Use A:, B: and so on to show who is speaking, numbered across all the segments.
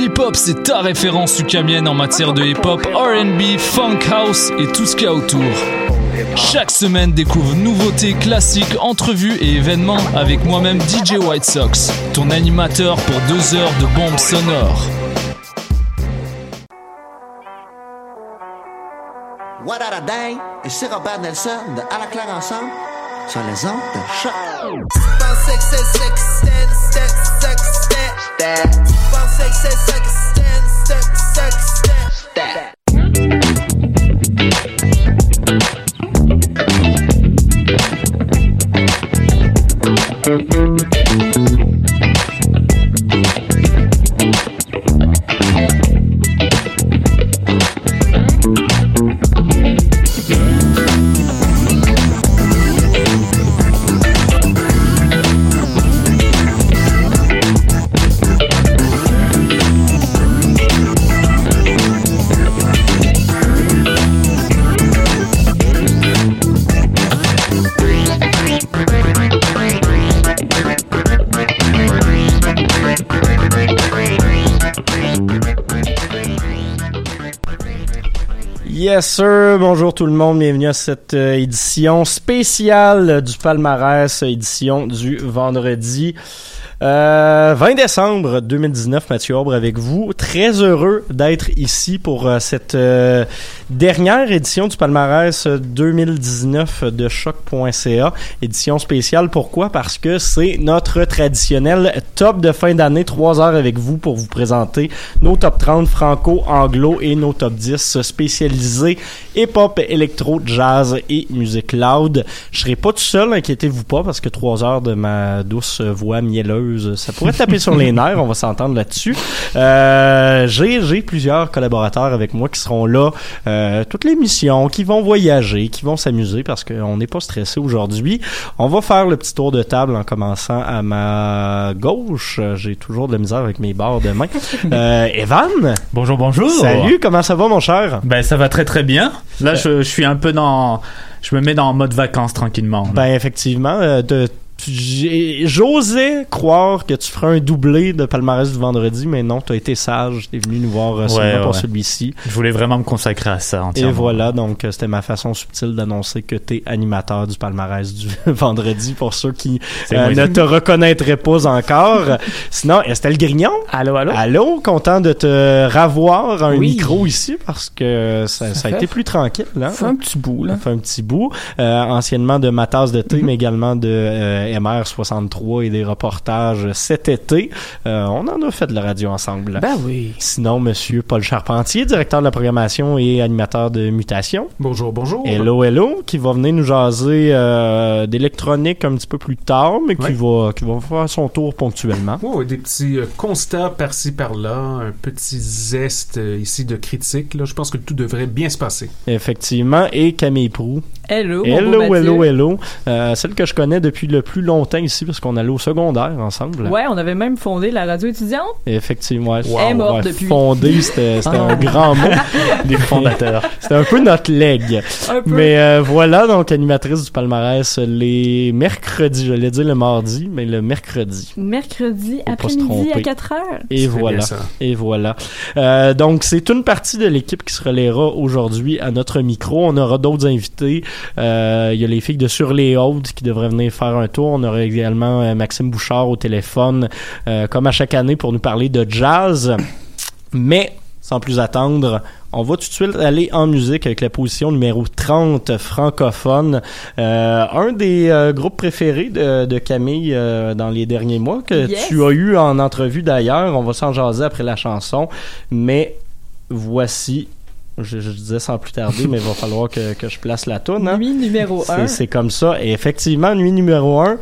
A: Hip-Hop, c'est ta référence ukamienne en matière de hip-hop, RB, funk house et tout ce qu'il y a autour. Chaque semaine, découvre nouveautés, classiques, entrevues et événements avec moi-même DJ White Sox, ton animateur pour deux heures de bombes sonores.
B: What a day? Et c'est Robert Nelson de À la claire ensemble sur les ondes de choc.
C: six, six, six, ten, six, six, ten. Stat. Bonjour tout le monde, bienvenue à cette euh, édition spéciale du palmarès, édition du vendredi. Euh, 20 décembre 2019, Mathieu Aubre avec vous. Très heureux d'être ici pour euh, cette euh, dernière édition du palmarès 2019 de choc.ca. Édition spéciale, pourquoi? Parce que c'est notre traditionnel top de fin d'année, trois heures avec vous pour vous présenter nos top 30 franco-anglo et nos top 10 spécialisés hip-hop, électro, jazz et musique loud. Je serai pas tout seul, inquiétez-vous pas, parce que trois heures de ma douce voix mielleuse ça pourrait taper sur les nerfs, on va s'entendre là-dessus. Euh, j'ai, plusieurs collaborateurs avec moi qui seront là euh, toutes les missions, qui vont voyager, qui vont s'amuser parce qu'on n'est pas stressé aujourd'hui. On va faire le petit tour de table en commençant à ma gauche. J'ai toujours de la misère avec mes barres de main. Euh, Evan?
D: Bonjour, bonjour.
C: Salut, comment ça va mon cher?
D: Ben ça va très très bien. Là, je, je suis un peu dans... Je me mets dans mode vacances tranquillement.
C: Ben effectivement, euh, de J'osais croire que tu ferais un doublé de palmarès du vendredi, mais non, tu as été sage, tu es venu nous voir euh, seulement pour celui-ci.
D: Je voulais vraiment me consacrer à ça entièrement.
C: Et voilà, donc euh, c'était ma façon subtile d'annoncer que tu es animateur du palmarès du vendredi pour ceux qui euh, ne te reconnaîtraient pas encore. Sinon, Estelle Grignon.
E: Allô, allô?
C: Allô, content de te ravoir un micro ici parce que ça, ça, a été plus tranquille. Là.
E: Fait un petit bout, là.
C: Ça fait un petit bout. anciennement de ma tasse de thé, mm-hmm. mais également de MR63 et des reportages cet été. Euh, on en a fait de la radio ensemble.
E: Ben oui.
C: Sinon, monsieur Paul Charpentier, directeur de la programmation et animateur de Mutation.
F: Bonjour, bonjour.
C: Hello, hello, qui va venir nous jaser euh, d'électronique un petit peu plus tard, mais qui, va, qui va faire son tour ponctuellement.
F: Oh, des petits euh, constats par-ci par-là, un petit zeste ici de critique. Là. Je pense que tout devrait bien se passer.
C: Effectivement. Et Camille Prou.
E: Hello,
C: hello, hello, hello, celle que je connais depuis le plus longtemps ici parce qu'on allait au secondaire ensemble.
E: Ouais, on avait même fondé la radio étudiante.
C: Effectivement. Ouais.
E: Elle est morte depuis.
C: Fondé, c'était un grand mot.
D: Des fondateurs.
C: C'était un peu notre leg. Mais euh, voilà, donc animatrice du palmarès les mercredis, je l'ai dit le mardi, mais le mercredi.
E: Mercredi après-midi à 4 heures.
C: Et voilà. Et voilà. Euh, donc c'est une partie de l'équipe qui se relaiera aujourd'hui à notre micro. On aura d'autres invités Euh, Il y a les filles de Sur les Hautes qui devraient venir faire un tour. On aurait également euh, Maxime Bouchard au téléphone, euh, comme à chaque année, pour nous parler de jazz. Mais, sans plus attendre, on va tout de suite aller en musique avec la position numéro 30 francophone. Euh, un des euh, groupes préférés de, de Camille euh, dans les derniers mois que
E: Yes.
C: tu as eu en entrevue d'ailleurs. On va s'en jaser après la chanson. Mais voici, je, je disais sans plus tarder, mais il va falloir que, que je place la toune. hein.
E: Nuit numéro
C: C'est-
E: 1.
C: C'est comme ça. Et effectivement, nuit numéro 1.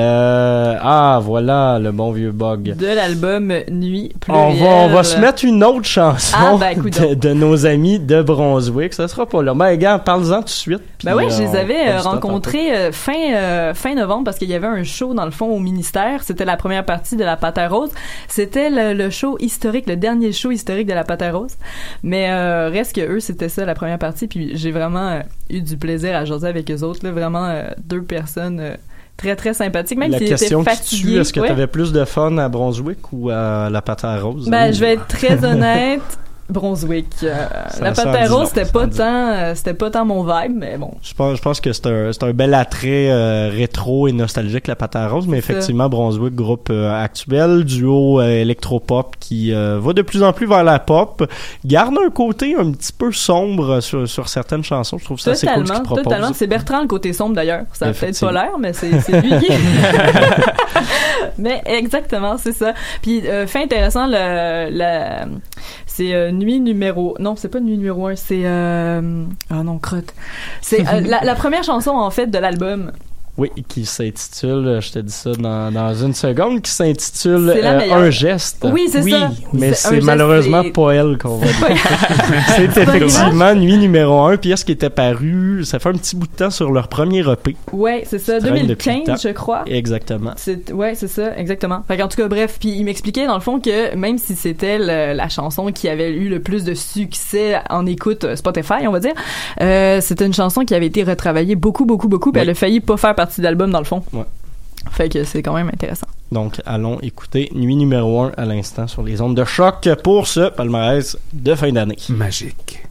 C: Ah, voilà le bon vieux bug.
E: De l'album Nuit
C: On
E: pluriel.
C: va, on va se mettre une autre chanson
E: Ah, ben,
C: de, de nos amis de Brunswick. Ça sera pas là. Ben, gars, parle-en tout de suite.
E: Ben oui, je
C: euh,
E: les
C: on
E: avais euh, rencontrés euh, fin euh, fin novembre parce qu'il y avait un show dans le fond au ministère. C'était la première partie de la Pâte à Rose. C'était le, le show historique, le dernier show historique de la Pâte à Rose. Mais euh, reste que eux, c'était ça la première partie. Puis j'ai vraiment euh, eu du plaisir à jaser avec eux autres. Là, vraiment euh, deux personnes euh, très très sympathiques. Même
C: La question tue,
E: fatigués.
C: est-ce que
E: ouais.
C: tu avais plus de fun à Brunswick ou à la pâte à rose?
E: Ben, je vais être très honnête. Brunswick. Euh, la
C: long,
E: c'était pas tant, euh, c'était pas tant mon vibe, mais bon.
C: Je pense, je pense que c'est un, c'est un bel attrait euh, rétro et nostalgique, la rose, mais effectivement, Brunswick, groupe euh, actuel, duo électropop qui va de plus en plus vers la pop, garde un côté un petit peu sombre sur, sur certaines chansons. Je trouve ça assez cool ce propose.
E: totalement. C'est Bertrand le côté sombre d'ailleurs. Ça a peut-être pas l'air, mais c'est lui qui. mais exactement, c'est ça. Puis fait intéressant, le, la, c'est nuit numéro. Non, c'est pas nuit numéro un. C'est euh... ah non crotte. C'est euh, la, la première chanson en fait de l'album.
C: Oui, qui s'intitule, je te dis ça dans, dans une seconde, qui s'intitule euh. Un geste.
E: Oui, c'est ça.
C: Mais
E: C'est
C: malheureusement pas elle qu'on va
E: C'est
C: effectivement Nuit numéro 1, pièce qui était parue, ça fait un petit bout de temps sur leur premier EP.
E: Ouais, c'est ça.
C: Ils travaillent depuis le
E: 2015,
C: temps.
E: je crois.
C: Exactement.
E: C'est ouais, c'est ça, exactement. Fait en tout cas, bref, puis il m'expliquait dans le fond que même si c'était la chanson qui avait eu le plus de succès en écoute euh, Spotify, on va dire, euh, c'était une chanson qui avait été retravaillée beaucoup, beaucoup, beaucoup, puis
C: Oui.
E: elle a failli pas faire partie de l'album dans le fond.
C: Ouais.
E: Fait que c'est quand même intéressant.
C: Donc, allons écouter Nuit numéro 1 à l'instant sur les ondes de choc pour ce palmarès de fin d'année.
F: Magique.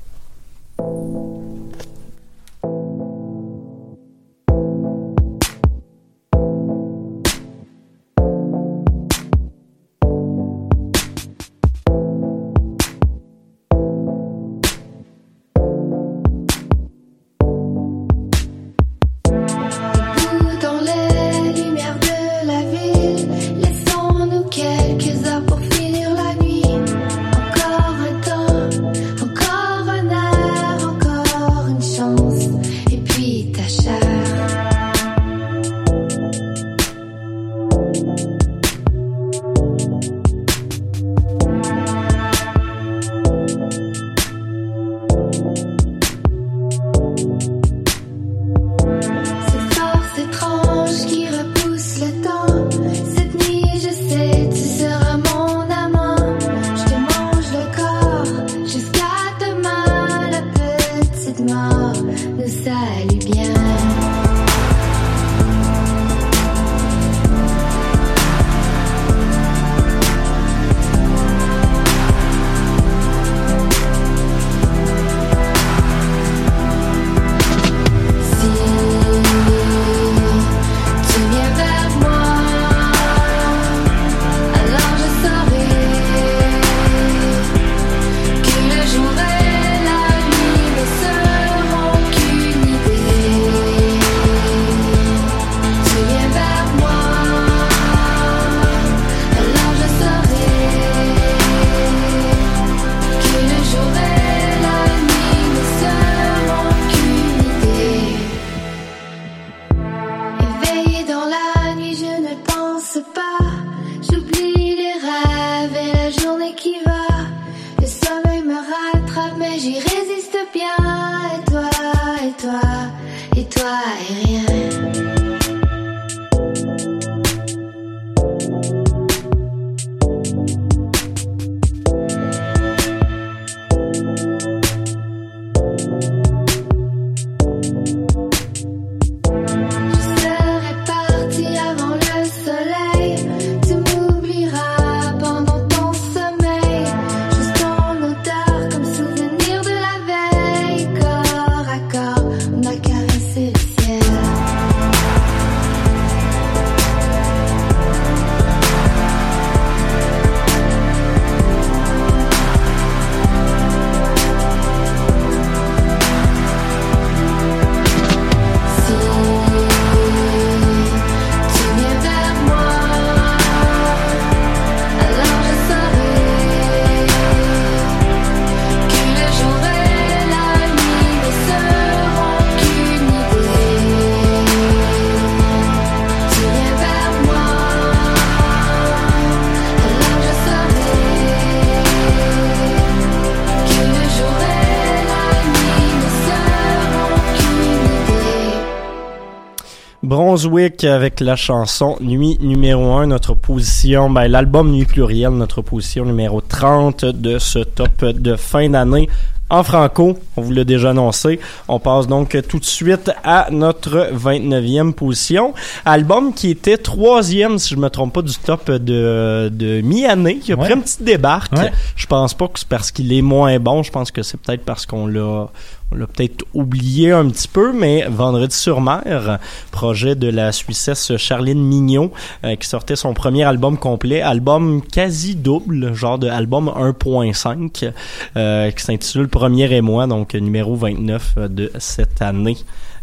C: Brunswick avec la chanson Nuit numéro 1, notre position, ben, l'album Nuit pluriel, notre position numéro 30 de ce top de fin d'année. En franco, on vous l'a déjà annoncé. On passe donc tout de suite à notre 29e position. Album qui était troisième, si je me trompe pas, du top de, de mi-année. Qui a
D: Ouais.
C: pris un petit débarque.
D: Ouais.
C: Je pense pas que c'est parce qu'il est moins bon. Je pense que c'est peut-être parce qu'on l'a on l'a peut-être oublié un petit peu, mais Vendredi sur mer, projet de la Suissesse Charline Mignot, euh, qui sortait son premier album complet, album quasi double, genre de album 1.5, euh, qui s'intitule Premier et moi, donc numéro 29 de cette année,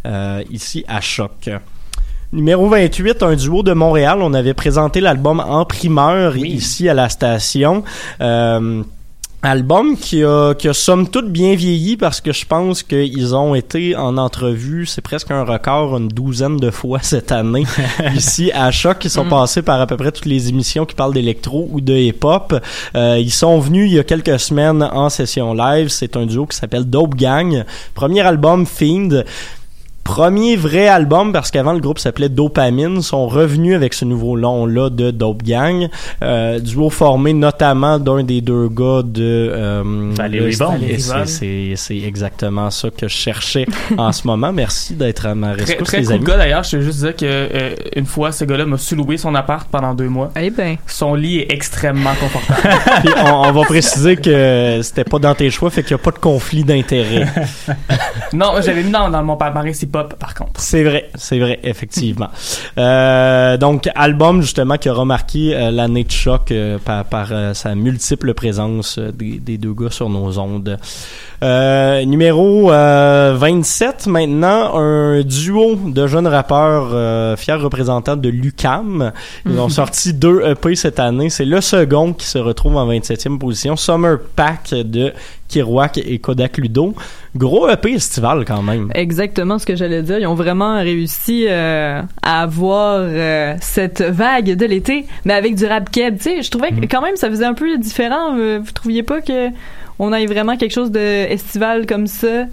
C: euh, ici à Choc. Numéro 28, un duo de Montréal. On avait présenté l'album en primeur ici à la station. Euh, Album qui a, qui a somme toute bien vieilli parce que je pense qu'ils ont été en entrevue, c'est presque un record, une douzaine de fois cette année ici à Choc. Ils sont
G: Mm.
C: passés par à peu près toutes les émissions qui parlent d'électro ou de hip-hop. Euh, ils sont venus il y a quelques semaines en session live. C'est un duo qui s'appelle Dope Gang. Premier album, Fiend. Premier vrai album parce qu'avant le groupe s'appelait Dopamine sont revenus avec ce nouveau long là de Dope Gang. Euh, duo formé notamment d'un des deux gars de euh,
D: Valérie
C: c'est- c'est exactement ça que je cherchais en ce moment. Merci d'être à ma
G: Très,
C: rescousse
G: très
C: les
G: cool
C: amis.
G: gars d'ailleurs, je te juste dire que euh, une fois ce gars-là m'a sous-loué son appart pendant deux mois.
E: Eh ben.
G: Son lit est extrêmement confortable.
C: Puis on, on va préciser que c'était pas dans tes choix fait qu'il y a pas de conflit d'intérêt
G: non, j'avais mis dans, dans mon palmarès hip-hop par contre.
C: C'est vrai, c'est vrai, effectivement. Euh, donc, album justement qui a remarqué euh, l'année de choc euh, par, euh, sa multiple présence des deux gars sur nos ondes. Euh, numéro euh, 27 maintenant, un duo de jeunes rappeurs euh, fiers représentants de l'UCAM. Ils ont sorti deux EP cette année. C'est le second qui se retrouve en 27e position. Summer Pack de Kiroak et Kodak Ludo. Gros EP estival quand même.
E: Exactement ce que j'allais dire. Ils ont vraiment réussi euh, à avoir euh, cette vague de l'été, mais avec du rap keb. Tu sais, je trouvais que quand même ça faisait un peu différent. Vous trouviez pas que on ait vraiment quelque chose de estival comme ça?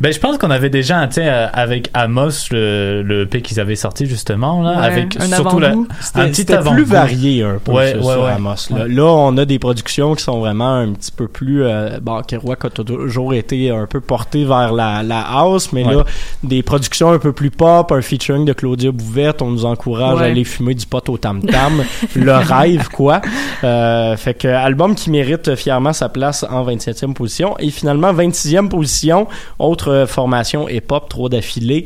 D: Ben, je pense qu'on avait déjà, tu sais, euh, avec Amos, le, le EP qu'ils avaient sorti justement, là,
E: Ouais,
D: avec
E: un
D: surtout la, un petit
C: c'était
D: avant
C: plus varié un peu
D: Ouais,
C: sur,
D: ouais,
C: sur
D: ouais.
C: Amos. Là. Là, on a des productions qui sont vraiment un petit peu plus... Euh, bon, Kerouac a toujours été un peu porté vers la, la house, mais
D: Ouais.
C: là, des productions un peu plus pop, un featuring de Claudia Bouvette, on nous encourage
E: Ouais.
C: à aller fumer du pot au tam-tam. le rêve, quoi. Euh, fait que album qui mérite fièrement sa place en 27e position. Et finalement, 26e position, autre euh, formation hip-hop, trop d'affilée.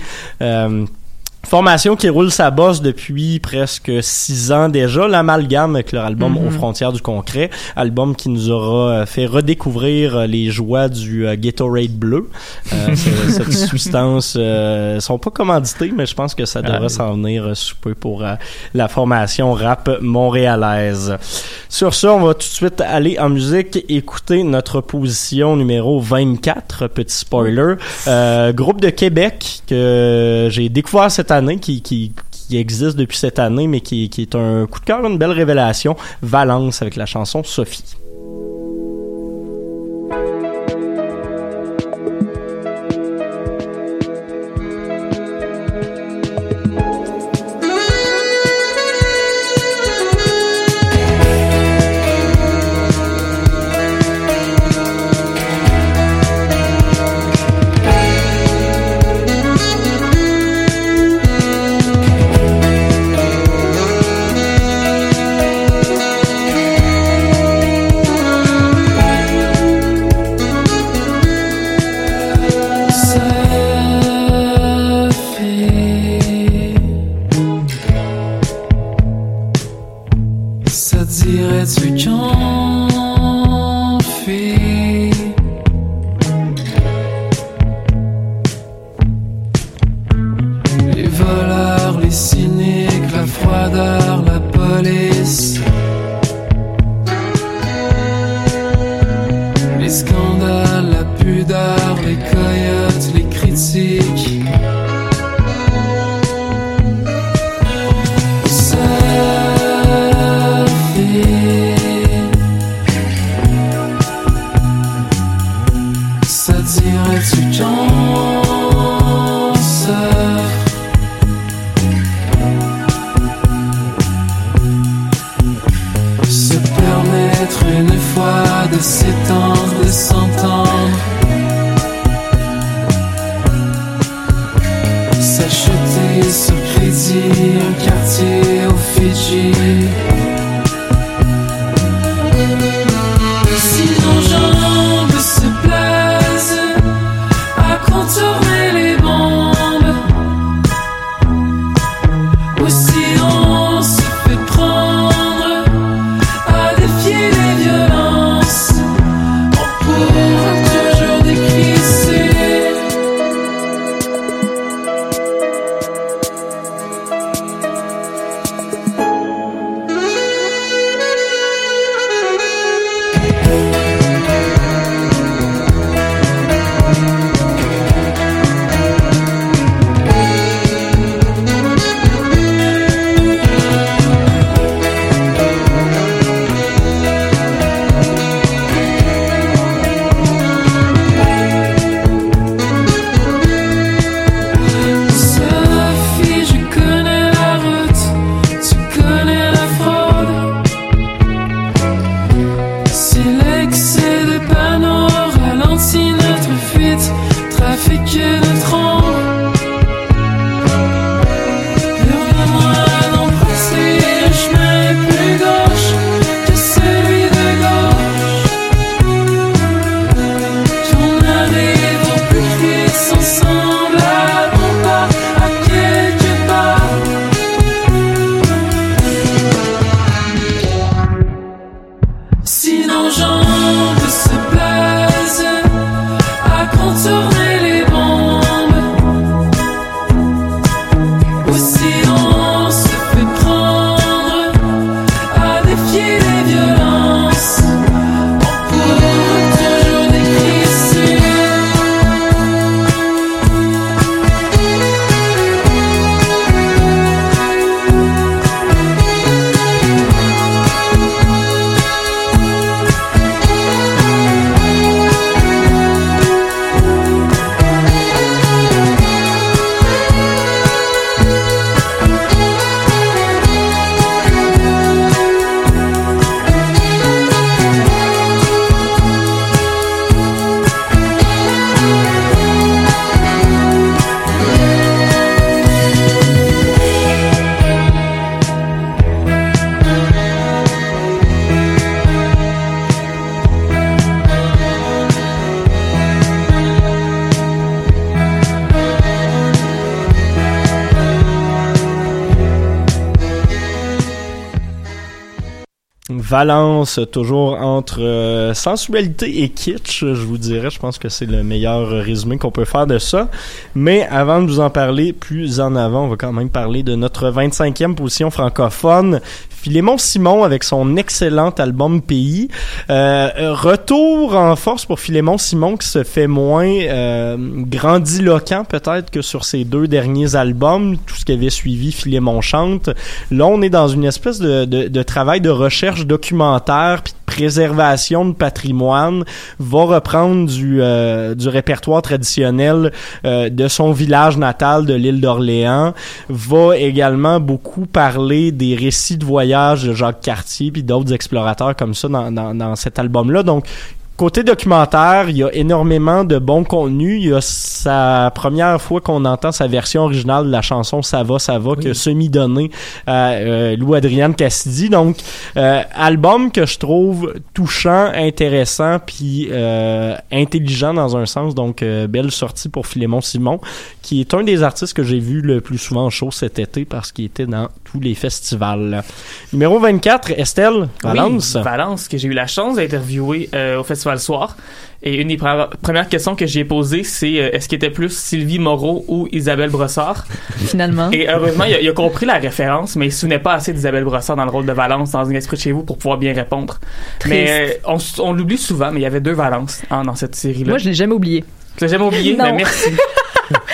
C: Formation qui roule sa bosse depuis presque six ans déjà, l'amalgame avec leur album
E: Mhm.
C: Aux frontières du concret, album qui nous aura euh, fait redécouvrir euh, les joies du euh, Gatorade bleu. Euh, cette substance, euh, sont pas commandités, mais je pense que ça devrait s'en venir euh, sous peu pour la formation rap montréalaise. Sur ça, on va tout de suite aller en musique, écouter notre position numéro 24, petit spoiler. Euh, groupe de Québec que j'ai découvert cette année, qui, existe depuis cette année, mais qui est un coup de cœur, une belle révélation. Valence avec la chanson Sophie.
H: Toujours
C: entre euh, sensualité et kitsch, je vous dirais. Je pense que c'est le meilleur résumé qu'on peut faire de ça. Mais avant de vous en parler plus en avant, on va quand même parler de notre 25e position francophone. Philémon Simon avec son excellent album Pays. Euh, retour en force pour Philémon Simon qui se fait moins euh, grandiloquent peut-être que sur ses deux derniers albums, tout ce qui avait suivi Philémon chante. Là, on est dans une espèce de, de, de travail de recherche documentaire puis préservation de patrimoine, va reprendre du, euh, du répertoire traditionnel euh, de son village natal de l'île d'Orléans, va également beaucoup parler des récits de voyage de Jacques Cartier puis d'autres explorateurs comme ça dans, dans, dans cet album-là. Donc, Côté documentaire, il y a énormément de bons contenus. Il y a sa première fois qu'on entend sa version originale de la chanson Ça va, ça va, que semi-donné à euh, Lou-Adrienne Cassidy. Donc, euh, album que je trouve touchant, intéressant, puis euh, intelligent dans un sens. Donc, euh, belle sortie pour Philémon Simon, qui est un des artistes que j'ai vu le plus souvent en show cet été parce qu'il était dans tous les festivals. Numéro 24, Estelle, Valence.
G: Oui, Valence, que j'ai eu la chance d'interviewer euh, au Festival Soir. Et une des pre- premières questions que j'ai posées, c'est euh, est-ce qu'il était plus Sylvie Moreau ou Isabelle Brossard?
E: Finalement.
G: Et heureusement, il a, il a compris la référence, mais il se souvenait pas assez d'Isabelle Brossard dans le rôle de Valence dans un esprit de chez vous pour pouvoir bien répondre. Mais euh, on, l'oublie souvent, mais il y avait deux Valences hein, dans cette série-là.
E: Moi, je l'ai jamais oublié.
G: Tu l'as jamais oublié?
E: Non.
G: Mais merci.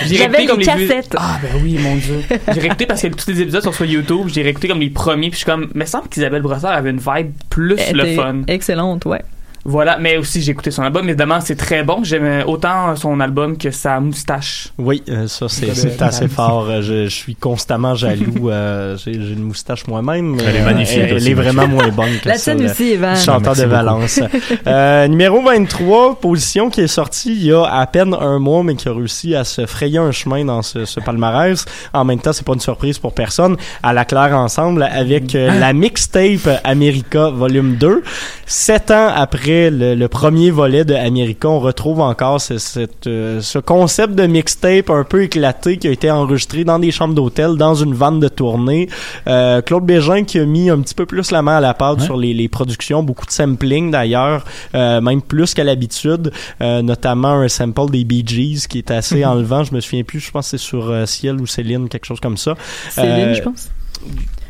G: J'ai
E: J'avais
G: réécouté comme
E: les
G: les
E: cassettes.
G: Ah ben oui, mon dieu. J'ai réécouté parce que tous les épisodes sont sur YouTube. J'ai réécouté comme les premiers, puis je suis comme, mais semble qu'Isabelle Brossard avait une vibe plus
E: Elle
G: le fun.
E: Excellente, ouais.
G: Voilà, mais aussi j'ai écouté son album. Évidemment, c'est très bon. J'aime autant son album que sa moustache.
C: Oui, euh, ça c'est assez fort. Euh, Je, je suis constamment jaloux. euh, J'ai j'ai une moustache moi-même.
D: Elle est
C: Euh,
D: magnifique
C: Elle, elle
D: aussi,
C: est vraiment moins bonne que
E: La
C: celle
E: tienne aussi, Evan.
C: du chanteur
D: Merci
C: de. Valence. Euh, numéro 23, position qui est sortie il y a à peine un mois, mais qui a réussi à se frayer un chemin dans ce, ce palmarès. En même temps, c'est pas une surprise pour personne. À la claire ensemble avec euh, la mixtape America Volume 2. Sept ans après le, le premier volet de America, on retrouve encore ce, cette, euh, ce concept de mixtape un peu éclaté qui a été enregistré dans des chambres d'hôtel, dans une vanne de tournée. Euh, Claude Bégin qui a mis un petit peu plus la main à la pâte
D: Ouais.
C: sur les, les productions, beaucoup de sampling d'ailleurs, euh, même plus qu'à l'habitude, euh, notamment un sample des Bee Gees qui est assez enlevant, je me souviens plus, je pense que c'est sur euh, Ciel ou Céline, quelque chose comme ça.
E: Céline,
C: Euh,
E: je pense.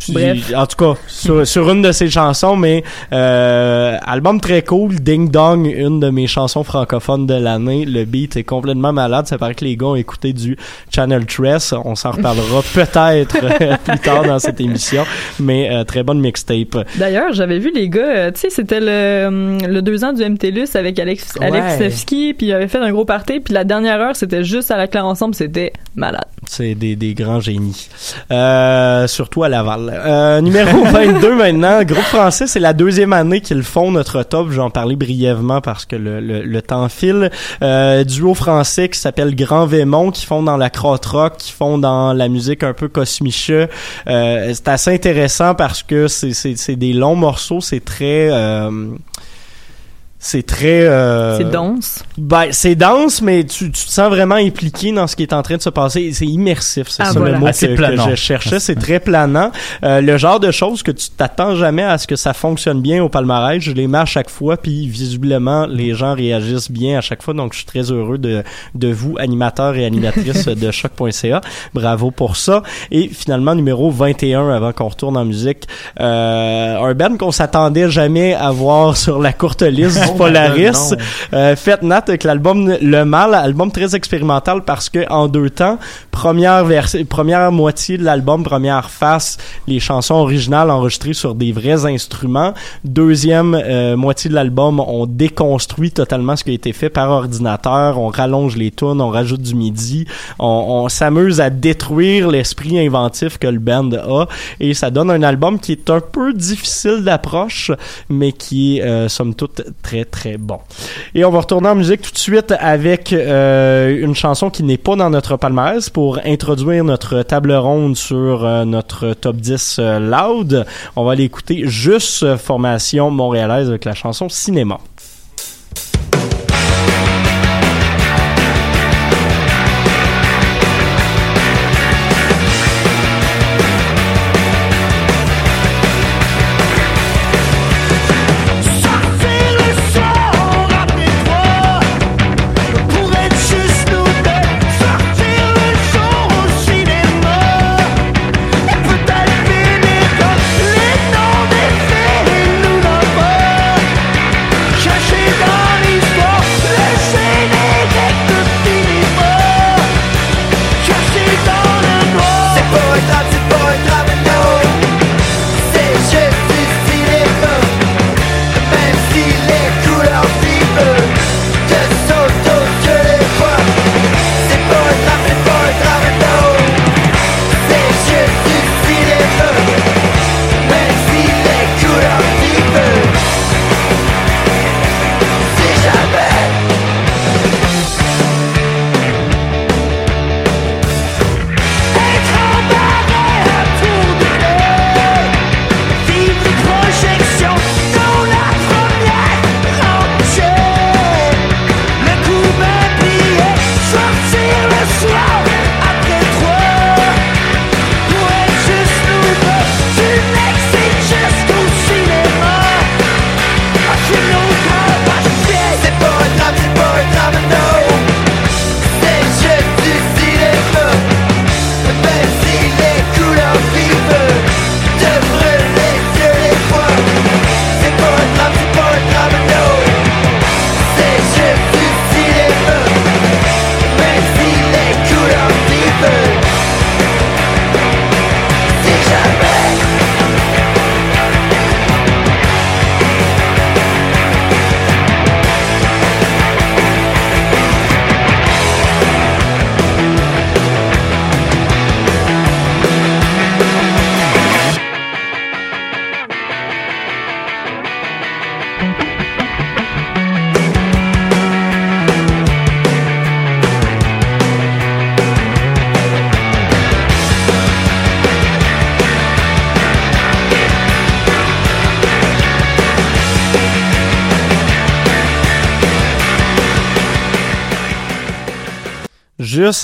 E: Bref.
C: En tout cas, sur, sur une de ses chansons, mais euh, album très cool, Ding Dong, une de mes chansons francophones de l'année. Le beat est complètement malade. Ça paraît que les gars ont écouté du Channel Tress. On s'en reparlera peut-être euh, plus tard dans cette émission, mais euh, très bonne mixtape.
E: D'ailleurs, j'avais vu les gars, euh, tu sais, c'était le, le deux ans du MTLUS avec Alex,
G: Ouais.
E: Alex Nevsky, puis il avait fait un gros party, puis la dernière heure, c'était juste à la claire ensemble, c'était malade.
C: C'est des, des grands génies. Euh, surtout à Laval. Euh, numéro 22 maintenant. Groupe français, c'est la deuxième année qu'ils font notre top. J'en parlais brièvement parce que le, le, le temps file. Euh, duo français qui s'appelle Grand Vémont, qui font dans la crotte rock, qui font dans la musique un peu cosmiche. Euh, c'est assez intéressant parce que c'est, des longs morceaux. C'est très... c'est très... euh,
E: C'est dense.
C: ben, c'est dense, mais tu, tu te sens vraiment impliqué dans ce qui est en train de se passer. C'est immersif, c'est
E: Ah,
C: ça
E: voilà.
C: le mot que, que je cherchais. C'est très planant. Euh, le genre de choses que tu t'attends jamais à ce que ça fonctionne bien au palmarès. Je les mets à chaque fois, puis visiblement, les gens réagissent bien à chaque fois. Donc, je suis très heureux de, de vous, animateurs et animatrices de choc.ca. Bravo pour ça. Et finalement, numéro 21, avant qu'on retourne en musique, euh, un band qu'on s'attendait jamais à voir sur la courte liste Polaris. Euh, Faites Nat avec l'album Le Mal, album très expérimental parce que en deux temps, première vers- première moitié de l'album, première face, les chansons originales enregistrées sur des vrais instruments. Deuxième euh, moitié de l'album, on déconstruit totalement ce qui a été fait par ordinateur, on rallonge les tunes, on rajoute du midi, on, on s'amuse à détruire l'esprit inventif que le band a et ça donne un album qui est un peu difficile d'approche mais qui est euh, somme toute très très bon. Et on va retourner en musique tout de suite avec euh, une chanson qui n'est pas dans notre palmarès pour introduire notre table ronde sur euh, notre top 10 euh, loud. On va aller écouter juste formation montréalaise avec la chanson Cinéma.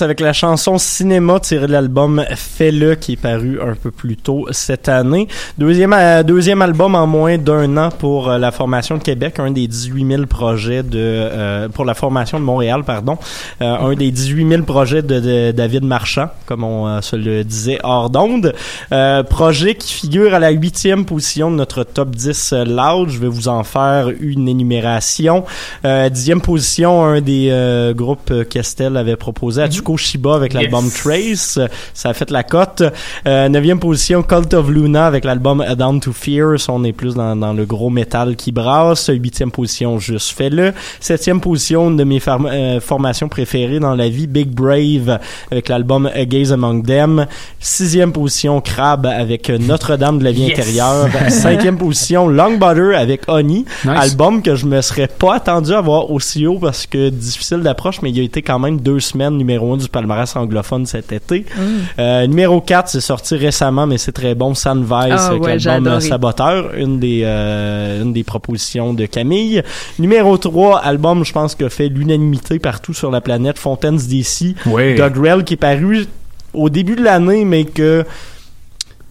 C: Avec la chanson Cinéma tirée de l'album Fais-le qui est paru un peu plus tôt cette année. Deuxième, euh, deuxième album en moins d'un an pour euh, la formation de Québec, un des 18 000 projets de euh, pour la formation de Montréal, pardon, un des 18 000 projets de, David Marchand, comme on se le disait hors d'onde. Projet qui figure à la huitième position de notre top 10 loud. Je vais vous en faire une énumération. Dixième position, un des groupes qu'Estelle avait proposé, Atsuko Shiba avec
D: Yes.
C: l'album Trace. Ça a fait la cote. Euh, neuvième position, Cult of Luna avec l'album Down to Fear. Ça, on est plus dans, dans le gros métal qui brasse. Huitième position, Juste Fais-le. Septième position, une de mes euh, formations préférées dans la vie, Big Brave avec l'album A Gaze Among Them. Sixième position, Crab avec Notre-Dame de la vie
D: Yes.
C: intérieure. Cinquième position, Long Butter avec Honey.
F: Nice.
C: Album que je me serais pas attendu à voir aussi haut parce que difficile d'approche, mais il a été quand même deux semaines numéro un du palmarès anglophone cet été. Euh, numéro 4, c'est sorti récemment, mais c'est très bon. San Vice
E: Ah, ouais, j'ai
C: l'album. Saboteur, une des, euh, une des propositions de Camille. Numéro 3, album, je pense, qui a fait l'unanimité partout sur la planète, Fontaines DC.
F: Oui.
C: Doug Rell qui est paru au début de l'année, mais que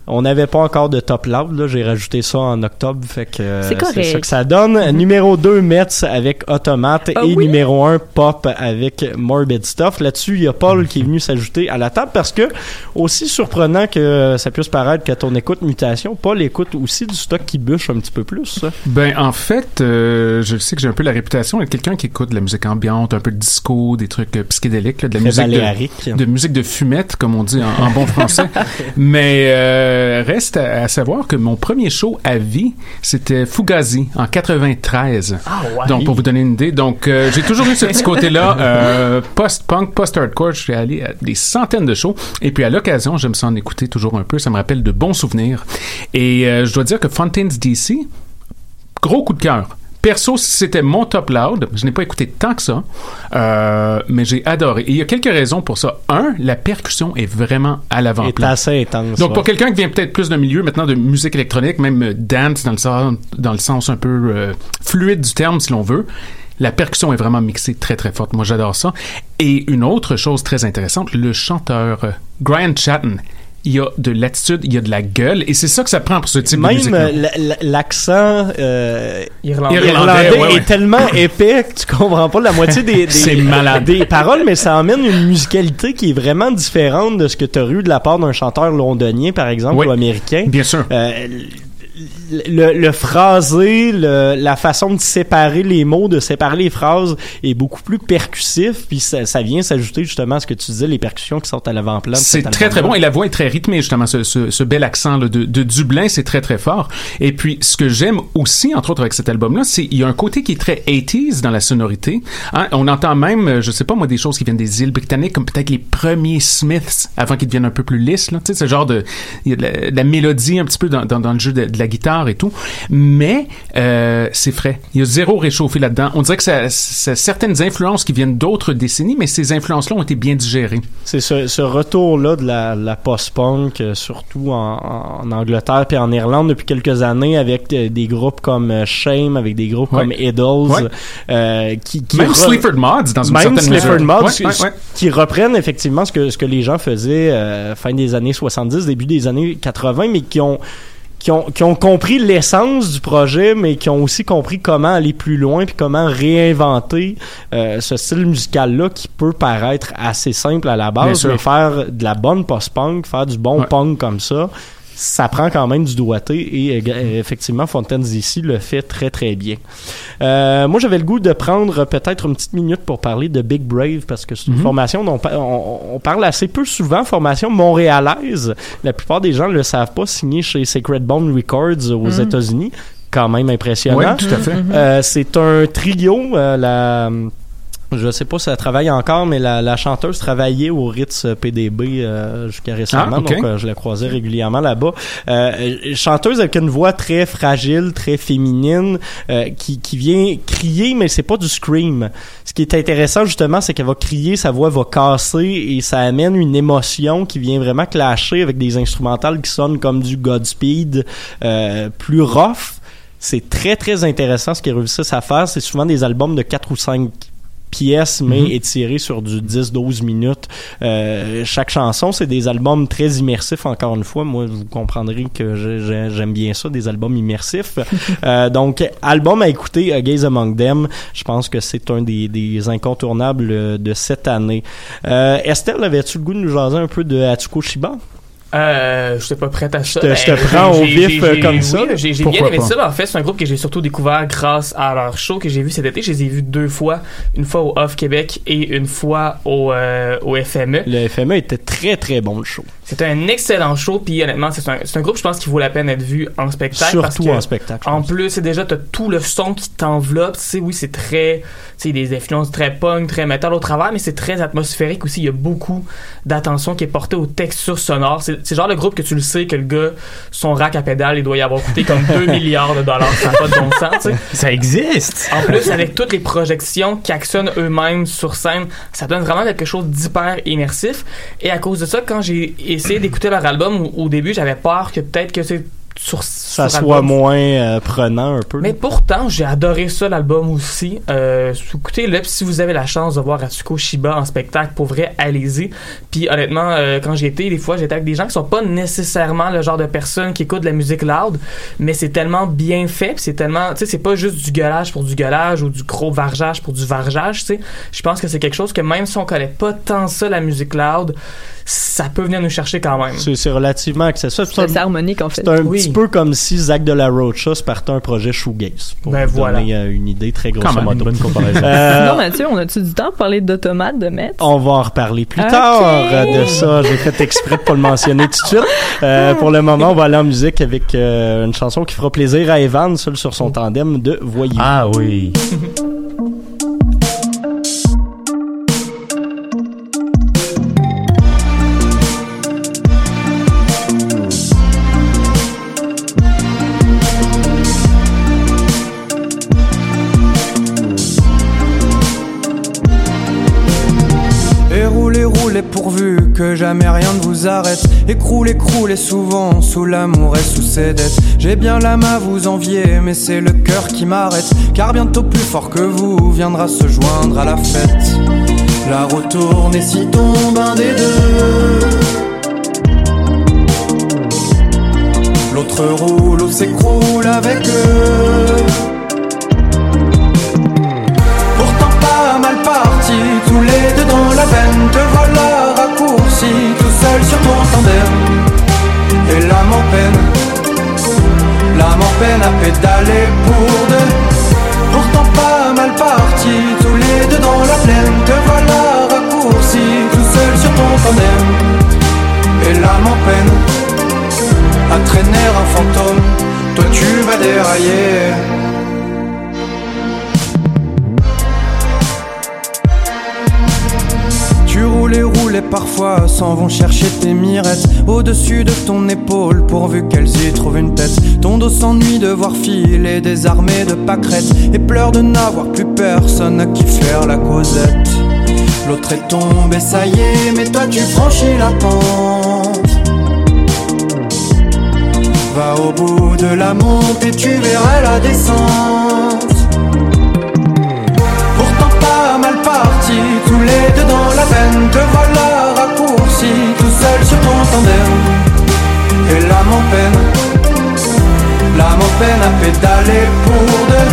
C: on n'avait pas encore de top loud. Là, j'ai rajouté ça en octobre, fait que euh,
E: C'est correct.
C: ça que ça donne. Numéro 2, Mets avec Automate
E: Ah
C: et
E: oui?
C: numéro 1, Pop avec Morbid Stuff. Là-dessus, il y a Paul qui est venu s'ajouter à la table parce que aussi surprenant que ça puisse paraître quand on écoute Mutation, Paul écoute aussi du stock qui bûche un petit peu plus. ça.
F: Ben, en fait, euh, je sais que j'ai un peu la réputation d'être quelqu'un qui écoute de la musique ambiante, un peu de disco, des trucs euh, psychédéliques, là, de la
C: Très
F: musique de, de musique de fumette, comme on dit en, en bon français. Mais euh, reste à, à savoir que mon premier show à vie, c'était Fugazi en 93.
D: Ah ouais.
F: Donc, pour vous donner une idée, donc euh, j'ai toujours eu ce petit côté-là, euh, post-punk, post-hardcore. Je suis allé à des centaines de shows. Et puis, à l'occasion, j'aime ça en écouter toujours un peu. Ça me rappelle de bons souvenirs. Et euh, je dois dire que Fontaines DC, gros coup de cœur. Perso, c'était mon top loud. Je n'ai pas écouté tant que ça, euh, mais j'ai adoré. Et il y a quelques raisons pour ça. Un, la percussion est vraiment à l'avant-plan.
C: assez intense.
F: Donc,
C: ouais.
F: pour quelqu'un qui vient peut-être plus d'un milieu maintenant de musique électronique, même euh, dance dans le sens, dans le sens un peu euh, fluide du terme, si l'on veut, la percussion est vraiment mixée très très forte. Moi, j'adore ça. Et une autre chose très intéressante, le chanteur Brian Chatton. Il y a de l'attitude, il y a de la gueule, et c'est ça que ça prend pour ce type de
C: Même
F: musique.
C: euh, l- l- l'accent euh,
G: Irlandais.
F: Irlandais,
C: irlandais
F: ouais, ouais.
C: est tellement épais que tu comprends pas la moitié des, des,
F: C'est malade.
C: des paroles, mais ça emmène une musicalité qui est vraiment différente de ce que tu as eu de la part d'un chanteur londonien, par exemple,
F: Oui.
C: ou américain.
F: Bien sûr.
C: Euh, le, le phrasé, le- la façon de séparer les mots, de séparer les phrases est beaucoup plus percussif, puis ça, ça vient s'ajouter justement à ce que tu disais, les percussions qui sont à l'avant-plan.
F: C'est très très bon
C: album-là.
F: et la voix est très rythmée justement ce, ce, ce bel accent là, de, de Dublin c'est très très fort et puis ce que j'aime aussi entre autres avec cet album là c'est il y a un côté qui est très 80s dans la sonorité Hein, on entend même euh, je sais pas moi des choses qui viennent des îles britanniques comme peut-être les premiers Smiths avant qu'ils deviennent un peu plus lisses là tu sais ce genre de il y a de la, de la mélodie un petit peu dans, dans, dans le jeu de, de la guitare et tout mais euh, c'est frais il y a zéro réchauffé là-dedans on dirait que ça, ça certaines influences qui viennent d'autres décennies mais ces influences là ont été bien digérées
C: C'est ce, ce retour-là de la, la post-punk, euh, surtout en, en Angleterre puis en Irlande depuis quelques années, avec euh, des groupes comme Shame, avec des groupes
F: Ouais.
C: comme Idols,
F: Ouais.
C: euh, qui, qui
F: même
C: re-
F: Sleaford Mods dans une
C: même
F: certaine
C: Sleaford. Mods, qui,
F: ouais, ouais.
C: qui reprennent effectivement ce que, ce que les gens faisaient euh, fin des années 70, début des années 80, mais qui ont qui ont, qui ont compris l'essence du projet, mais qui ont aussi compris comment aller plus loin puis comment réinventer euh, ce style musical-là qui peut paraître assez simple à la base, mais faire de la bonne post-punk, faire du bon
F: Ouais.
C: punk comme ça, ça prend quand même du doigté et euh, effectivement Fontaines ici le fait très très bien. Euh, moi j'avais le goût de prendre peut-être une petite minute pour parler de Big Brave parce que c'est une
F: Mhm.
C: formation dont on, on parle assez peu souvent, formation montréalaise. La plupart des gens ne le savent pas, signée chez Sacred Bone Records aux
E: Mhm.
C: États-Unis. Quand même impressionnant.
F: Oui, tout à fait.
C: Euh, c'est un trio. euh, la, je sais pas si elle travaille encore, mais la, la chanteuse travaillait au Ritz PDB euh, jusqu'à récemment,
F: Ah,
C: donc euh, je la croisais régulièrement là-bas. Euh, chanteuse avec une voix très fragile, très féminine, euh, qui, qui vient crier, mais c'est pas du scream. Ce qui est intéressant justement, c'est qu'elle va crier, sa voix va casser et ça amène une émotion qui vient vraiment clasher avec des instrumentales qui sonnent comme du Godspeed euh, plus rough. C'est très très intéressant ce qu'ils réussissent à faire. C'est souvent des albums de 4 ou 5 pièces, mais
F: Mhm.
C: étirées sur du 10-12 minutes. Euh, chaque chanson, c'est des albums très immersifs, encore une fois. Moi, vous comprendrez que j'ai- j'ai- j'aime bien ça, des albums immersifs. Euh, donc, album à écouter, A Gaze Among Them. Je pense que c'est un des, des incontournables euh, de cette année. Euh, Estelle, avais-tu le goût de nous jaser un peu de Atsuko Shiba?
G: Euh, je suis pas prête à ça.
C: te-
G: Ben,
C: je te
G: j'ai-
C: prends au vif, euh, comme
G: oui,
C: ça.
G: J'ai bien aimé
C: pas?
G: ça. En fait, c'est un groupe que j'ai surtout découvert grâce à leur show que j'ai vu cet été. Je les ai vus deux fois. Une fois au Off Québec et une fois au, euh, au FME.
C: Le FME était très très bon le show.
G: C'était un excellent show, puis honnêtement, c'est un, c'est un groupe, je pense, qui vaut la peine d'être vu en spectacle. parce
C: Surtout
G: que,
C: en spectacle.
G: En plus, c'est déjà, t'as tout le son qui t'enveloppe. Tu sais, oui, c'est très, tu sais, des influences très punk, très metal au travers, mais c'est très atmosphérique aussi. Il y a beaucoup d'attention qui est portée aux textures sonores. C'est c'est genre le groupe que tu le sais que le gars, son rack à pédale, il doit y avoir coûté comme 2 milliards de dollars. Ça n'a pas de bon sens, tu sais.
D: Ça existe!
G: En plus, avec toutes les projections qui actionnent eux-mêmes sur scène, ça donne vraiment quelque chose d'hyper immersif. Et à cause de ça, quand j'ai essayé d'écouter leur album, au, début, j'avais peur que peut-être que c'est sur
C: Ça
G: sur
C: soit
G: album.
C: moins euh, prenant un peu.
G: Mais pourtant, j'ai adoré ça, l'album aussi. Euh, Écoutez-le, si vous avez la chance de voir Atsuko Shiba en spectacle, pour vrai, allez-y. Puis honnêtement, euh, quand j'y étais, des fois, j'étais avec des gens qui sont pas nécessairement le genre de personnes qui écoutent de la musique loud, mais c'est tellement bien fait, c'est tellement, tu sais, c'est pas juste du gueulage pour du gueulage ou du gros vargeage pour du vargeage, tu sais. Je pense que c'est quelque chose que même si on connaît pas tant ça, la musique loud, ça peut venir nous chercher quand même.
C: C'est c'est relativement accessible.
E: C'est harmonique, en fait.
C: C'est un
G: Oui.
C: petit peu comme si Zach de la Rocha se partait un projet shoegaze. Pour
G: Ben
C: vous
G: voilà.
C: donner euh, une idée très grosse
D: même, une bonne comparaison.
E: Sinon, Mathieu, on a-tu du temps pour parler d'automates, de Metz?
C: on va en reparler plus tard euh, de ça. J'ai fait exprès de pas le mentionner tout de suite. Euh, pour le moment, on va aller en musique avec euh, une chanson qui fera plaisir à Evan, seul sur son tandem de Voyou.
D: Ah oui.
I: jamais rien ne vous arrête. Écroulez, croulez souvent sous l'amour et sous ses dettes. J'ai bien l'âme à vous envier, mais c'est le cœur qui m'arrête. Car bientôt plus fort que vous viendra se joindre à la fête. La roue tourne et si tombe un des deux. L'autre roule ou s'écroule avec eux. Parti, tous les deux dans la veine. Te voilà raccourci, tout seul sur ton tandem. Et l'âme en peine, l'âme en peine à pédaler pour deux. Pourtant pas mal parti, tous les deux dans la plaine. Te voilà raccourci, tout seul sur ton tandem. Et l'âme en peine à traîner un fantôme. Toi tu vas dérailler. Roules et parfois s'en vont chercher tes mirettes. Au-dessus de ton épaule pourvu qu'elles y trouvent une tête. Ton dos s'ennuie de voir filer des armées de pâquerettes. Et pleure de n'avoir plus personne à qui faire la causette. L'autre est tombé, ça y est, mais toi tu franchis la pente. Va au bout de la montée, tu verras la descente tous les deux dans la veine Te voilà raccourci, tout seul sur ton tandem Et l'âme en peine, l'âme en peine à pédaler pour deux.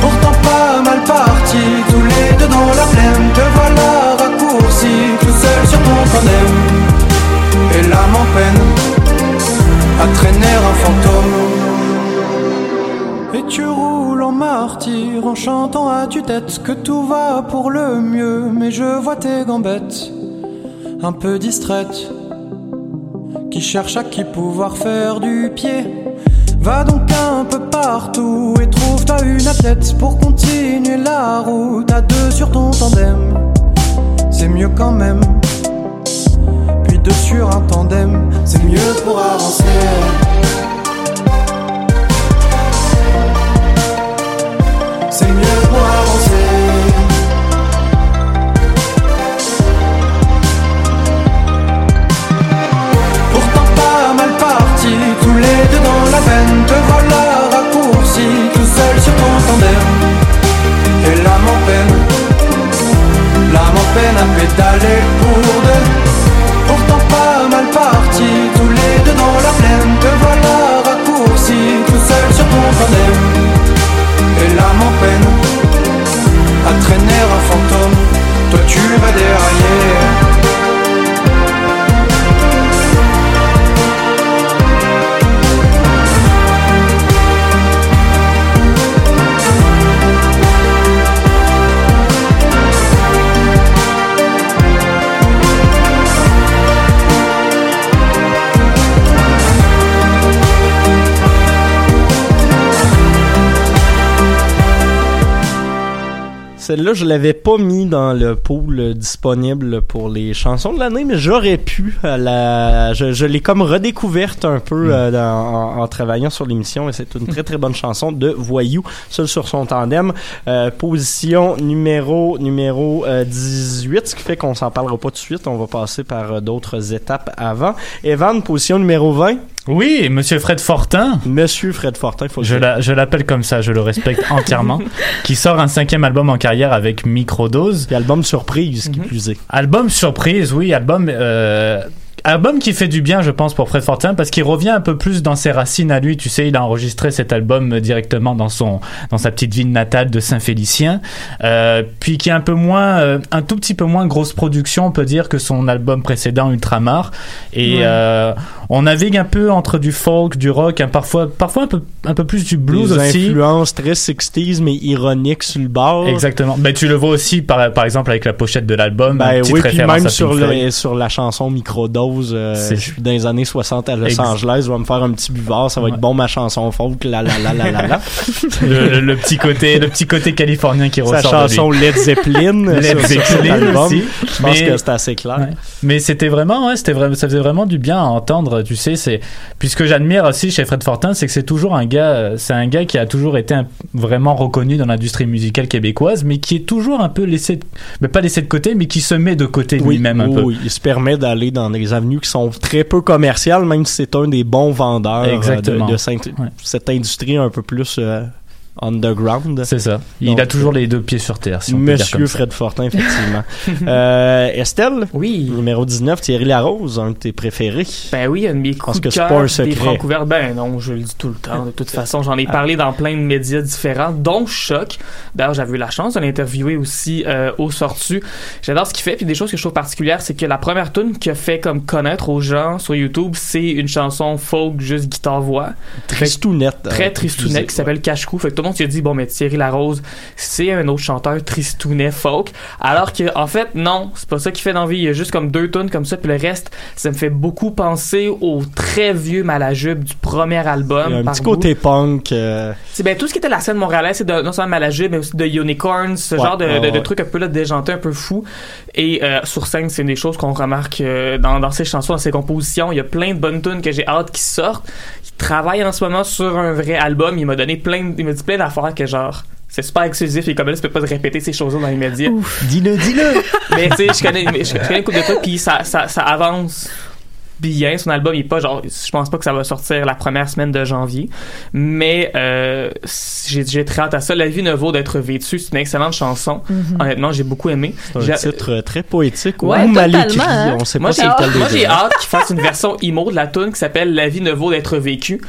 I: Pourtant pas mal parti, tous les deux dans la plaine Te voilà raccourci, tout seul sur ton tandem Et l'âme en peine, à traîner un fantôme. Et tu en chantant à tue-tête que tout va pour le mieux, mais je vois tes gambettes un peu distraites qui cherchent à qui pouvoir faire du pied. Va donc un peu partout et trouve-toi une athlète pour continuer la route à deux sur ton tandem. C'est mieux quand même. Puis deux sur un tandem, c'est mieux pour avancer. c'est mieux pour avancer. Pourtant pas mal parti, tous les deux dans la veine, te voilà raccourci, tout seul sur ton tandem. Et l'âme en peine, l'âme en peine à pédaler pour deux. Pourtant pas mal parti, tous les deux dans la plaine, te voilà raccourci, tout seul sur ton tandem les en peine, à traîner un fantôme, toi tu vas derrière.
C: Celle-là, je l'avais pas mis dans le pool euh, disponible pour les chansons de l'année, mais j'aurais pu. à la... Je, je l'ai comme redécouverte un peu euh, dans- en, en travaillant sur l'émission et c'est une très très bonne chanson de Voyou, seul sur son tandem. Euh, position numéro numéro euh, 18, ce qui fait qu'on s'en parlera pas tout de suite. On va passer par euh, d'autres étapes avant. Evan, position numéro 20.
D: Oui, Monsieur Fred Fortin.
C: Monsieur Fred Fortin, faut
D: Je la- je l'appelle comme ça, je le respecte entièrement. qui sort un cinquième album en carrière avec Microdose.
C: Et album surprise, qui plus est.
D: Album surprise, oui, album. Euh, Album qui fait du bien, je pense, pour Fred Fortin, parce qu'il revient un peu plus dans ses racines à lui. Tu sais, il a enregistré cet album directement dans son, dans sa petite ville natale de Saint-Félicien, euh, puis qui est un peu moins, euh, un tout petit peu moins grosse production, on peut dire, que son album précédent Ultramar. Et
C: Ouais.
D: euh, on navigue un peu entre du folk, du rock, hein, parfois, parfois un peu, un peu plus du blues
C: Des
D: aussi.
C: influences très 60s, mais ironiques sur le bord.
D: Exactement. Ben, tu le vois aussi, par, par exemple, avec la pochette de l'album.
C: Ben oui, puis même sur, le- sur la chanson Microdose, euh, je suis dans les années 60 à Los
D: Ex-
C: Angeles, je vais me faire un petit buvard, ça va être bon ma chanson folk, la la la la la la.
D: le, petit côté, le petit côté californien qui
C: Sa
D: ressort
C: chanson
D: de lui.
C: Led Zeppelin,
D: Led Zeppelin aussi.
C: Je pense que c'est assez clair.
D: ouais. Mais c'était vraiment, ouais, c'était vraiment, ça faisait vraiment du bien à entendre. Tu sais, c'est puisque j'admire aussi chez Fred Fortin, c'est que c'est toujours un gars, c'est un gars qui a toujours été un- vraiment reconnu dans l'industrie musicale québécoise, mais qui est toujours un peu laissé, mais pas laissé de côté, mais qui se met de côté
C: Oui,
D: lui-même un
C: oui,
D: peu.
C: oui, il se permet d'aller dans des avenues qui sont très peu commerciales, même si c'est un des bons vendeurs euh,
D: Exactement.
C: de, de cette, cette industrie un peu plus euh, underground.
D: C'est ça. Il
C: Donc,
D: a toujours les deux pieds sur terre, si on peut dire
C: Monsieur
D: comme ça.
C: Fred Fortin, effectivement. euh, Estelle?
G: Oui.
C: Numéro 19, Thierry Larose, un de tes préférés.
G: Ben oui, un de mes coups
C: que
G: de cœur des. Francouverts. Ben non, je le dis tout le temps. De toute façon, j'en ai parlé dans plein de médias différents, dont Choc. D'ailleurs, j'avais eu la chance de l'interviewer aussi euh, au sortu. J'adore ce qu'il fait. Puis des choses que je trouve particulières, c'est que la première tune qu'il a fait comme connaître aux gens sur YouTube, c'est une chanson folk, juste guitare-voix.
C: Tristounette.
G: Très
C: euh,
G: tristounette qui s'appelle Cache-Cou. Fait que tout monde s'est dit, bon, mais Thierry Larose, c'est un autre chanteur tristounet folk. Alors que, en fait, non, c'est pas ça qu'il fait dans la vie. Il y a juste comme deux tunes comme ça, puis le reste, ça me fait beaucoup penser au très vieux Malajube du premier album.
C: Il y a un
G: par
C: petit
G: bout.
C: côté punk. euh,
G: C'est ben tout ce qui était la scène montréalaise, c'est de, non seulement Malajube, mais aussi de Unicorns, ce
C: Ouais,
G: genre de,
C: ouais,
G: de, de
C: ouais.
G: trucs un peu là déjantés, un peu fous. Et euh, sur scène, c'est une des choses qu'on remarque euh, dans, dans ses chansons, dans ses compositions. Il y a plein de bonnes tunes que j'ai hâte qu'ils sortent. Il travaille en ce moment sur un vrai album. Il m'a donné plein, de- il m'a dit plein d'affaires que genre. C'est super exclusif et comme là, tu peux pas te répéter ces choses-là dans les médias.
C: Dis-le, dis-le!
G: Mais tu sais, je connais, je, je connais une couple de trucs, puis ça, ça, ça avance bien. Son album, il est pas genre, je pense pas que ça va sortir la première semaine de janvier, mais euh, j'ai j'ai très hâte à ça. La vie ne vaut d'être vêtue, c'est une excellente chanson.
C: Mhm.
G: Honnêtement, j'ai beaucoup aimé.
C: C'est un titre euh, très poétique
G: Ouais,
C: ou mal écrit.
G: hein.
C: On sait
G: moi,
C: pas des
G: moi, j'ai hâte qu'ils fassent une version emo de la tune qui s'appelle La vie ne vaut d'être vécue.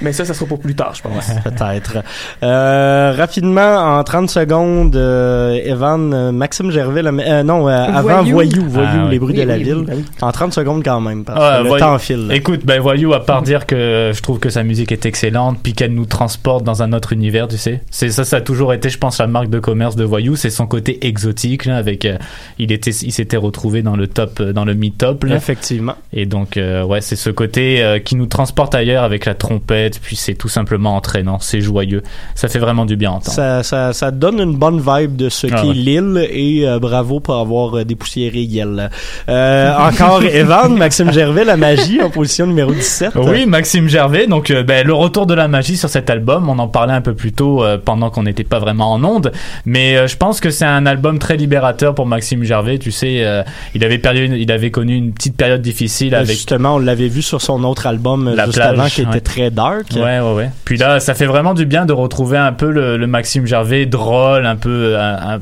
G: Mais ça, ça sera pour plus tard, je pense.
C: Peut-être. Euh, rapidement, en 30 secondes, euh, Evan, euh, Maxime Gervais, le- euh, non, euh, avant
D: Voyou.
C: Voyou, Voyou,
D: Ah, oui.
C: les bruits
D: Oui,
C: de la
D: oui,
C: ville.
D: oui, oui.
C: En 30 secondes quand même, parce Que le
D: Voyou-
C: temps file. là.
D: Écoute, ben Voyou, à part dire que je trouve que sa musique est excellente, puis qu'elle nous transporte dans un autre univers, tu sais. C'est ça, ça a toujours été, je pense, la marque de commerce de Voyou, c'est son côté exotique, là, avec, euh, il était, il s'était retrouvé dans le top, euh, dans le mi-top, là.
C: Effectivement.
D: Et donc, euh, ouais, c'est ce côté euh, qui nous transporte ailleurs avec la trompette, puis c'est tout simplement entraînant, c'est joyeux. Ça fait vraiment du bien à entendre.
C: Ça, ça, ça donne une bonne vibe de ce
D: Ah
C: qu'est
D: ouais.
C: l'île et euh, bravo pour avoir euh, dépoussiéré Yel. Euh, encore Evan, Maxime Gervais, La Magie en position numéro 17.
D: Oui, Maxime Gervais. Donc, euh, ben, le retour de la magie sur cet album. On en parlait un peu plus tôt euh, pendant qu'on n'était pas vraiment en onde. Mais euh, je pense que c'est un album très libérateur pour Maxime Gervais. Tu sais, euh, il avait perdu, une- il avait connu une petite période difficile avec
C: Justement, on l'avait vu sur son autre album euh,
D: La
C: juste
D: plage,
C: avant qui était très dark.
D: Ouais, ouais, ouais. Puis là, ça fait vraiment du bien de retrouver un peu le, le Maxime Gervais drôle, un peu, un, un-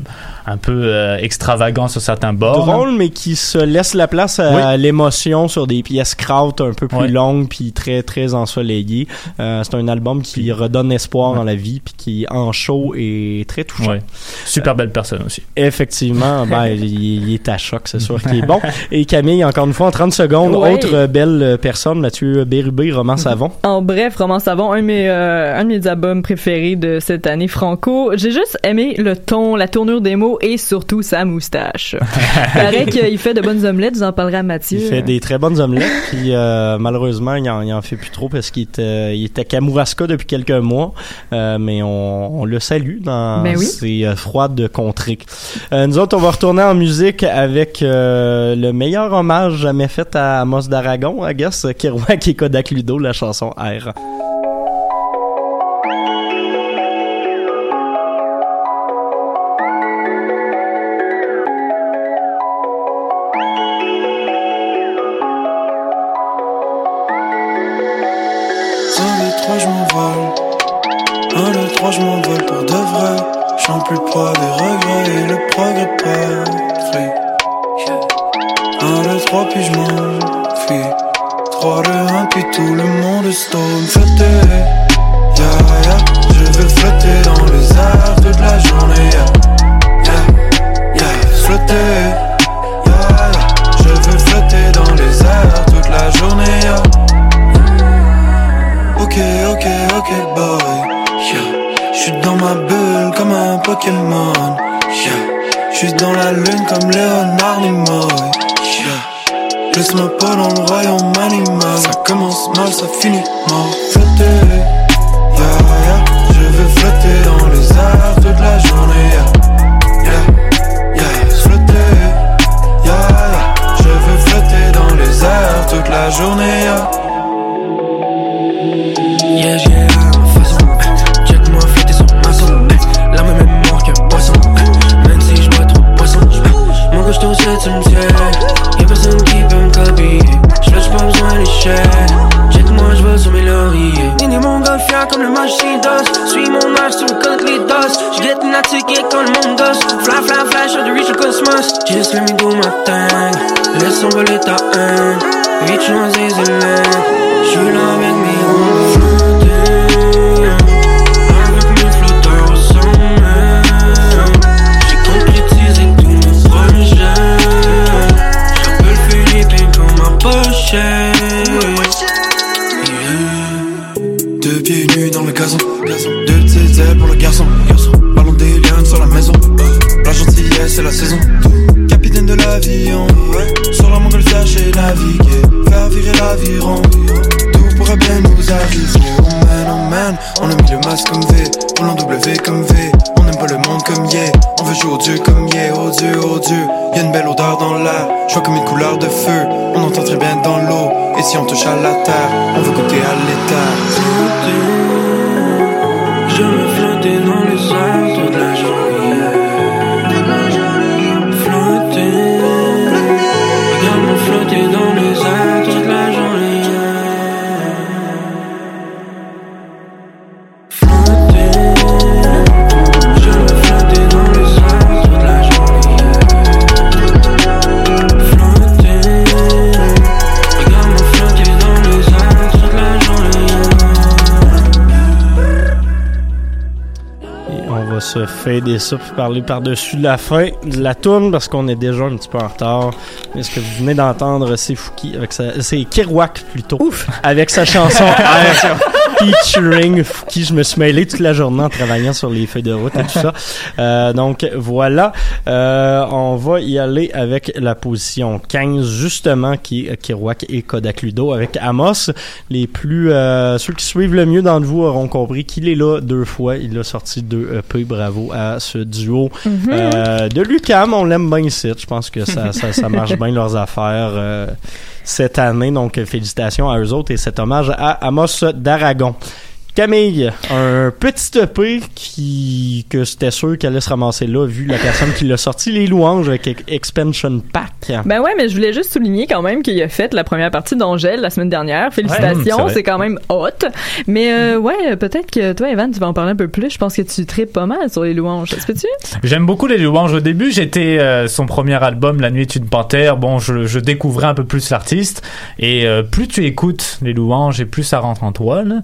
D: un peu euh, extravagant sur certains bords.
C: drôle, mais qui se laisse la place à l'émotion sur des pièces kraut un peu plus longues puis très très ensoleillées. Euh, c'est un album qui redonne espoir dans la vie puis qui en show est très touchant.
D: Super belle personne aussi.
C: Effectivement, ben, il, il est à choc, c'est sûr qu'il est bon. Et Camille, encore une fois, en 30 secondes, autre belle personne, Mathieu Bérubé, Roman Savon.
E: En bref, Roman Savon, un de mes, euh, un de mes albums préférés de cette année franco. J'ai juste aimé le ton, la tournure des mots et surtout sa moustache. Paraît qu'il fait de bonnes omelettes, vous en parlerez à Mathieu.
J: Il fait des très bonnes omelettes, puis euh, malheureusement, il en, il en fait plus trop parce qu'il était, il était Kamouraska depuis quelques mois, euh, mais on, on le salue dans
E: Ben oui.
J: ces euh, froides contrées. Euh, nous autres, on va retourner en musique avec euh, le meilleur hommage jamais fait à Amos d'Aragon, I guess, Kerouac et Kodak Ludo, la chanson R. se fader ça puis parler par-dessus la fin de la tourne parce qu'on est déjà un petit peu en retard. Mais ce que vous venez d'entendre, c'est Fouki avec sa, c'est Kerouac plutôt, avec sa chanson featuring Fouki. Je me suis mêlé toute la journée en travaillant sur les feuilles de route et tout ça. Euh, donc voilà, Euh, on va y aller avec la position 15 justement qui est Kerouac et Kodak Ludo avec Amos. Les plus euh, ceux qui suivent le mieux d'entre vous auront compris qu'il est là deux fois. Il a sorti deux EP. Bravo à ce duo
E: Mhm.
J: euh, de Lucam. On l'aime bien ici. Je pense que ça, ça, ça marche bien leurs affaires euh, cette année. Donc félicitations à eux autres et cet hommage à Amos d'Aragon. Camille, un petit EP qui que c'était sûr qu'elle allait se ramasser là vu la personne qui l'a sorti les louanges avec Ex- Expansion Pack.
E: Ben ouais, mais je voulais juste souligner quand même qu'il a fait la première partie d'Angèle la semaine dernière. Félicitations, c'est quand même hot. Mais euh, ouais, peut-être que toi, Evan, tu vas en parler un peu plus. Je pense que tu tripes pas mal sur les louanges. Est-ce que tu?
D: J'aime beaucoup les louanges. Au début, j'étais euh, son premier album, La nuit est une panthère. Bon, je, je découvrais un peu plus l'artiste. Et euh, plus tu écoutes les louanges et plus ça rentre en toi. là.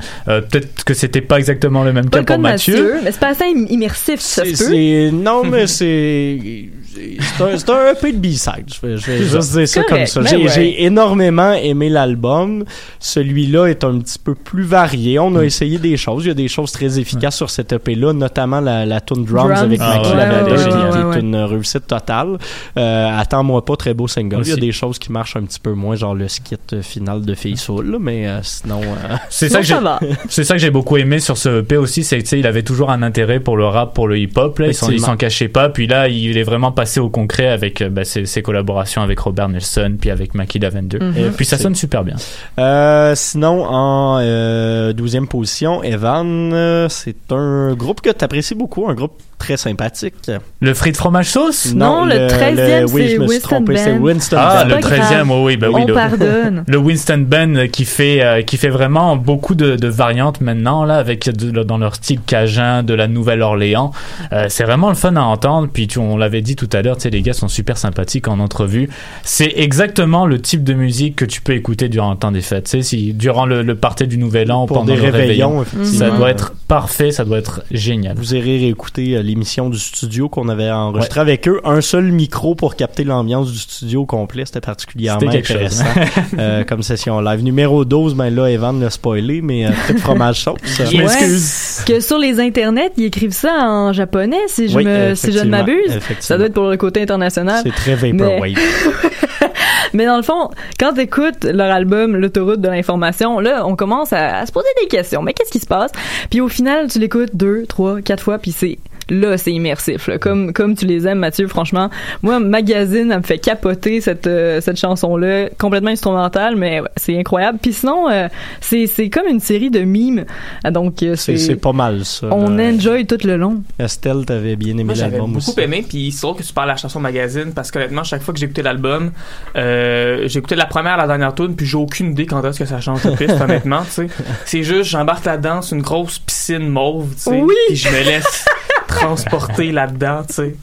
D: Peut-être que c'était pas exactement le même cas pour Mathieu.
E: Mathieu, mais c'est pas assez im- immersif, ça se peut.
J: non, mais c'est
C: c'est un, c'est un EP de B-side. Je vais, je vais
D: C'est
C: juste dire ça comme ça. J'ai
D: ouais.
C: j'ai énormément aimé l'album. Celui-là est un petit peu plus varié. On a
D: Mm.
C: essayé des choses. Il y a des choses très efficaces sur cet EP-là, notamment la, la tune Drums,
E: Drums.
C: avec
D: Ah
C: Maki
D: ouais,
C: qui,
D: ouais,
C: qui
E: ouais,
C: est une réussite totale. Euh, Attends-moi pas, très beau single. Il y a des choses qui marchent un petit peu moins, genre le skit euh, final de Fille Soul, là, mais euh, sinon... euh,
D: C'est ça que j'ai,
E: ça va.
D: c'est ça que j'ai beaucoup aimé sur ce EP aussi, c'est que tu sais, il avait toujours un intérêt pour le rap, pour le hip-hop. Là, il s'en, cachait pas. Puis là, il est vraiment passé au concret avec euh, bah, ses, ses collaborations avec Robert Nelson, puis avec Mackie Lavender.
E: Mhm.
C: Et
D: Puis ça sonne super bien.
C: Euh, sinon, en euh, 12e position, Evan, euh, c'est un groupe que tu apprécies beaucoup, un groupe très sympathique.
D: Le frites fromage sauce?
E: Non, le 13e,
C: oui,
E: c'est Winston
C: c'est. Winston
D: Ah, le
E: pas
D: 13e,
E: grave.
D: oh oui, bah oui.
E: On
D: le,
E: pardonne.
D: le Winston Band qui fait, euh, qui fait vraiment beaucoup de, de variantes maintenant, là, avec de- dans leur style cajun de la Nouvelle-Orléans. Euh, c'est vraiment le fun à entendre. Puis tu- on l'avait dit tout à l'heure, tu sais, les gars sont super sympathiques en entrevue. C'est exactement le type de musique que tu peux écouter durant le temps des fêtes. Tu sais, si, durant le, le party du Nouvel An,
C: Pour
D: pendant
C: des
D: le
C: réveillons,
D: réveillon,
C: effectivement.
D: ça doit être parfait, ça doit être génial.
C: Vous irez réécouter euh, l'émission du studio qu'on avait enregistrée avec eux. Un seul micro pour capter l'ambiance du studio au complet. C'était particulièrement intéressant
D: chose.
C: euh, comme session live. Numéro 12, ben là, Evan l'a spoilé, mais euh, peut-être fromage sauce.
D: Je m'excuse.
E: Que sur les internets, ils écrivent ça en japonais, si je,
C: Oui,
E: me, si je ne m'abuse. Ça doit être pour le côté international.
C: C'est très
E: Mais-
C: vaporwave.
E: Mais dans le fond, quand t'écoutes leur album L'autoroute de l'information, là, on commence à, à se poser des questions. Mais qu'est-ce qui se passe? Puis au final, tu l'écoutes deux, trois, quatre fois, puis c'est là, c'est immersif. Là. Comme comme tu les aimes, Mathieu. Franchement, moi, Magazine, elle me fait capoter cette euh, cette chanson-là, complètement instrumentale, mais ouais, c'est incroyable. Puis sinon, euh, c'est c'est comme une série de mimes. Ah, Donc euh,
C: C'est pas mal, ça.
E: on
C: là.
E: enjoy tout le long.
C: Estelle, t'avais bien aimé
G: Moi, j'avais
C: l'album
G: beaucoup
C: aussi.
G: aimé, puis c'est drôle que tu parles de la chanson magazine, parce qu'honnêtement, chaque fois que j'ai écouté l'album, euh, j'ai écouté la première à la dernière tune, puis j'ai aucune idée quand est-ce que ça change de piste, honnêtement, tu sais. C'est juste, j'embarque là-dedans, c'est une grosse piscine mauve, tu sais,
E: Oui!
G: puis je me laisse transporter là-dedans, tu sais.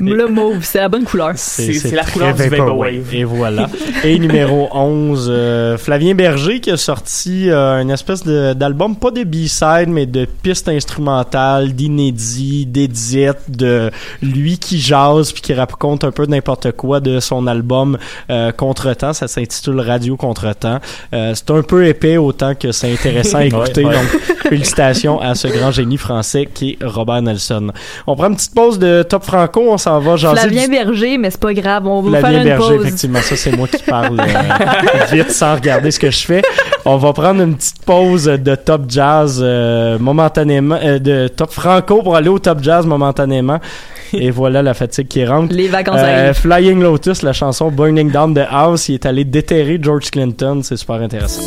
E: Le mauve, c'est la bonne couleur.
G: C'est- la couleur du Vaporwave.
C: Et voilà. Et numéro 11, euh, Flavien Berger qui a sorti euh, une espèce de- d'album, pas de B-side, mais de pistes instrumentales, d'inédits, d'édits, de lui qui jase puis qui raconte un peu n'importe quoi de son album euh, Contretemps. Ça s'intitule Radio Contretemps. Euh, c'est un peu épais autant que c'est intéressant à écouter.
D: Ouais, ouais.
C: Donc, félicitations à ce grand génie français qui est Robert Nelson. On prend une petite pause de Top Franco. On s'en va jaser
E: Flavien
C: du-
E: Berger, mais c'est pas grave, on va
C: Flavien
E: faire une
C: Berger,
E: pause.
C: effectivement, ça c'est moi qui parle euh, vite sans regarder ce que je fais. On va prendre une petite pause de top jazz euh, momentanément, euh, de top franco pour aller au top jazz momentanément. Et voilà la fatigue qui rentre.
E: Les vacances
C: Euh,
E: arrivent.
C: Flying Lotus, la chanson Burning Down the House, il est allé déterrer George Clinton, c'est super intéressant.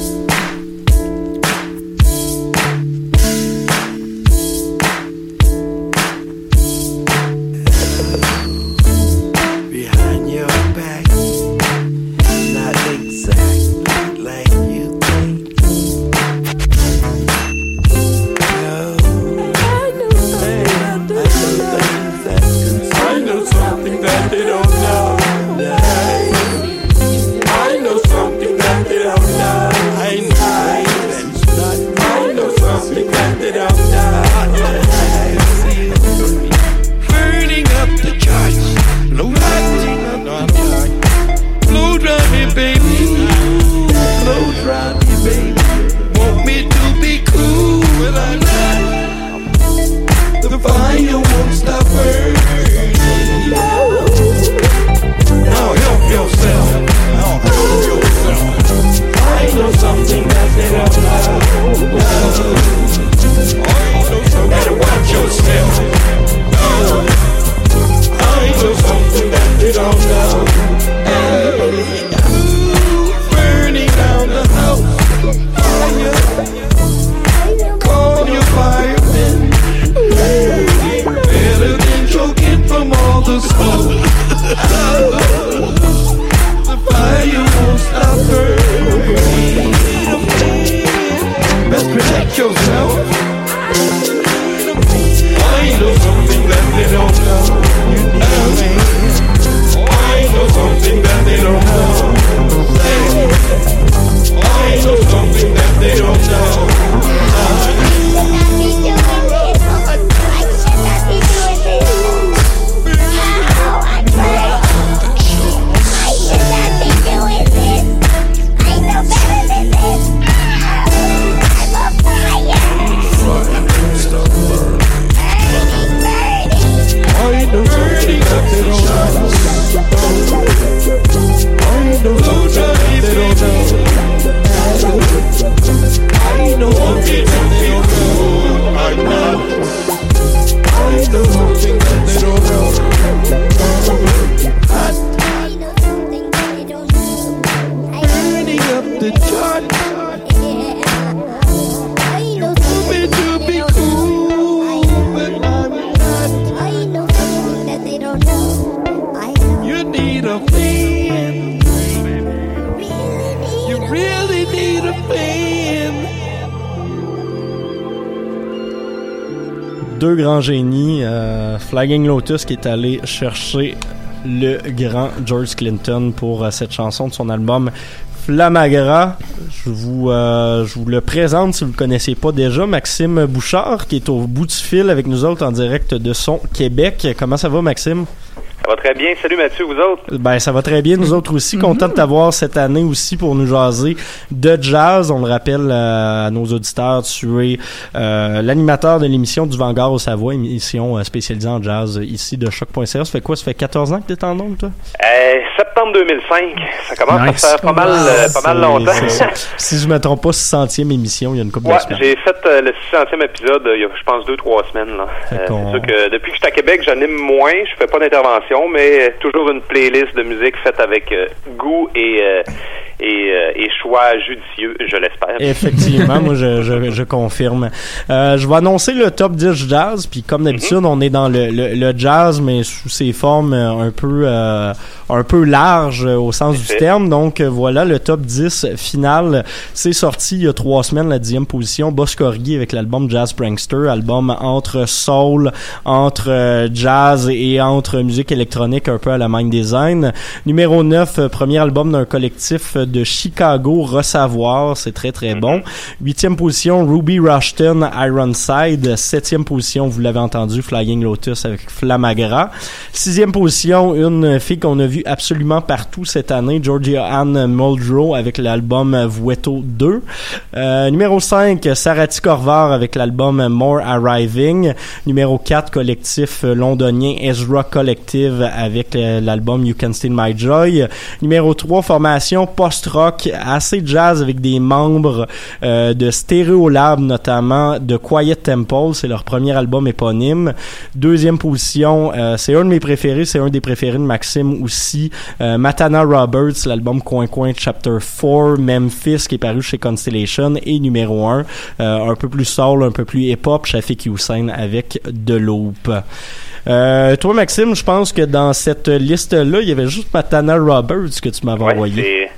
C: Lotus qui est allé chercher le grand George Clinton pour euh, cette chanson de son album Flamagra. Je vous, euh, je vous le présente si vous le connaissez pas déjà. Maxime Bouchard qui est au bout du fil avec nous autres en direct de son Québec. Comment ça va Maxime?
K: Très bien. Salut Mathieu, vous autres?
C: Ben, ça va très bien, nous autres aussi. Content de t'avoir cette année aussi pour nous jaser de jazz. On le rappelle euh, à nos auditeurs, tu es euh, l'animateur de l'émission du Vanguard au Savoie, émission euh, spécialisée en jazz ici de choc.ca. Ça fait quoi? Ça fait 14 ans que t'es en ondes, toi?
K: Euh, septembre 2005. Ça commence
C: Nice.
K: à faire pas mal, euh, pas mal
C: C'est-
K: longtemps.
C: si je me trompe pas, 600e émission, il y a une couple
K: Ouais,
C: de semaines.
K: j'ai fait euh, le 600e épisode euh, il y a, je pense, deux, trois semaines. Là. Euh, c'est sûr que depuis que je suis à Québec, j'anime moins, je fais pas d'intervention, mais toujours une playlist de musique faite avec euh, goût et, et, euh, et choix judicieux, je l'espère.
C: Effectivement, moi je, je, je confirme. Euh, je vais annoncer le top 10 jazz, puis comme d'habitude,
K: Mhm.
C: on est dans le, le, le jazz, mais sous ses formes euh, un peu euh, un peu larges euh, au sens du terme. Donc euh, voilà le top 10 final. C'est sorti il y a trois semaines, la dixième position. Boss Corgi avec l'album Jazz Prankster, album entre soul, entre jazz et entre musique électronique un peu à la Mind Design. Numéro 9, euh, premier album d'un collectif de Chicago, Ressavoir, c'est très très bon. Huitième position, Ruby Rushton, Ironside. Septième position, vous l'avez entendu, Flying Lotus avec Flamagra. Sixième position, une fille qu'on a vue absolument partout cette année, Georgia Ann Muldrow avec l'album Vueto 2. Euh, numéro 5, Sarati Corvar avec l'album More Arriving. Numéro 4, collectif londonien Ezra Collective avec euh, l'album You Can Steal My Joy. Numéro 3, formation post-rock assez jazz avec des membres euh, de Stereolab notamment de Quiet Temple, c'est leur premier album éponyme. Deuxième position, euh, c'est un de mes préférés, c'est un des préférés de Maxime aussi. Euh, Matana Roberts, l'album Coin Coin Chapter 4, Memphis qui est paru chez Constellation et numéro 1, euh, un peu plus soul, un peu plus hip-hop, Shafik Hussein avec De Loop. Euh, toi Maxime, je pense que dans cette liste-là, il y avait juste Matana Roberts que tu m'avais
K: Ouais,
C: envoyé.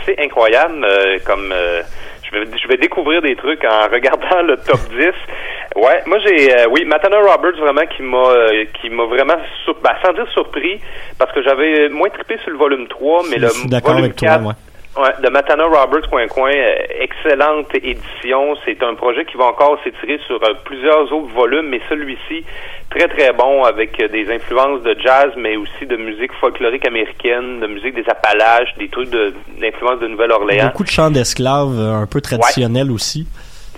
K: Assez incroyable euh, comme euh, je vais je vais découvrir des trucs en regardant le top 10. Ouais, moi j'ai euh, oui, Matana Roberts vraiment qui m'a euh, qui m'a vraiment sur, ben, sans dire surpris parce que j'avais moins trippé sur le volume 3 mais le volume
C: avec toi,
K: 4
C: ouais.
K: De Matana Roberts Coin Coin, euh, excellente édition. C'est un projet qui va encore s'étirer sur euh, plusieurs autres volumes, mais celui-ci très très bon avec euh, des influences de jazz, mais aussi de musique folklorique américaine, de musique des Appalaches, des trucs d'influence de, Nouvelle-Orléans.
C: Beaucoup de chants d'esclaves, un peu traditionnels aussi.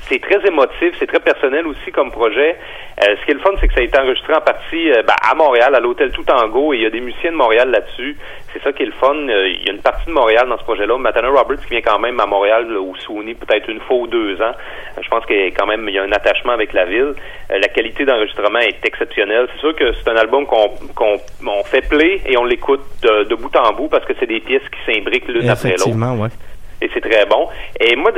K: C'est très émotif, c'est très personnel aussi comme projet. Euh, ce qui est le fun, c'est que ça a été enregistré en partie euh, ben, à Montréal, à l'hôtel Toutango, et il y a des musiciens de Montréal là-dessus. C'est ça qui est le fun. Euh, il y a une partie de Montréal dans ce projet-là. Matana Roberts qui vient quand même à Montréal au Sony peut-être une fois ou deux ans. Euh, je pense qu'il y a quand même y a un attachement avec la ville. Euh, la qualité d'enregistrement est exceptionnelle. C'est sûr que c'est un album qu'on qu'on on fait play et on l'écoute de, bout en bout parce que c'est des pièces qui s'imbriquent l'une après l'autre
C: ouais.
K: Et c'est très bon. Et moi,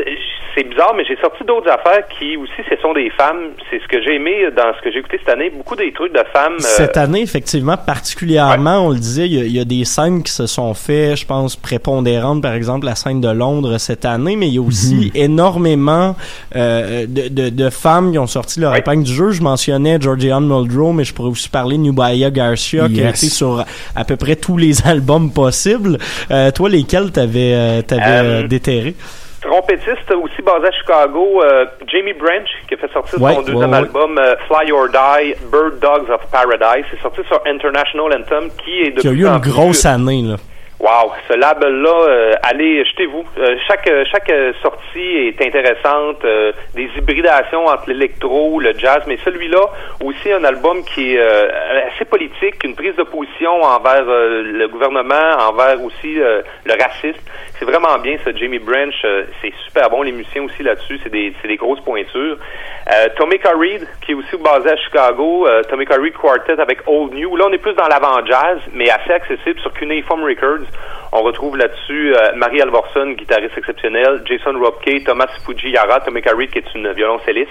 K: c'est bizarre, mais j'ai sorti d'autres affaires qui aussi, ce sont des femmes. C'est ce que j'ai aimé dans ce que j'ai écouté cette année. Beaucoup des trucs de femmes. euh,
C: Cette année, effectivement, particulièrement, on le disait, il y, a, il y a des scènes qui se sont faites, je pense, prépondérantes, par exemple, la scène de Londres cette année, mais il y a aussi énormément euh, de, de, de femmes qui ont sorti leur épingle du jeu. Je mentionnais Georgianne Muldrow, mais je pourrais aussi parler de Nubaya Garcia, qui a été sur à peu près tous les albums possibles. Euh, toi, lesquels t'avais euh, t'avais
K: Euh,
C: euh, déterré?
K: Trompettiste aussi basé à Chicago, euh, Jamie Branch, qui a fait sortir
C: Ouais,
K: son
C: ouais,
K: deuxième
C: ouais.
K: album euh, Fly or Die, Bird Dogs of Paradise. C'est sorti sur International Anthem, qui est de
C: Qui a
K: plus
C: eu une
K: plus-
C: grosse année, là.
K: Wow, ce label-là, euh, allez, jetez-vous. Euh, chaque euh, chaque euh, sortie est intéressante, euh, des hybridations entre l'électro, le jazz, mais celui-là aussi un album qui est euh, assez politique, une prise de position envers le gouvernement, envers aussi le racisme. C'est vraiment bien ce Jamie Branch, c'est super bon. Les musiciens aussi là-dessus, c'est des c'est des grosses pointures. Tomika Reed, qui est aussi basé à Chicago, Tomika Reed Quartet avec Old New. Là, on est plus dans l'avant-jazz, mais assez accessible sur Cuneiform Records. On retrouve là-dessus euh, Marie Alvorson, guitariste exceptionnelle, Jason Robke, Thomas Fujiyara, Tomika Reed, qui est une violoncelliste.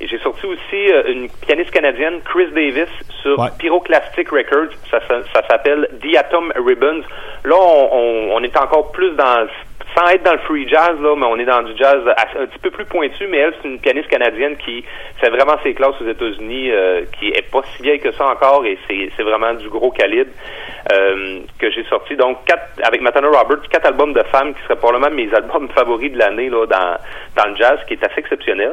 K: Et j'ai sorti aussi euh, une pianiste canadienne, Chris Davis, sur Pyroclastic Records. Ça, ça, ça s'appelle The Atom Ribbons. Là, on, on, on est encore plus dans sans être dans le free jazz, là, mais on est dans du jazz un petit peu plus pointu, mais elle, c'est une pianiste canadienne qui fait vraiment ses classes aux États-Unis, euh, qui est pas si vieille que ça encore, et c'est vraiment du gros calibre euh, que j'ai sorti. Donc, quatre, avec Matana Roberts, quatre albums de femmes qui seraient probablement mes albums favoris de l'année là dans, dans le jazz, qui est assez exceptionnel.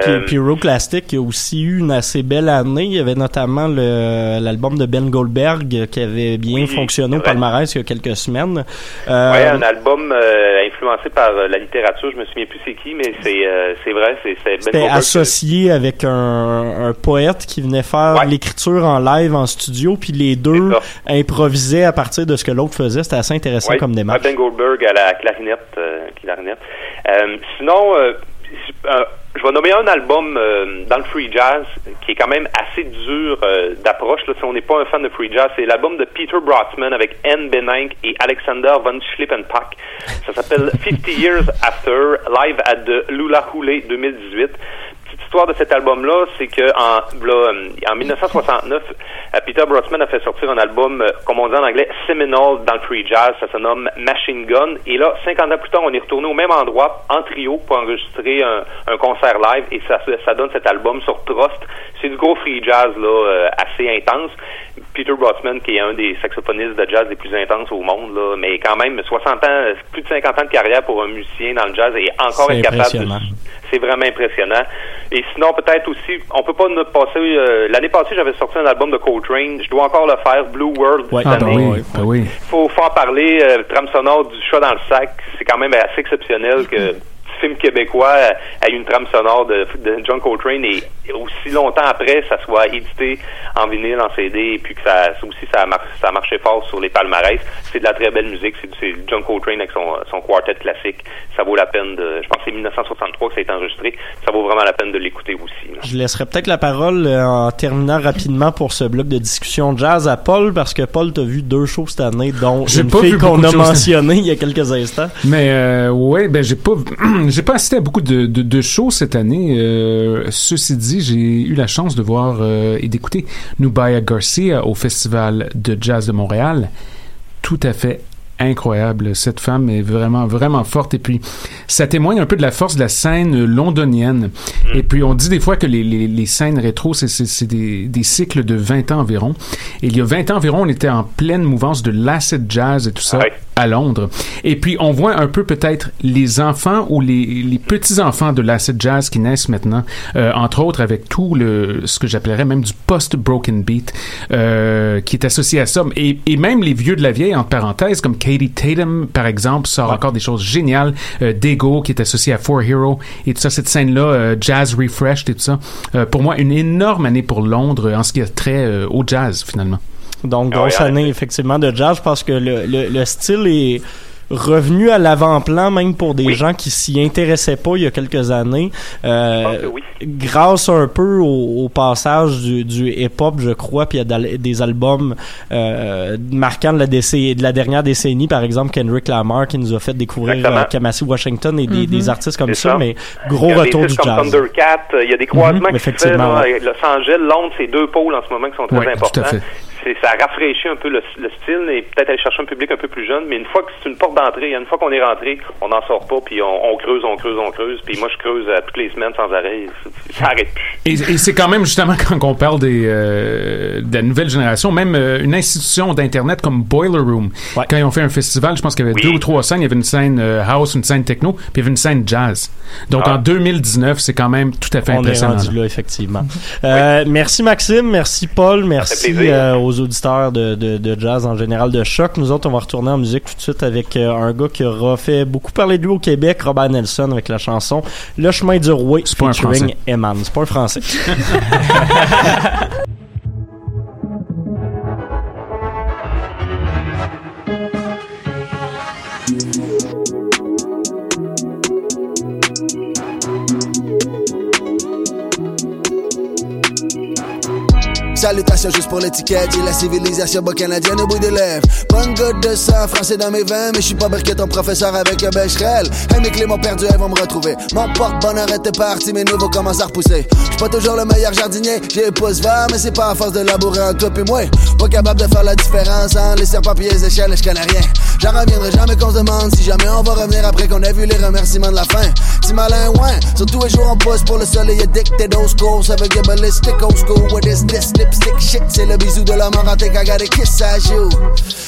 C: Puis,
K: Euh,
C: puis Euroclastic a aussi eu une assez belle année. Il y avait notamment le- l'album de Ben Goldberg qui avait bien fonctionné au palmarès il y a quelques semaines. Euh,
K: Ouais, un album euh, influencé par euh, la littérature. Je me souviens plus c'est qui, mais c'est euh, vrai, Ben
C: C'était
K: Goldberg.
C: associé avec un, un poète qui venait faire l'écriture en live en studio, puis les deux improvisaient à partir de ce que l'autre faisait. C'était assez intéressant
K: Ouais,
C: comme démarche.
K: Ben Goldberg à la clarinette. euh, clarinette. Euh, sinon, euh, euh, je vais nommer un album euh, dans le free jazz qui est quand même assez dur euh, d'approche. Là, si on n'est pas un fan de free jazz, c'est l'album de Peter Brotzman avec Anne Benank et Alexander von Schlippenpack. Ça s'appelle 50 Years After, live à de Lula Houle 2018 petite histoire de cet album-là, c'est que en, là, euh, en 1969, euh, Peter Brotzman a fait sortir un album, euh, comme on dit en anglais, seminal dans le free jazz. Ça se nomme Machine Gun. Et là, 50 ans plus tard, on est retourné au même endroit, en trio, pour enregistrer un, un concert live. Et ça, ça donne cet album sur Trust. C'est du gros free jazz là, euh, assez intense. Peter Brotzman, qui est un des saxophonistes de jazz les plus intenses au monde, là, mais quand même 60 ans, plus de 50 ans de carrière pour un musicien dans le jazz et encore
C: C'est
K: être capable de. C'est vraiment impressionnant. Et sinon, peut-être aussi, on peut pas nous passer. euh, L'année passée, j'avais sorti un album de Coltrane. Je dois encore le faire, Blue World.
F: Ah,
K: cette
F: ben
K: année.
F: oui, ben oui.
K: Faut, faut en parler. euh, le trame sonore du chat dans le sac, c'est quand même assez exceptionnel que ce film québécois ait une trame sonore de, de John Coltrane et aussi longtemps après, ça soit édité en vinyle, en CD, et puis que ça, aussi ça a, mar- ça a marché fort sur les palmarès. C'est de la très belle musique. C'est John Coltrane avec son, son quartet classique. Ça vaut la peine de. Je pense que c'est 1963 que ça a été enregistré. Ça vaut vraiment la peine de l'écouter aussi. là.
C: Je laisserai peut-être la parole euh, en terminant rapidement pour ce bloc de discussion jazz à Paul, parce que Paul, t'as vu deux shows cette année, dont
F: J'ai
C: une
F: pas
C: fille
F: vu
C: qu'on a mentionnée il y a quelques instants.
F: Mais euh, ouais, ben j'ai pas j'ai pas assisté à beaucoup de, de, de shows cette année. Euh, ceci dit, j'ai eu la chance de voir euh, et d'écouter Nubaya Garcia au Festival de Jazz de Montréal. Tout à fait incroyable. Cette femme est vraiment, vraiment forte. Et puis, ça témoigne un peu de la force de la scène londonienne. Et puis, on dit des fois que les, les, les scènes rétro, c'est- des, des cycles de 20 ans environ. Et il y a 20 ans environ, on était en pleine mouvance de l'acid jazz et tout ça à Londres. Et puis, on voit un peu peut-être les enfants ou les, les petits-enfants de l'acid jazz qui naissent maintenant, euh, entre autres avec tout le, ce que j'appellerais même du post-broken beat, euh, qui est associé à ça. Et, et même les vieux de la vieille, entre parenthèses, comme Katie Tatum, par exemple, sort encore des choses géniales. Euh, Dego, qui est associé à Four Hero, et tout ça, cette scène-là, Jazz Refreshed et tout ça. Pour moi, une énorme année pour Londres en ce qui a trait au jazz, finalement.
C: Donc,
F: Ah
C: grosse
F: ouais,
C: année, effectivement, de jazz. Je pense que le, le, le style est revenu à l'avant-plan, même pour des gens qui s'y intéressaient pas il y a quelques années. Euh, Grâce un peu au, au passage du, du hip-hop, je crois, puis il y a des albums euh, marquants de la, décennie, de la dernière décennie, par exemple Kendrick Lamar qui nous a fait découvrir euh, Kamasi Washington et des,
K: Mhm.
C: des artistes comme ça,
K: ça.
C: mais
K: Il
C: gros
K: y a des
C: retour du
K: comme
C: jazz.
K: Thundercat, euh, il y a des croisements
C: Mhm,
K: qui se
C: ouais.
K: avec Los Angeles, Londres, c'est deux pôles en ce moment qui sont très
F: Ouais, tout à
K: importants. Ça rafraîchit un peu le, le style et peut-être aller chercher un public un peu plus jeune, mais une fois que c'est une porte d'entrée, une fois qu'on est rentré, on n'en sort pas, puis on, on creuse, on creuse, on creuse, puis moi je creuse euh, toutes les semaines sans arrêt, ça arrête plus.
F: Et, et c'est quand même justement quand on parle des, euh, de la nouvelle génération, même euh, une institution d'internet comme Boiler Room, quand ils ont fait un festival, je pense qu'il y avait deux ou trois scènes, il y avait une scène euh, house, une scène techno, puis il y avait une scène jazz. Donc
C: Ah.
F: en 2019, c'est quand même tout à fait
C: On est
F: impressionnant.
C: rendu là, effectivement. Euh, Merci Maxime, merci Paul, merci
F: plaisir.
C: Aux auditeurs de, de, de jazz en général de choc. Nous autres, on va retourner en musique tout de suite avec euh, un gars qui aura fait beaucoup parler de lui au Québec, Robert Nelson, avec la chanson Le chemin du
F: un
C: featuring. Eman. C'est pas un français.
L: Salutations juste pour l'étiquette, j'ai la civilisation bas canadienne au bout des lèvres. Bonne goutte de sang français dans mes veines, mais je suis pas briquet ton professeur avec un becherel. Hey, mes clés m'ont perdu, elles vont me retrouver. Mon porte-bonheur était parti, mes nouveaux commencent à repousser. J'suis pas toujours le meilleur jardinier, j'ai les pouces verts, mais c'est pas à force de labourer en toi et moi. Pas capable de faire la différence entre les serpents pis les échelles, je connais rien. J'en reviendrai jamais qu'on se demande si jamais on va revenir après qu'on ait vu les remerciements de la fin. Si malin, ouais, sur tous les jours on pousse pour le soleil addicted old school, ça veut dire ballistic old school. What is this lipstick shit? C'est le bisou de la mort en I got a kiss à you.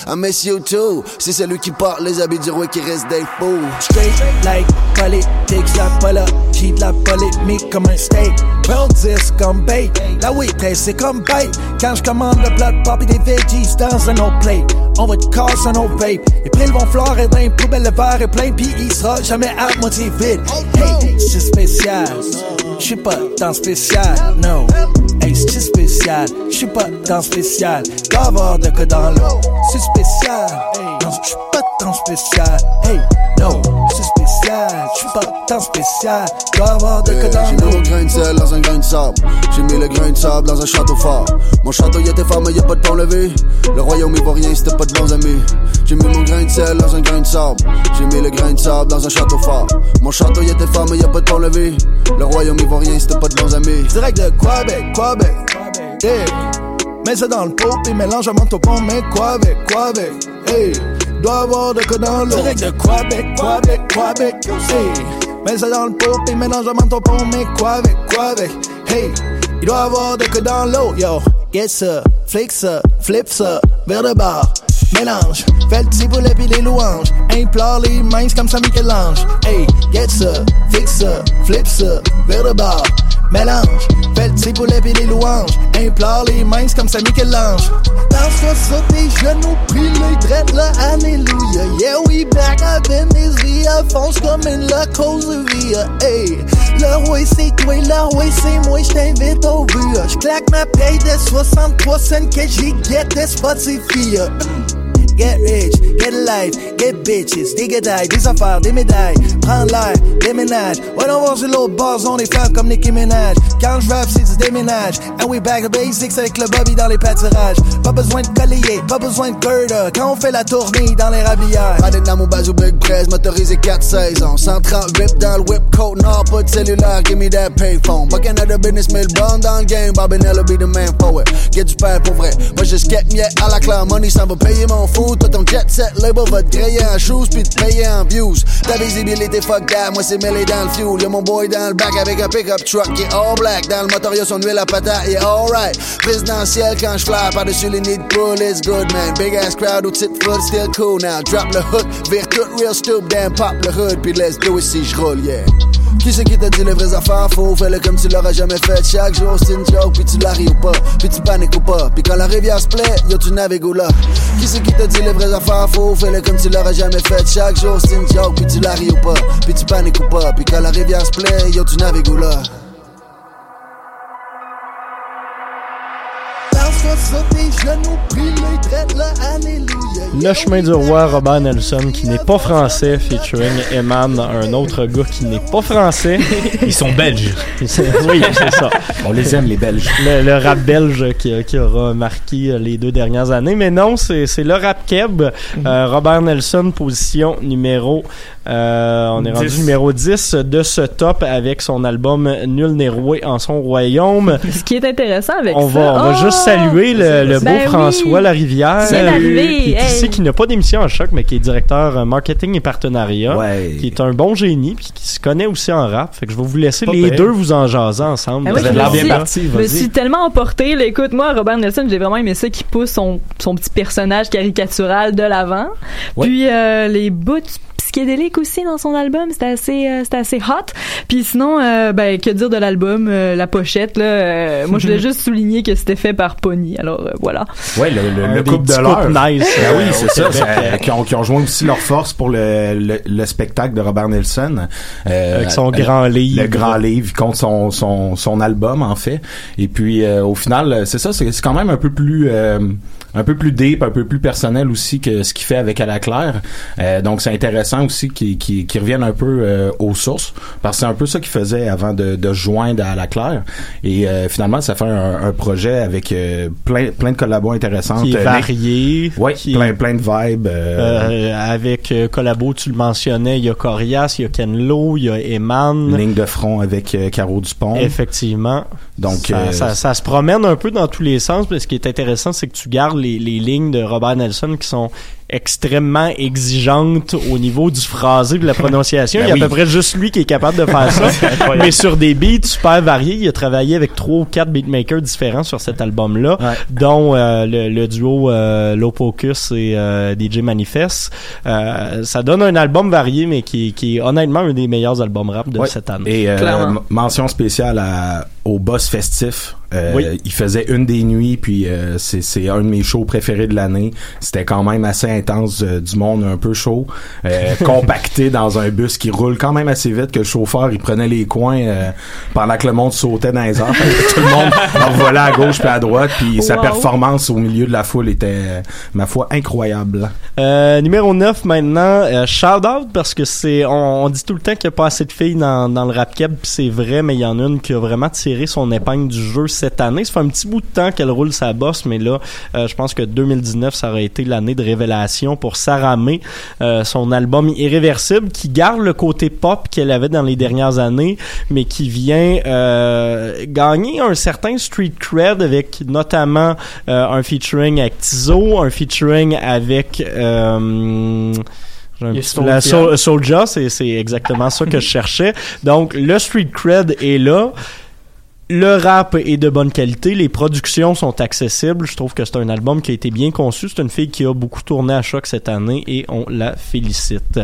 L: I miss you too. C'est celui qui porte les habits du roi qui reste des fous.
M: Straight like politics, la apologie la polémique comme un steak. Bon 10 comme bait, la waitress c'est comme bait. Quand je commande le plat de pop et des veggies dans un autre plate, on va te casser un vape. Les prilles vont fleurir dans les poubelles, le verre est plein, pis il sera jamais à moitié vide. Hey, c'est spécial, je suis pas dans spécial, no. Hey, c'est spécial, je suis pas dans spécial. Avoir de quoi dans l'eau, c'est spécial. Non, pas dans spécial. Hey, no, c'est spécial, je suis pas dans spécial. Doit avoir de
L: Yeah,
M: dans
L: J'ai mis mon grain de sel dans un grain de sable. J'ai mis le grain de sable dans un château fort. Mon château il était fort, mais y a pas de pont levé. Le royaume ivoirien, c'était pas de bons amis. J'ai mis mon grain de sel dans un grain de sable. J'ai mis le grain de sable dans un château fort. Mon château il était fort, mais y a pas de pont levé. Le royaume ivoirien, c'était pas de bons amis.
M: Direct de Québec, Québec. Yeah. Mets ça dans le pot et mélange un manteau pont, mais quoi avec, quoi avec? Hey, doit avoir de quoi dans l'eau. Direct de Québec, Québec, Québec. Hey, mets ça dans le pot et mélange un manteau pont, mais quoi avec, quoi avec? Hey, il doit avoir de quoi dans l'eau, yo. Get ça, flick ça, flip ça, vers le bar. Mélange, fais le petit boulet les louanges. Implore les mains comme ça Michel-Ange. Hey, get ça, fix ça, flip ça, vers. Mélange, fais le petit boulet pis les louanges. Implore les mains comme ça Michel-Ange. Danse-toi sur tes genoux, prie les drettes là, alléluia. Yeah, we back up in. Fonce comme une la cause via. Hey, le roi c'est toi, le roi c'est moi, j't'invite au but. J'claque ma paye de 63 cents que j'y get des Spotify. Get rich, get life, get bitches, des guédailles, des affaires, des médailles. Prends l'air, déménage. Ouais, on va sur l'autre bord, on est femmes comme Nicki Minaj? Quand je rap, c'est du déménage. And we back to basics avec le Bobby dans les pâturages. Pas besoin de collier, pas besoin de girder. Quand on fait la tournée dans les rablières.
L: Riding dans mon bazou big press, motorisé 4 saisons. 130 whip dans le whip coat, non, pas de cellulaire, give me that payphone. Bucking out the business, mais le bon dans le game, Bobinella be the man for it. Get du père pour vrai. Moi, je skate miette à la claire, money, ça va payer mon fou. Toi, ton jet set label va te griller en shoes, puis te payer en views. Ta visibilité, fuck that, moi, c'est mêlé dans le fuel. Y'a mon boy dans le back avec un pick-up truck qui est all black. Dans le moteur, y'a son huile à patate, yeah, alright. Présidentiel quand fly par-dessus les nids de poule, it's good, man. Big ass crowd au titre foot, still cool now. Drop le hook, vire tout real stupid, damn pop le hood, puis let's do it si j'roule, yeah. Qui c'est qui t'a dit les vraies affaires faux? Fais-le comme tu l'aurais jamais fait. Chaque jour c'est une joke, puis tu la ris ou pas, puis tu paniques ou pas. Puis quand la rivière se plaît, yo tu navigues ou là? Qui c'est qui t'a dit les vraies affaires faux? Fais-le comme tu l'aurais jamais fait. Chaque jour c'est une joke, puis tu la ris ou pas, puis tu paniques ou pas. Puis quand la rivière se plaît, yo tu navigues ou là?
C: Le chemin du roi, Robert Nelson, qui n'est pas français, featuring Eman, un autre gars qui n'est pas français.
D: Ils sont belges.
C: oui, c'est ça.
N: On les aime, les Belges.
C: Le, le rap belge qui, qui aura marqué les deux dernières années. Mais non, c'est le rap keb. Euh, Robert Nelson, position numéro... euh, on est rendu
E: 10.
C: numéro 10 de ce top avec son album Nul n'est roué en son royaume.
E: Ce qui est intéressant avec
C: On
E: ça.
C: va, on va
E: Oh!
C: juste saluer le, le beau
E: Ben oui.
C: François Larivière.
E: C'est arrivé,
C: Puis qui
E: hey.
C: sait qui n'a pas d'émission en choc, mais qui est directeur euh, marketing et partenariat. Qui est un bon génie, puis qui se connaît aussi en rap. Fait que je vais vous laisser
D: Pas
C: les deux vous en jaser ensemble.
E: Ah,
C: Vous
E: je me suis-
C: bien
E: Je me suis tellement emporté. Écoute, moi, Robert Nelson, j'ai vraiment aimé ça qui pousse son, son petit personnage caricatural de l'avant. Puis euh, les bouts psychédéliques aussi dans son album, c'était assez, euh, c'était assez hot. Puis sinon, euh, ben, que dire de l'album, euh, la pochette, là, euh, moi, je voulais juste souligner que c'était fait par Pony. Alors, euh, voilà.
N: Ouais, le, le, le couple de l'heure.
C: nice,
N: Ben oui, c'est ça. Qui, ont, qui ont joint aussi leur force pour le, le, le spectacle de Robert Nelson. Euh,
C: Avec son
N: euh,
C: grand livre.
N: Le grand livre contre son, son, son album, en fait. Et puis, euh, au final, c'est ça, c'est c'est quand même un peu plus... un peu plus deep, un peu plus personnel aussi que ce qu'il fait avec À la Claire. Euh, donc c'est intéressant aussi qui, qui, qui reviennent un peu euh, aux sources, parce que c'est un peu ça qu'ils faisaient avant de, de joindre à la Claire. Et euh, finalement, ça fait un, un projet avec plein, plein de collabos intéressantes.
C: Qui est varié.
N: Ouais,
C: qui-
N: plein, plein de vibes.
C: avec euh, collabo, tu le mentionnais, il y a Corias, il y a Ken Lo, il y a Eman.
N: ligne de front avec Caro Dupont.
C: Effectivement.
N: Donc,
C: ça, ça, ça se promène un peu dans tous les sens, mais ce qui est intéressant, c'est que tu gardes les, les lignes de Robert Nelson qui sont extrêmement exigeantes au niveau du phrasé et de la prononciation.
N: Ben
C: il y a
N: oui.
C: à peu près juste lui qui est capable de faire ça. Mais sur des beats super variés, il a travaillé avec trois ou quatre beatmakers différents sur cet album-là, dont euh, le, le duo euh, Low Pocus et euh, DJ Manifest. Euh, ça donne un album varié, mais qui, qui est honnêtement un des meilleurs albums rap de
N: Ouais.
C: cette année.
N: Et euh, mention spéciale à, au boss festif. Euh,
C: Oui.
N: Il faisait une des nuits, puis euh, c'est un de mes shows préférés de l'année. C'était quand même assez intense, euh, du monde un peu chaud, euh, compacté dans un bus qui roule quand même assez vite que le chauffeur il prenait les coins euh, pendant que le monde sautait dans les airs. Tout le monde volait à gauche puis à droite, puis sa performance au milieu de la foule était, euh, ma foi, incroyable.
C: Euh, numéro 9 maintenant, euh, shout out parce que c'est on, on dit tout le temps qu'il n'y a pas assez de filles dans, dans le rap cap puis c'est vrai mais il y en a une qui a vraiment tiré son épingle du jeu cette année. Ça fait un petit bout de temps qu'elle roule sa bosse mais là euh, je pense que 2019 ça aurait été l'année de révélation pour Sarah May, euh, son album Irréversible qui garde le côté pop qu'elle avait dans les dernières années mais qui vient euh, gagner un certain street cred avec notamment un featuring avec Tizo, un featuring avec la
G: Soulja.
C: Soul- Soulja, c'est c'est exactement ça que je cherchais. Donc le street cred est là. Le rap est de bonne qualité, les productions sont accessibles. Je trouve que c'est un album qui a été bien conçu. C'est une fille qui a beaucoup tourné à choc cette année et on la félicite.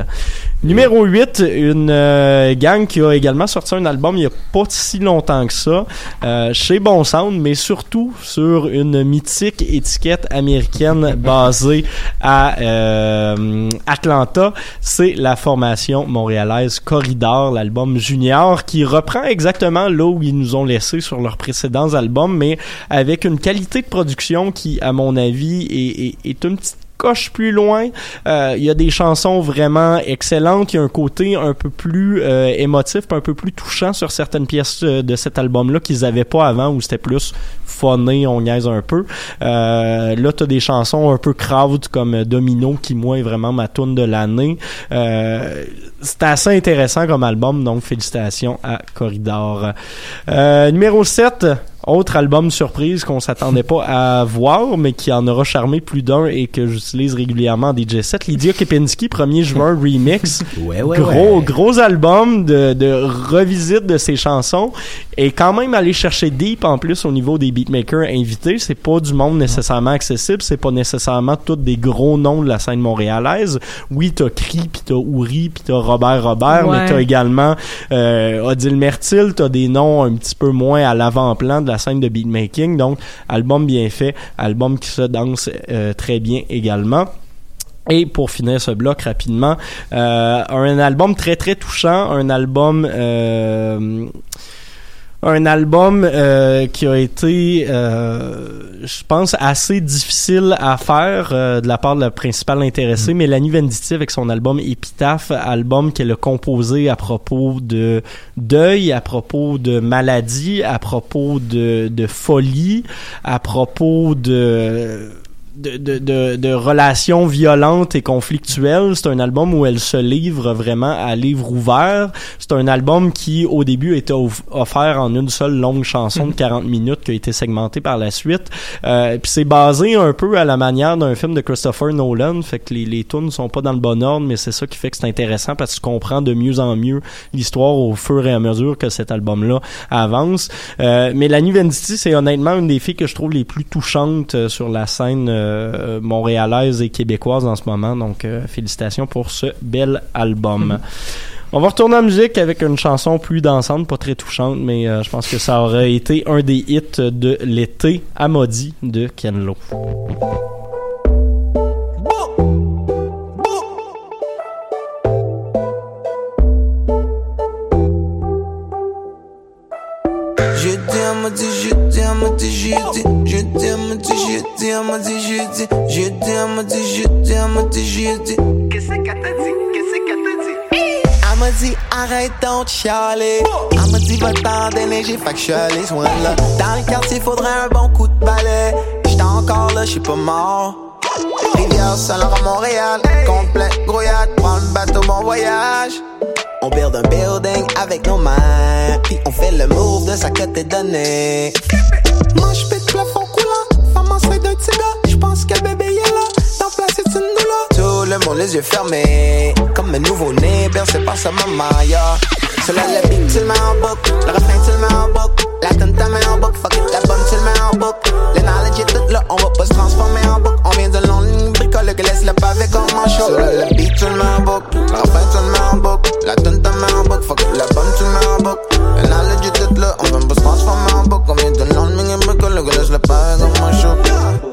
C: Numéro 8, une euh, gang qui a également sorti un album il n'y a pas si longtemps que ça, euh, chez Bon Sound, mais surtout sur une mythique étiquette américaine basée à euh, Atlanta. C'est la formation montréalaise Corridor, l'album Junior, qui reprend exactement là où ils nous ont laissé sur leurs précédents albums, mais avec une qualité de production qui, à mon avis, est, est, est une petite coche plus loin. Euh, Il y a des chansons vraiment excellentes. Il y a un côté un peu plus euh, émotif, un peu plus touchant sur certaines pièces euh, de cet album-là qu'ils avaient pas avant, où c'était plus funné, on niaise un peu. Euh, là, t'as des chansons un peu crowd comme Domino, qui moi est vraiment ma tune de l'année. Euh, c'est assez intéressant comme album, donc félicitations à Corridor. Euh, numéro 7, autre album surprise qu'on s'attendait pas à voir, mais qui en aura charmé plus d'un et que j'utilise régulièrement en DJ set. Lydia Kepinski, 1er juin remix.
N: Ouais, ouais,
C: gros,
N: ouais.
C: gros album de, de revisite de ses chansons et quand même aller chercher deep en plus au niveau des beatmakers invités. C'est pas du monde nécessairement accessible, c'est pas nécessairement tous des gros noms de la scène montréalaise. Oui, t'as Cri, pis t'as Ouri, pis t'as Robert Robert,
E: Ouais.
C: mais t'as également euh, Odile Mertil, t'as des noms un petit peu moins à l'avant-plan de la scène de beatmaking. Donc, album bien fait, album qui se danse euh, très bien également. Et pour finir ce bloc rapidement, euh, un album très très touchant, un album euh, un album euh, qui a été, euh, je pense, assez difficile à faire euh, de la part de la principale intéressée, Mélanie Venditti avec son album Épitaphe, album qu'elle a composé à propos de deuil, à propos de maladie, à propos de, de folie, à propos de de, de, de, de relations violentes et conflictuelles. C'est un album où elle se livre vraiment à livre ouvert. C'est un album qui, au début, était off- offert en une seule longue chanson de 40 minutes qui a été segmentée par la suite. Euh, Puis c'est basé un peu à la manière d'un film de Christopher Nolan. Fait que les, les tunes sont pas dans le bon ordre, mais c'est ça qui fait que c'est intéressant parce que tu comprends de mieux en mieux l'histoire au fur et à mesure que cet album-là avance. Euh, Mélanie Venditti, c'est honnêtement une des filles que je trouve les plus touchantes euh, sur la scène euh, montréalaise et québécoise en ce moment. Donc, euh, félicitations pour ce bel album. On va retourner en musique avec une chanson plus dansante, pas très touchante, mais euh, je pense que ça aurait été un des hits de l'été, Amodi de Ken Lo.
O: Je t'aime, je t'aime, je t'aime, je t'aime, je t'aime, je t'aime, je je t'aime. Qu'est-ce
P: arrête donc de chialer. Elle m'a dit va-t'en déneiger, fait que je suis allé soin là. Dans le quartier, faudrait un bon coup de balai. J'étais encore là, je suis pas mort. Rivière, Saint-Laurent, Montréal. Complet, grouillade, prends le bateau, bon voyage. On build un building avec nos mains. Puis on fait le move de sa que t'es donné. Moi, je pète plafond coulant. Femme enceinte d'un petit gars. J'pense que le bébé est là. Dans place, c'est une douleur. Tout le monde, les yeux fermés. Comme un nouveau-né, bercé par sa maman, yeah. Sur la le beat, tu le mets en boucle. Le refrain, tu le mets en boucle. La tune, tu mets en boucle. Fuck it, la bonne, tu le mets en boucle. Le knowledge est tout là. On va pas se transformer en boucle. On vient de long ligne bricole que laisse le pavé comme un chaud. Sur le beat, tu le mets en boucle. Le refrain, tu le mets en boucle. La tune, tu mets en boucle. Fuck it, la bonne, tu le mets en boucle. Le knowledge est tout là. On vient pas se transformer en boucle. On vient de long le.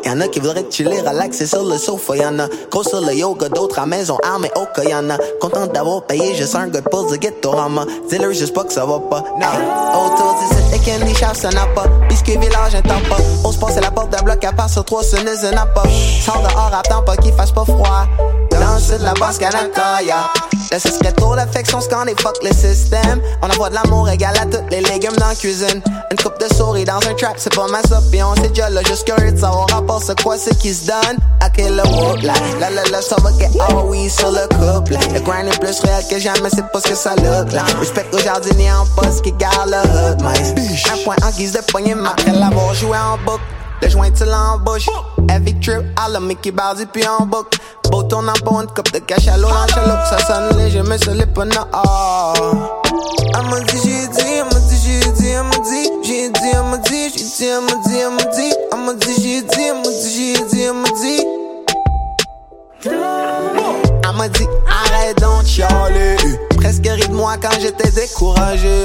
P: Y'en a qui voudraient chiller, relaxer sur le sofa. Y'en a gros sur le yoga, d'autres à maison, armés au cas. Y'en a content d'avoir payé juste un good pulse de Ghettorama. Dis-leur juste pas que ça va pas. Hey, autour d'ici, les candy shops, ça n'a pas. Biscuit village, un temps pas. On se passe la porte d'un bloc à part sur trois sonneries, ça n'a pas. Sors dehors, attends pas qu'il fasse pas froid. Le sud de la basse Canada, yeah. Là, ce serait trop d'affection, quand les fuck le système. On envoie de l'amour égal à tous les légumes dans la cuisine. Une coupe de souris dans un trap, c'est pas ma soupe. Et on s'est déjà là, juste curieux de savoir rapport, c'est quoi ce qui se donne. À quel le whoop, là. La la la, ça va get all oui sur le couple. Le grind est plus réel que jamais, c'est pas ce que ça look là. Respect au jardinier en poste qui garde le hood, mais. Un point en guise de poignée, après l'avoir joué en boucle. Le joint tu l'embauche. Heavy trip à la Mickey Bardi puis en boucle. Beau tournant pour une coupe de cash à chaloupe. Ça sonne léger, mais pas non. Oh. Elle m'a dit, j'ai dit, elle m'a dit, j'ai dit, elle m'a dit, j'ai dit, dit, j'ai dit, dit, dit, dit, j'ai dit, dit, j'ai dit. Elle m'a dit, arrête donc de chialer. Presque ri de moi quand j'étais découragé.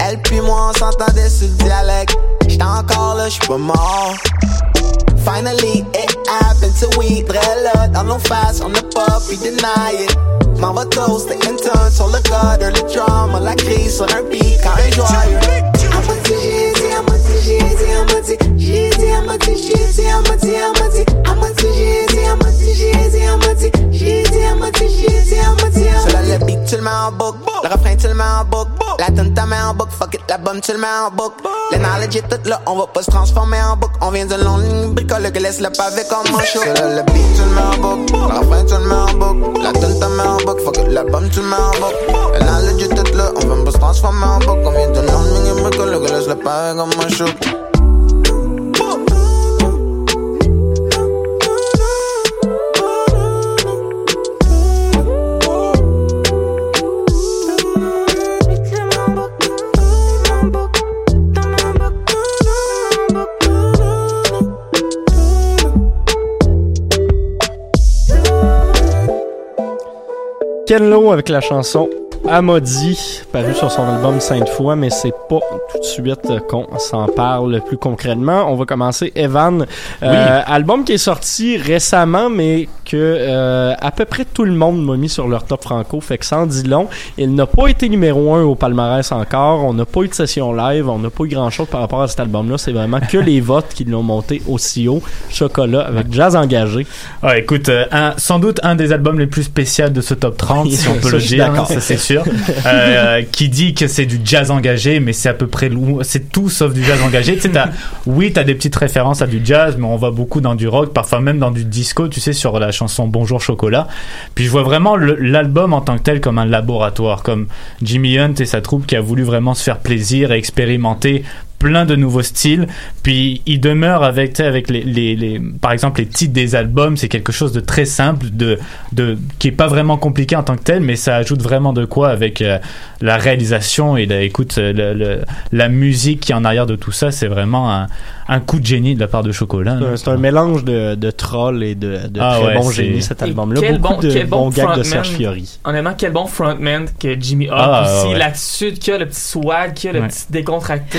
P: Elle puis moi on s'entendait sur le dialecte. J'étais encore là, j'suis pas mort. Finally, it happened to we Très là, dans nos faces, on n'a pas pu deny it. M'en va toast, the intern sur le gutter, le drama, la crise sur un beat quand un joyeux. Elle m'a dit, j'ai dit, elle m'a dit, j'ai dit, elle m'a dit, j'ai dit, elle m'a dit, elle m'a dit, elle m'a dit, j'ai dit, elle m'a dit, j'ai dit, elle m'a dit, j'ai dit, elle m'a dit, j'ai dit, elle m'a dit, Sur la le beat, tu le mets en boucle, le refrain, tu le mets en boucle, la mets en boucle, fuck it, tu le mets en boucle. Le knowledge est tout là, on va pas se transformer en boucle, on vient de long ligne bricole que laisse le pavé comme un show. Sur le beat, tu le mets en boucle, le refrain, tu le mets en boucle, la tune, t'as mets en boucle, fuck it, l'album, tu le mets en boucle. Le knowledge est tout là, on vient pas se transformer en boucle, on vient de long ligne bricole que laisse le pavé comme un show.
C: Ken Lo avec la chanson Amadi, paru sur son album Sainte Fois, mais c'est pas tout de suite qu'on s'en parle plus concrètement. On va commencer Evan, euh, album qui est sorti récemment, mais que euh, à peu près tout le monde m'a mis sur leur top franco, fait que sans dit long. Il n'a pas été numéro un au palmarès encore. On n'a pas eu de session live, on n'a pas eu grand chose par rapport à cet album-là. C'est vraiment que les votes qui l'ont monté aussi haut. Chocolat avec jazz engagé.
D: Ah, écoute, euh, un- sans doute un des albums les plus spéciaux de ce top 30, si on peut
C: Ça,
D: le dire, c'est Euh, qui dit que c'est du jazz engagé, mais c'est à peu près tout sauf du jazz engagé. Tu t'as- oui, t'as des petites références à du jazz, mais on va beaucoup dans du rock, parfois même dans du disco, tu sais, sur la chanson Bonjour Chocolat. Puis je vois vraiment l'album en tant que tel comme un laboratoire, comme Jimmy Hunt et sa troupe qui a voulu vraiment se faire plaisir et expérimenter plein de nouveaux styles puis il demeure avec tu sais, avec les, les, les par exemple les titres des albums c'est quelque chose de très simple de de qui est pas vraiment compliqué en tant que tel mais ça ajoute vraiment de quoi avec euh, la réalisation et la, écoute euh, le- le- la musique qui est en arrière de tout ça c'est vraiment un, un coup de génie de la part de Chocolat
C: C'est un- un mélange de, de troll et de, de
D: Ah
C: très
D: ouais,
C: bon génie cet
G: Et
C: album-là.
G: quel
C: Beaucoup
G: bon-
C: de
G: quel bon
C: bons gags de. Serge Fiori.
G: Honnêtement, quel bon frontman que Jimmy a
D: Ah,
G: aussi.
D: ouais.
G: L'attitude qu'il a, le petit swag qu'il a, le
D: Ouais.
G: petit décontracté.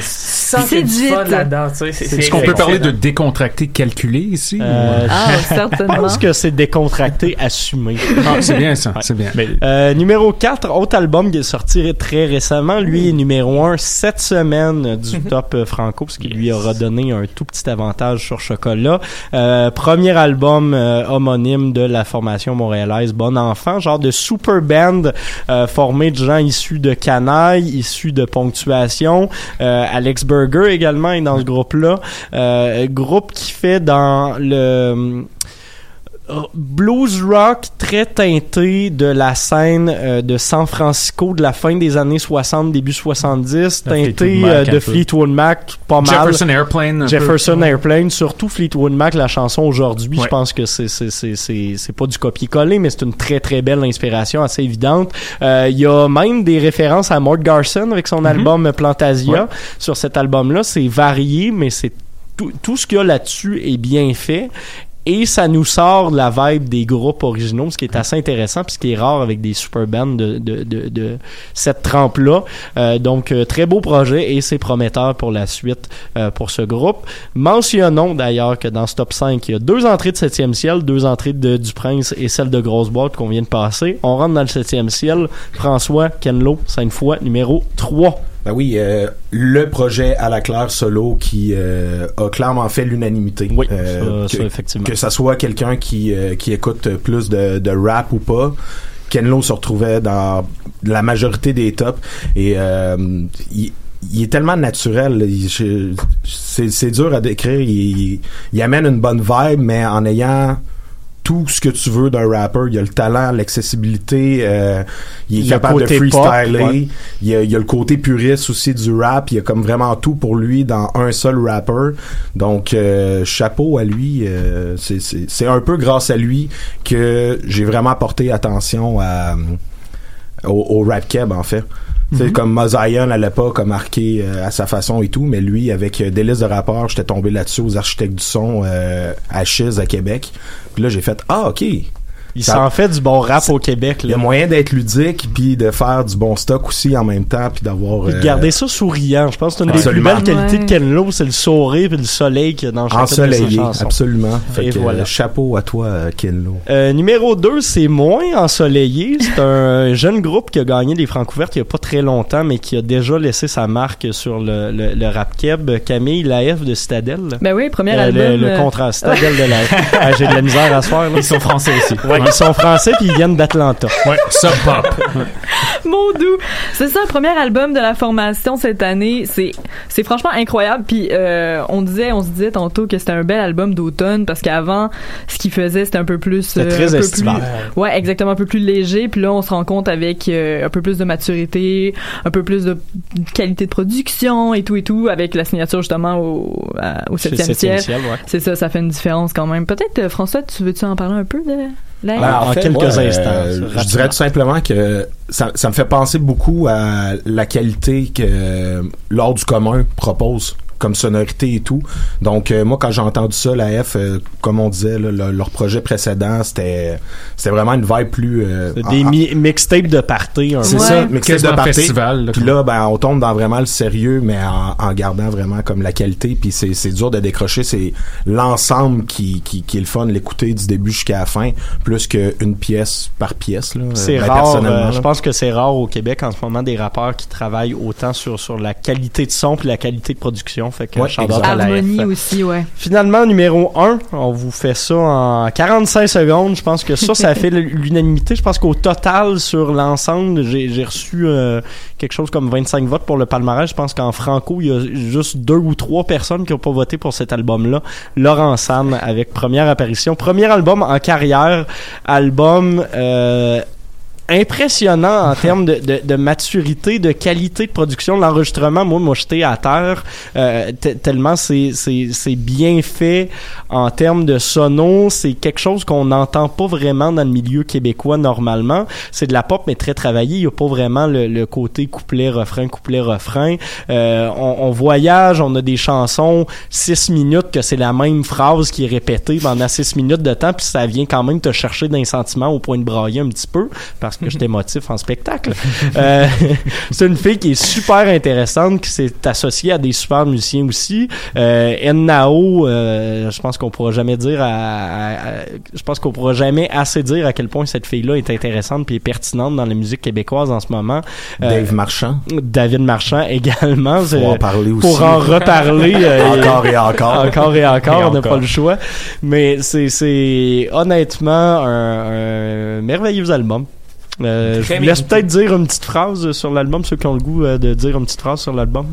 G: Ça,
E: C'est
G: c'est du fun là-dedans, tu sais. c'est- c'est
F: Est-ce qu'on peut parler de décontracté calculé ici?
C: Euh,
F: ou-
E: Ah,
C: Je pense que c'est décontracté assumé.
F: Ah, c'est bien ça, c'est bien.
C: Euh, numéro 4, autre album qui est sorti très récemment. Lui est numéro 1 cette semaine du top euh, franco, ce qui lui aura donné un tout petit avantage sur Chocolat. Euh, premier album euh, homonyme de la formation montréalaise Bon Enfant, genre de super band euh, formé de gens issus de Canaille, issus de Ponctuation. Euh, Alex Berger également est dans ce groupe-là. Euh, groupe qui fait dans le blues rock très teinté de la scène euh, de San Francisco de la fin des années 60 début 70
F: De
C: teinté euh, de. Fleetwood Mac pas mal
F: Jefferson Airplane. peu.
C: Jefferson Airplane surtout Fleetwood Mac la chanson aujourd'hui
F: Ouais.
C: je pense que c'est c'est c'est c'est c'est pas du copier-coller mais c'est une très très belle inspiration assez évidente Euh, il y a même des références à Mort Garson avec son album Plantasia
F: Ouais.
C: sur cet album là c'est varié mais c'est tout, tout ce qu'il y a là-dessus est bien fait et ça nous sort de la vibe des groupes originaux, ce qui est assez intéressant, puis ce qui est rare avec des super bands de, de, de, de cette trempe-là. Euh, donc, euh, très beau projet et c'est prometteur pour la suite euh, pour ce groupe. Mentionnons d'ailleurs que dans ce top 5, il y a deux entrées de 7e ciel, deux entrées de Du Prince et celle de Grosse Boîte qu'on vient de passer. On rentre dans le 7e ciel. François Kenlo, cinq fois, numéro 3.
N: Ben oui, euh, le projet à la claire solo qui euh, a clairement fait l'unanimité.
C: Oui,
N: Euh,
C: ça,
N: que,
C: ça, effectivement.
N: que ça soit quelqu'un qui, euh, qui écoute plus de, de rap ou pas, Ken Lo se retrouvait dans la majorité des tops et euh, il, il est tellement naturel. c'est dur à décrire. Il, il amène une bonne vibe, mais en ayant tout ce que tu veux d'un rapper. Il y a le talent, l'accessibilité, euh, il est
C: Le
N: capable de
C: pop,
N: freestyler.
C: ouais.
N: Il, y a, il y a le côté puriste aussi du rap. Il y a comme vraiment tout pour lui dans un seul rapper. Donc, euh, chapeau à lui. euh, c'est- c'est c'est un peu grâce à lui que j'ai vraiment porté attention à, au, au rap keb, en fait. Tu sais,
C: Mhm.
N: comme Mosaïon à l'époque a marqué euh, à sa façon et tout, mais lui, avec euh, des listes de rappeurs, j'étais tombé là-dessus aux architectes du son euh, à Chiz à Québec. Puis là, j'ai fait Ah, OK.
C: Il
N: Ça-
C: s'en fait du bon rap au Québec.
N: Il y a
C: Là.
N: moyen d'être ludique, puis de faire du bon stock aussi en même temps, puis d'avoir...
C: De
N: euh,
C: garder ça souriant. Je pense que c'est une des plus belles qualités
E: Ouais.
C: de Ken Lo, c'est le sourire et le soleil qu'il y a dans chacune de ses
N: ensoleillé,
C: chansons.
N: absolument. Fait
C: Et
N: que,
C: voilà.
N: euh, chapeau à toi, euh, Ken Lo.
C: Euh, numéro 2, c'est moins ensoleillé. C'est un jeune groupe qui a gagné des Francouvertes il y a pas très longtemps, mais qui a déjà laissé sa marque sur le, le, le rap keb. Camille Laef de Citadel.
E: Ben oui, premier
C: Euh,
E: album.
C: le, le contraste. Citadel de Laef. Ah, J'ai de la misère à se faire. Là.
D: Ils sont français aussi.
C: Ouais, Ils sont français puis ils viennent d'Atlanta.
F: Ouais, Sub Pop.
E: Mon doux. C'est ça, le premier album de la formation cette année. C'est, c'est franchement incroyable. Puis euh, on disait, on se disait tantôt que c'était un bel album d'automne parce qu'avant, ce qu'il faisait, c'était un peu plus, euh,
C: très
E: un peu
C: estival.
E: plus, ouais, exactement, un peu plus léger. Puis là, on se rend compte avec euh, un peu plus de maturité, un peu plus de qualité de production et tout et tout, avec la signature justement au, à- au
C: Chez
E: septième
C: Septième
E: ciel.
C: Ciel, ouais.
E: C'est ça, ça fait une différence quand même. Peut-être, euh, François, tu veux-tu en parler un peu de la
C: Ben, en quelques
N: moi, euh,
C: instants,
N: je dirais tout simplement que ça, ça me fait penser beaucoup à la qualité que l'ordre du commun propose comme sonorité et tout. Donc euh, moi quand j'ai entendu ça la F euh, comme on disait là, le- leur projet précédent c'était c'était vraiment une vibe plus euh,
C: Des
N: en-
C: mi- mixtapes de party. un
N: c'est ça, mixtape de party.
F: festival, là,
N: Puis là, ben, on tombe dans vraiment le sérieux, mais en, en gardant vraiment comme la qualité. Puis c'est, c'est dur de décrocher. C'est l'ensemble qui, qui, qui est le fun, l'écouter du début jusqu'à la fin, plus qu'une pièce par pièce. Là,
C: C'est
N: Ben,
C: rare. euh, je pense que c'est rare au Québec en ce moment des rappeurs qui travaillent autant sur sur la qualité de son puis la qualité de production. Fait que
N: Ouais,
E: Harmonie aussi, ouais.
C: Finalement, numéro 1, on vous fait ça en 45 secondes. Je pense que ça, ça fait l'unanimité. Je pense qu'au total, sur l'ensemble, j'ai reçu euh, quelque chose comme 25 votes pour le palmarès. Je pense qu'en franco, il y a juste deux ou trois personnes qui n'ont pas voté pour cet album-là. Laurent San, avec première apparition. Premier album en carrière. Album... Euh, impressionnant en termes de, de, de maturité, de qualité de production. L'enregistrement, moi, m'a jeté à terre euh, te- tellement c'est c'est c'est bien fait en termes de sono. C'est quelque chose qu'on n'entend pas vraiment dans le milieu québécois normalement. C'est de la pop, mais très travaillé. Il n'y a pas vraiment le, le côté couplet-refrain, couplet-refrain. Euh, on, on voyage, on a des chansons six minutes que c'est la même phrase qui est répétée pendant six minutes de temps, puis ça vient quand même te chercher d'un sentiment au point de brailler un petit peu, parce parce que j'étais émotif en spectacle. Euh, c'est une fille qui est super intéressante, qui s'est associée à des super musiciens aussi. Euh, Ennao, euh, je pense qu'on pourra jamais dire, à, à- à- je pense qu'on pourra jamais assez dire à quel point cette fille-là est intéressante puis est pertinente dans la musique québécoise en ce moment. Euh,
N: Dave Marchand.
C: David Marchand également.
N: Faut en parler aussi.
C: Pour en reparler. euh,
N: Encore et encore.
C: Encore et encore,
N: Et
C: on n'a pas le choix. Mais c'est, c'est honnêtement un, un merveilleux album. Euh, je vous laisse peut-être dire une petite phrase sur l'album, ceux qui ont le goût euh, de dire une petite phrase sur l'album.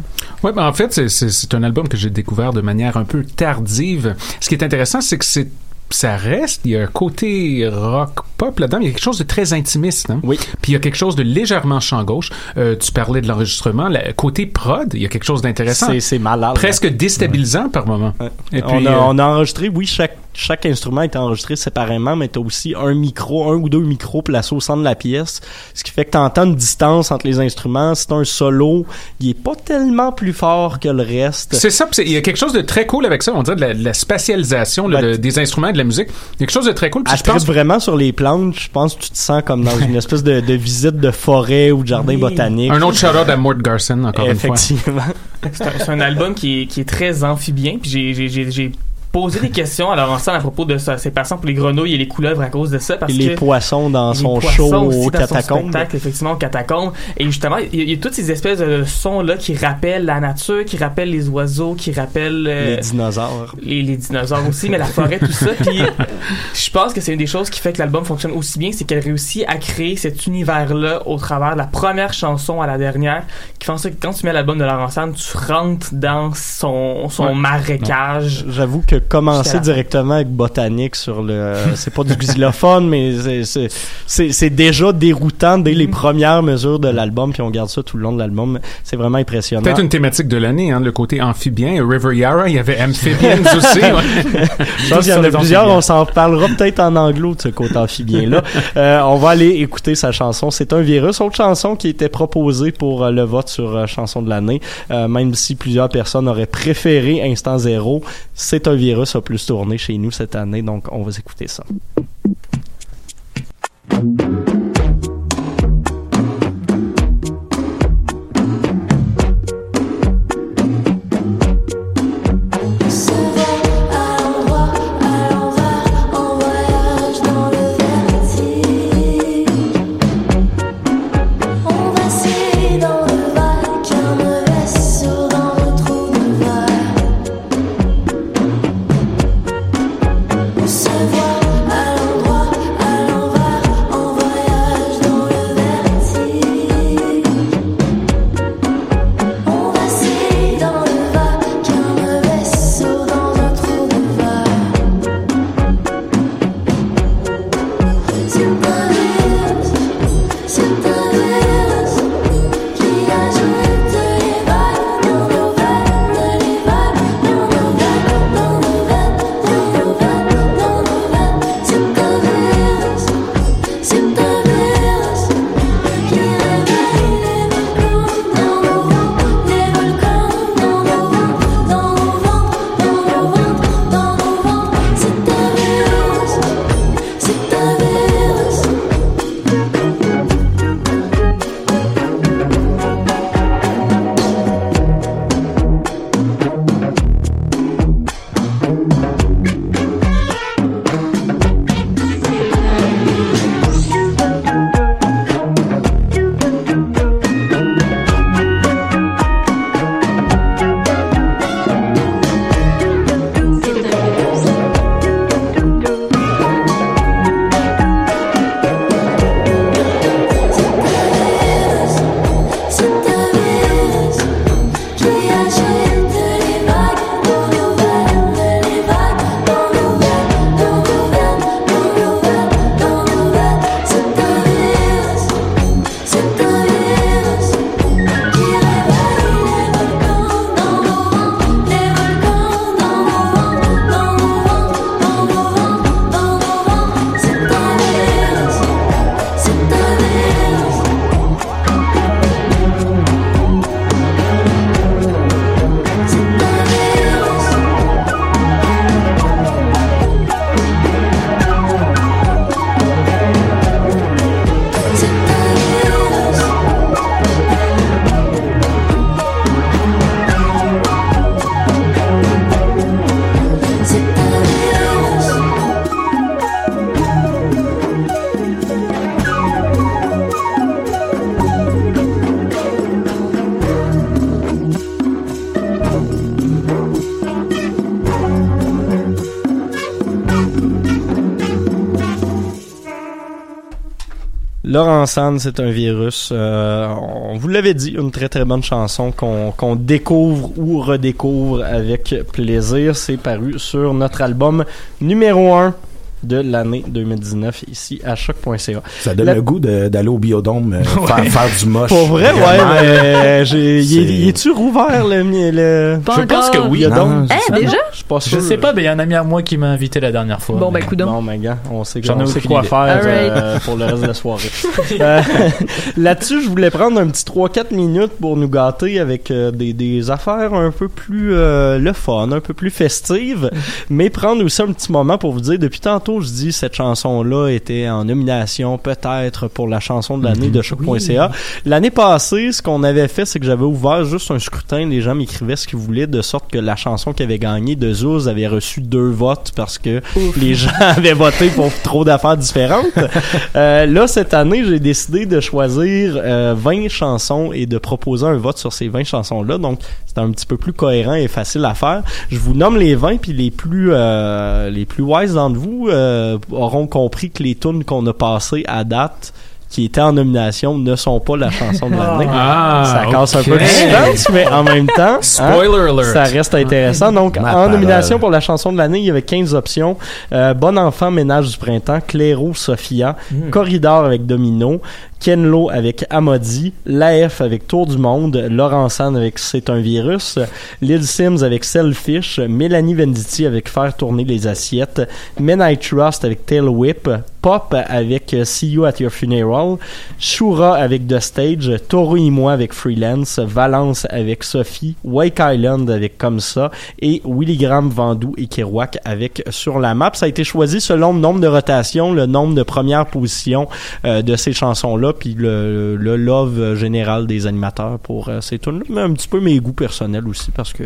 F: Ouais, ben en fait, c'est un album que j'ai découvert de manière un peu tardive. Ce qui est intéressant, c'est que c'est ça reste, il y a un côté rock pop là-dedans, il y a quelque chose de très intimiste. Hein?
C: Oui.
F: Puis il y a quelque chose de légèrement champ gauche. Euh, tu parlais de l'enregistrement, le côté prod, il y a quelque chose d'intéressant.
C: C'est, c'est malade.
F: Presque déstabilisant par moment. Et
C: on,
F: puis,
C: a,
F: euh,
C: on a enregistré, oui, chaque, chaque instrument est enregistré séparément, mais t'as aussi un micro, un ou deux micros placés au centre de la pièce, ce qui fait que t'entends une distance entre les instruments. C'est un solo, il est pas tellement plus fort que le reste.
F: C'est ça, il y a quelque chose de très cool avec ça. On dirait de la, de la spatialisation là, de- des instruments de la musique. Il y a quelque chose de très cool. Puis
C: Elle
F: je pense
C: vraiment sur les plantes. Je pense que tu te sens comme dans une espèce de, de visite de forêt ou de jardin
G: Oui.
C: botanique.
F: un autre shout-out à Mort Garson, encore une fois.
C: Effectivement.
G: C'est un, c'est un album qui est, qui est très amphibien. Puis j'ai- posé des questions à Laurent à propos de sa- ses passions pour les grenouilles et les couleuvres à cause de ça. Parce
C: Et les
G: que
C: poissons dans son show au
G: dans son
C: catacombe.
G: spectacle, effectivement, au catacombe. Et justement, il y, a- il y a toutes ces espèces de sons-là qui rappellent la nature, qui rappellent les oiseaux, qui rappellent... euh,
C: Les dinosaures.
G: les, les dinosaures aussi, mais la forêt, tout ça. Puis je pense que c'est une des choses qui fait que l'album fonctionne aussi bien, c'est qu'elle réussit à créer cet univers-là au travers de la première chanson à la dernière, qui fait en sorte que quand tu mets l'album de Laurent tu rentres dans son, son
C: Ouais.
G: marécage.
C: J'avoue que commencer directement avec botanique sur le, c'est pas du xylophone, mais c'est- déjà déroutant dès les premières mesures de l'album, puis on garde ça tout le long de l'album. C'est vraiment impressionnant.
F: Peut-être une thématique de l'année, hein, le côté amphibien. River Yarra, il y avait Amphibians aussi. ouais.
C: Je pense qu'il y en a plusieurs, on s'en parlera peut-être en anglo de ce côté amphibien-là. Euh, on va aller écouter sa chanson. C'est un virus, autre chanson qui était proposée pour euh, le vote sur euh, chanson de l'année. Euh, même si plusieurs personnes auraient préféré Instant Zéro, c'est un virus a plus tourné chez nous cette année, donc on va écouter ça. Laurent Sand, c'est un virus. Euh, on vous l'avait dit, une très très bonne chanson qu'on découvre ou redécouvre avec plaisir. C'est paru sur notre album numéro 1 de l'année 2019 ici à choc.ca.
N: Ça donne
C: La-
N: le goût d'aller au biodôme euh, faire, faire du moche.
C: Pour vrai, ouais. Mais j'ai- il est-
N: c'est-
C: il est-tu rouvert le, le
D: Je pense que oui.
C: biodôme?
D: Non,
E: Eh, déjà?
C: Je pas
D: Je
C: sûr.
D: sais pas, mais il y a un ami à moi qui m'a invité la dernière fois.
E: Bon,
D: mais-
E: ben, coudonc.
C: Bon, ben, gars, on sait,
D: J'en ai
C: on sait quoi
D: idée.
C: faire euh, pour le reste de la soirée. Euh, Là-dessus, je voulais prendre un petit 3-4 minutes pour nous gâter avec euh, des, des affaires un peu plus euh, le fun, un peu plus festives, mais prendre aussi un petit moment pour vous dire, depuis tantôt, je dis cette chanson-là était en nomination peut-être pour la chanson de l'année de choc.ca. L'année passée, ce qu'on avait fait, c'est que j'avais ouvert juste un scrutin, les gens m'écrivaient ce qu'ils voulaient, de sorte que la chanson qui avait gagné de Avait reçu deux votes parce que les gens avaient voté pour trop d'affaires différentes. Euh, là, cette année, j'ai décidé de choisir euh, 20 chansons et de proposer un vote sur ces 20 chansons-là. Donc, c'est un petit peu plus cohérent et facile à faire. Je vous nomme les 20, puis les plus euh, les plus wise d'entre vous euh, auront compris que les tunes qu'on a passées à date qui étaient en nomination ne sont pas la chanson de l'année.
F: Ah,
C: ça casse un peu le suspense, mais en même temps, hein,
F: alert.
C: ça reste intéressant. Donc,
N: Ma
C: en
N: parole.
C: nomination pour la chanson de l'année, il y avait 15 options. Euh, bon enfant, ménage du printemps, Clairo, Sophia, Corridor avec Domino, Kenlo avec Amodi, L'AF avec Tour du Monde, Laurent avec C'est un virus, Lil Sims avec Selfish, Mélanie Venditti avec Faire tourner les assiettes, Men I Trust avec Tail Whip, Pop avec See You at Your Funeral, Shura avec The Stage, Toro et moi avec Freelance, Valence avec Sophie, Wake Island avec Comme ça et Willy Graham, Vandou et Kerouac avec Sur la map. Ça a été choisi selon le nombre de rotations, le nombre de premières positions euh, de ces chansons-là, puis le, le love général des animateurs pour euh, ces tunes-là, mais un petit peu mes goûts personnels aussi parce que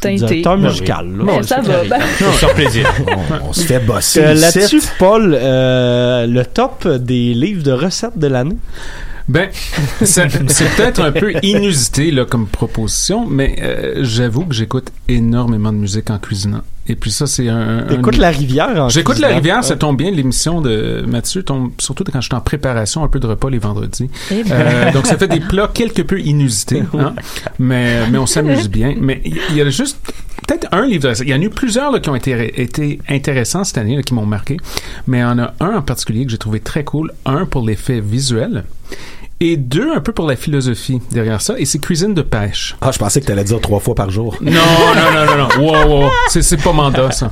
E: Teinté.
C: musical. là.
E: Mais ça va. Ben,
D: On se fait plaisir.
N: on, on se fait bosser.
C: Euh. Là-dessus, Paul, euh, le top des livres de recettes de l'année?
F: Ben, c'est peut-être un peu inusité là, comme proposition, mais euh, j'avoue que j'écoute énormément de musique en cuisinant. Et puis ça, c'est un... un-
C: T'écoutes La Rivière en
F: J'écoute La. Rivière, ça tombe bien. L'émission de Mathieu tombe surtout quand je suis en préparation un peu de repas les vendredis.
E: Eh ben.
F: Euh, donc ça fait des plats quelque peu inusités, hein, mais, mais on s'amuse bien. Mais il y a juste peut-être un livre de. Il y en a eu plusieurs là, qui ont été, été intéressants cette année, là, qui m'ont marqué. Mais il y en a un en particulier que j'ai trouvé très cool. Un pour l'effet visuel. Et deux, un peu pour la philosophie derrière ça, et c'est Cuisine de pêche.
N: Ah, je pensais que t'allais dire trois fois par jour.
F: Non, non, non, non, non. Wow, wow. C'est, c'est pas mandat, ça.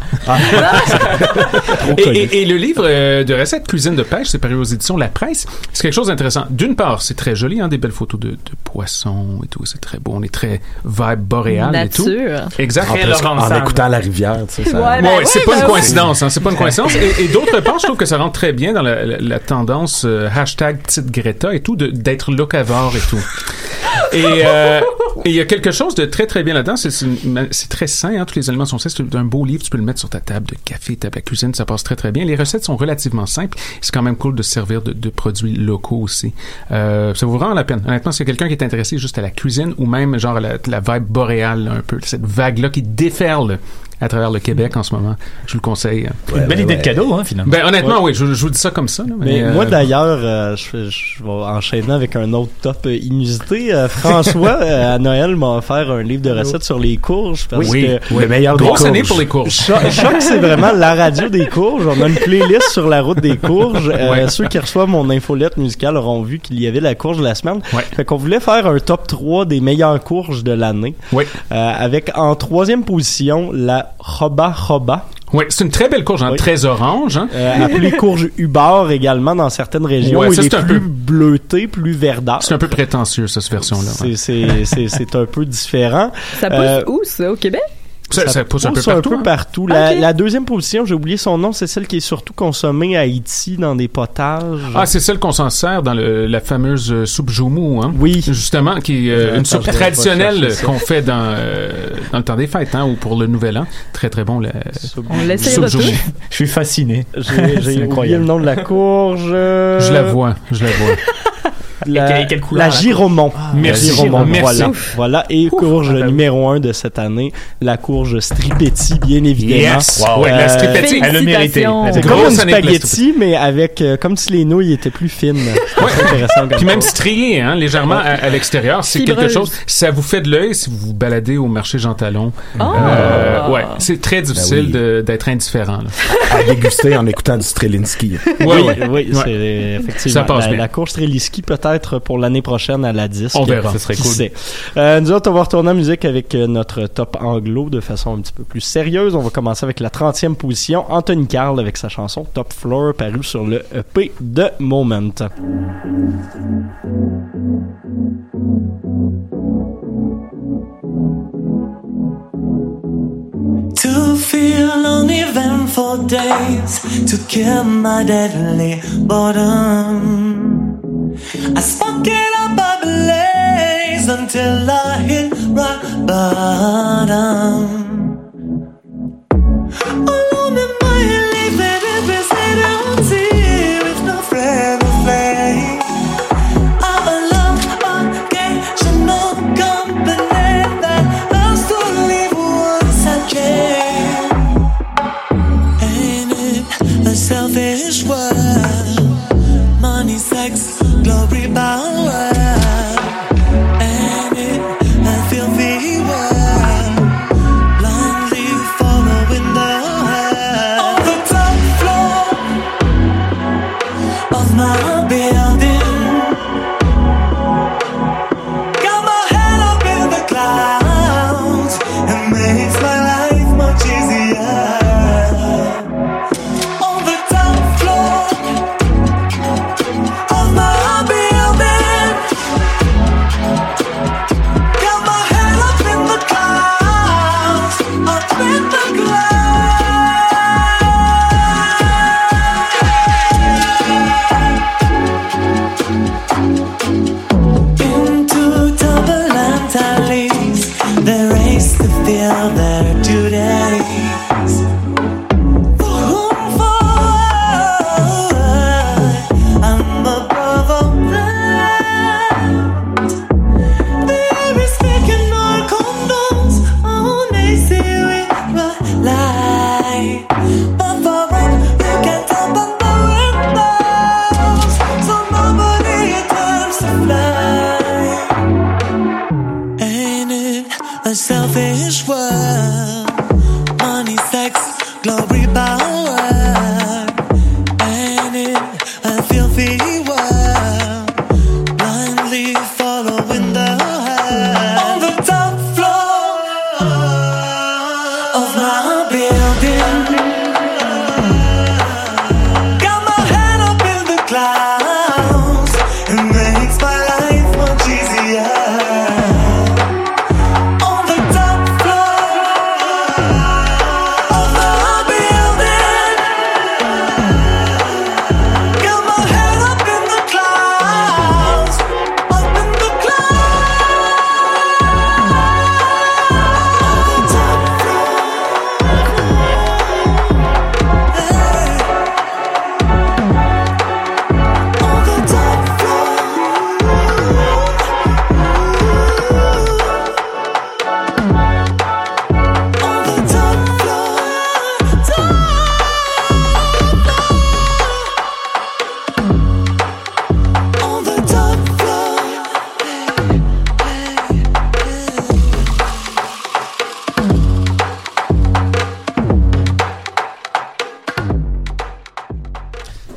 F: et, et- et le livre euh, de recettes Cuisine de pêche, c'est paru aux éditions La Presse. C'est quelque chose d'intéressant. D'une part, c'est très joli, hein, des belles photos de, de poissons et tout. C'est très beau. On est très vibe boréal et tout. Exact.
N: En, plus, en écoutant la rivière, tu sais, ça...
E: Ouais, ben
F: Ouais,
E: oui,
F: c'est pas
E: ben
F: une
E: oui.
F: coïncidence, hein, c'est pas une coïncidence. Et, et d'autre part, je trouve que ça rentre très bien dans la, la- la tendance euh, hashtag petite Greta et tout, de- d'être locavore et tout. Et euh, et il y a quelque chose de très très bien là-dedans. C'est très sain, hein, tous les aliments sont sains. C'est un beau livre, tu peux le mettre sur ta table de café, table à cuisine, ça passe très très bien. Les recettes sont relativement simples. C'est quand même cool de se servir de, produits locaux aussi. Euh, ça vaut vraiment la peine. Honnêtement, c'est quelqu'un qui est intéressé juste à la cuisine ou même genre à la, la vibe boréale, un peu cette vague-là qui déferle à travers le Québec en ce moment. Je vous le conseille.
D: Une belle idée de cadeau, hein, finalement.
F: Ben honnêtement,
C: Ouais.
F: oui, je, je vous dis ça comme ça. là,
C: Mais
F: euh,
C: moi d'ailleurs, euh, je, je vais enchaîner avec un autre top euh, inusité. Euh, François euh, à Noël m'a offert un livre de recettes sur les courges parce
N: Oui,
C: que
N: le meilleur des
F: grosse
N: courges.
F: année pour les courges.
C: Cho- Choc, c'est vraiment la radio des courges. On a une playlist sur la route des courges. Euh,
F: Ouais.
C: Ceux qui reçoivent mon infolette musicale auront vu qu'il y avait la courge la semaine.
F: Ouais.
C: Fait qu'on voulait faire un top 3 des meilleures courges de l'année.
F: Oui.
C: Euh, avec en troisième position la Roba Roba.
F: Oui, c'est une très belle courge, hein,
C: Oui.
F: très orange. Hein.
C: Euh, appelée courge Hubar également dans certaines régions.
F: Ouais,
C: où
F: ça,
C: il est
F: c'est un
C: plus
F: peu-
C: bleuté, plus verdâtre.
F: C'est un peu prétentieux, cette version-là.
C: c'est un peu différent.
E: Ça pousse
C: Euh,
E: où, ça, au Québec?
F: Ça, ça pousse un peu partout. hein.
C: partout. La,
E: Ok.
C: la deuxième position, j'ai oublié son nom, c'est celle qui est surtout consommée à Haïti dans des potages.
F: Ah, c'est celle qu'on s'en sert dans le- la fameuse euh, soupe joumou, hein?
C: Oui.
F: Justement, qui est euh, une soupe traditionnelle qu'on fait dans, euh, dans le temps des fêtes, hein, ou pour le Nouvel An. Très, très bon, la
E: On
F: soupe joumou.
D: Je suis fasciné.
C: J'ai oublié le nom de la courge.
F: Je la vois, je la vois.
C: La,
G: Et quelle couleur,
C: la
G: la
C: Giromont.
G: courge?
C: La
G: Merci.
C: Giromont,
G: Merci.
C: Voilà. Voilà. Et courge
G: Ah, ben oui.
C: numéro un de cette année, la courge Stripetti, bien évidemment.
F: Yes. Wow. Ouais, la Stripetti, elle le
C: C'est
F: était
C: comme
F: grosse
C: une spaghetti, mais avec, euh, comme si les nouilles étaient plus fines. C'est très intéressant
F: Puis même strié, hein, légèrement à, à l'extérieur, c'est quelque chose. Ça vous fait de l'œil si vous vous baladez au marché Jean Talon.
N: Ah.
F: Euh, ouais, c'est très difficile
N: oui.
F: de- d'être indifférent. là.
N: à déguster en écoutant du Strelinski.
F: Ouais,
C: oui,
F: ouais.
C: oui,
F: Ouais.
C: c'est effectivement.
F: Ça passe
C: la,
F: bien.
C: la course Streliski peut-être pour l'année prochaine à la 10.
F: On verra. Ce serait cool.
C: Euh, nous autres, on va retourner en musique avec euh, notre top anglo de façon un petit peu plus sérieuse. On va commencer avec la 30e position. Anthony Carl avec sa chanson Top Floor paru sur le EP de Moment.
Q: To feel uneventful days to kill my deadly boredom. I spark it up a blaze until I hit rock bottom.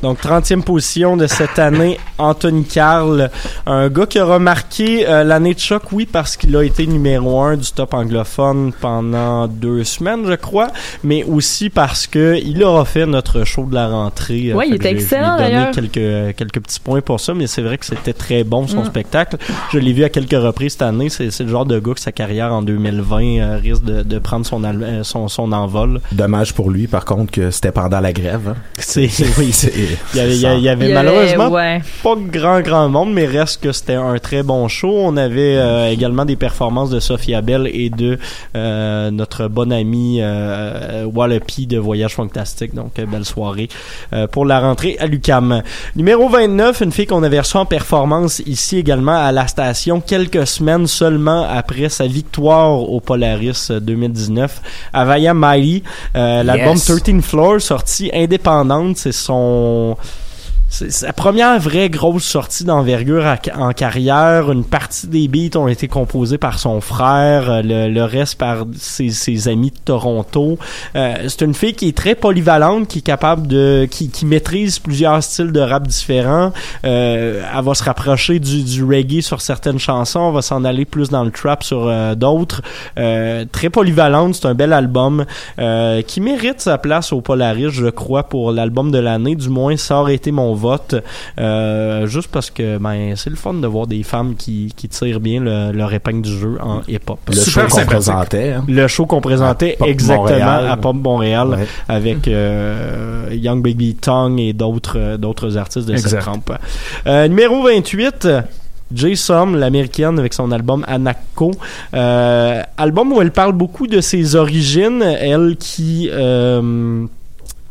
C: Donc, 30e position de cette année, Anthony Carl. Un gars qui a remarqué euh, l'année de choc, oui, parce qu'il a été numéro un du top anglophone pendant deux semaines, je crois, mais aussi parce que il aura fait notre show de la rentrée.
E: Ouais, il
C: Fait que
E: était excellent,
C: donné
E: d'ailleurs.
C: quelques, quelques petits points pour ça, mais c'est vrai que c'était très bon, son
E: Mm.
C: spectacle. Je l'ai vu à quelques reprises cette année. C'est c'est le genre de gars que sa carrière en 2020 euh, risque de, de prendre son, euh, son, son envol.
N: Dommage pour lui, par contre, que c'était pendant la grève. hein.
C: C'est oui,
N: c'est
C: Il y avait, y y avait
E: Il y avait-
C: malheureusement
E: ouais.
C: pas grand grand monde, mais reste que c'était un très bon show. On avait euh, également des performances de Sophia Bell et de euh, notre bon ami euh, Wallopy de Voyage Fantastique. Donc, euh, belle soirée euh, pour la rentrée à l'UCAM. Numéro 29, une fille qu'on avait reçue en performance ici également à la station quelques semaines seulement après sa victoire au Polaris euh, 2019. Avaya Miley, euh, l'album
N: Yes.
C: 13 Floor, sorti indépendante, c'est son... com C'est sa première vraie grosse sortie d'envergure en carrière. Une partie des beats ont été composés par son frère, euh, le, reste par ses, amis de Toronto. Euh, c'est une fille qui est très polyvalente, qui est capable de, qui, maîtrise plusieurs styles de rap différents. Euh, elle va se rapprocher du, reggae sur certaines chansons, elle va s'en aller plus dans le trap sur d'autres. Très polyvalente, c'est un bel album qui mérite sa place au Polaris, je crois, pour l'album de l'année. Du moins, ça aurait été mon vote. Euh, juste parce que ben c'est le fun de voir des femmes qui, qui tirent bien le- leur épingle du jeu en hip-hop.
N: Le show qu'on présentait. hein.
C: Le show qu'on présentait exactement
N: Montréal.
C: à Pop Montréal
N: Ouais.
C: avec euh, Young Baby Tongue et d'autres d'autres artistes de
F: Exact.
C: cette trempe. Euh, numéro 28 Jay Som, l'américaine, avec son album Anako. Euh, album où elle parle beaucoup de ses origines, elle qui euh,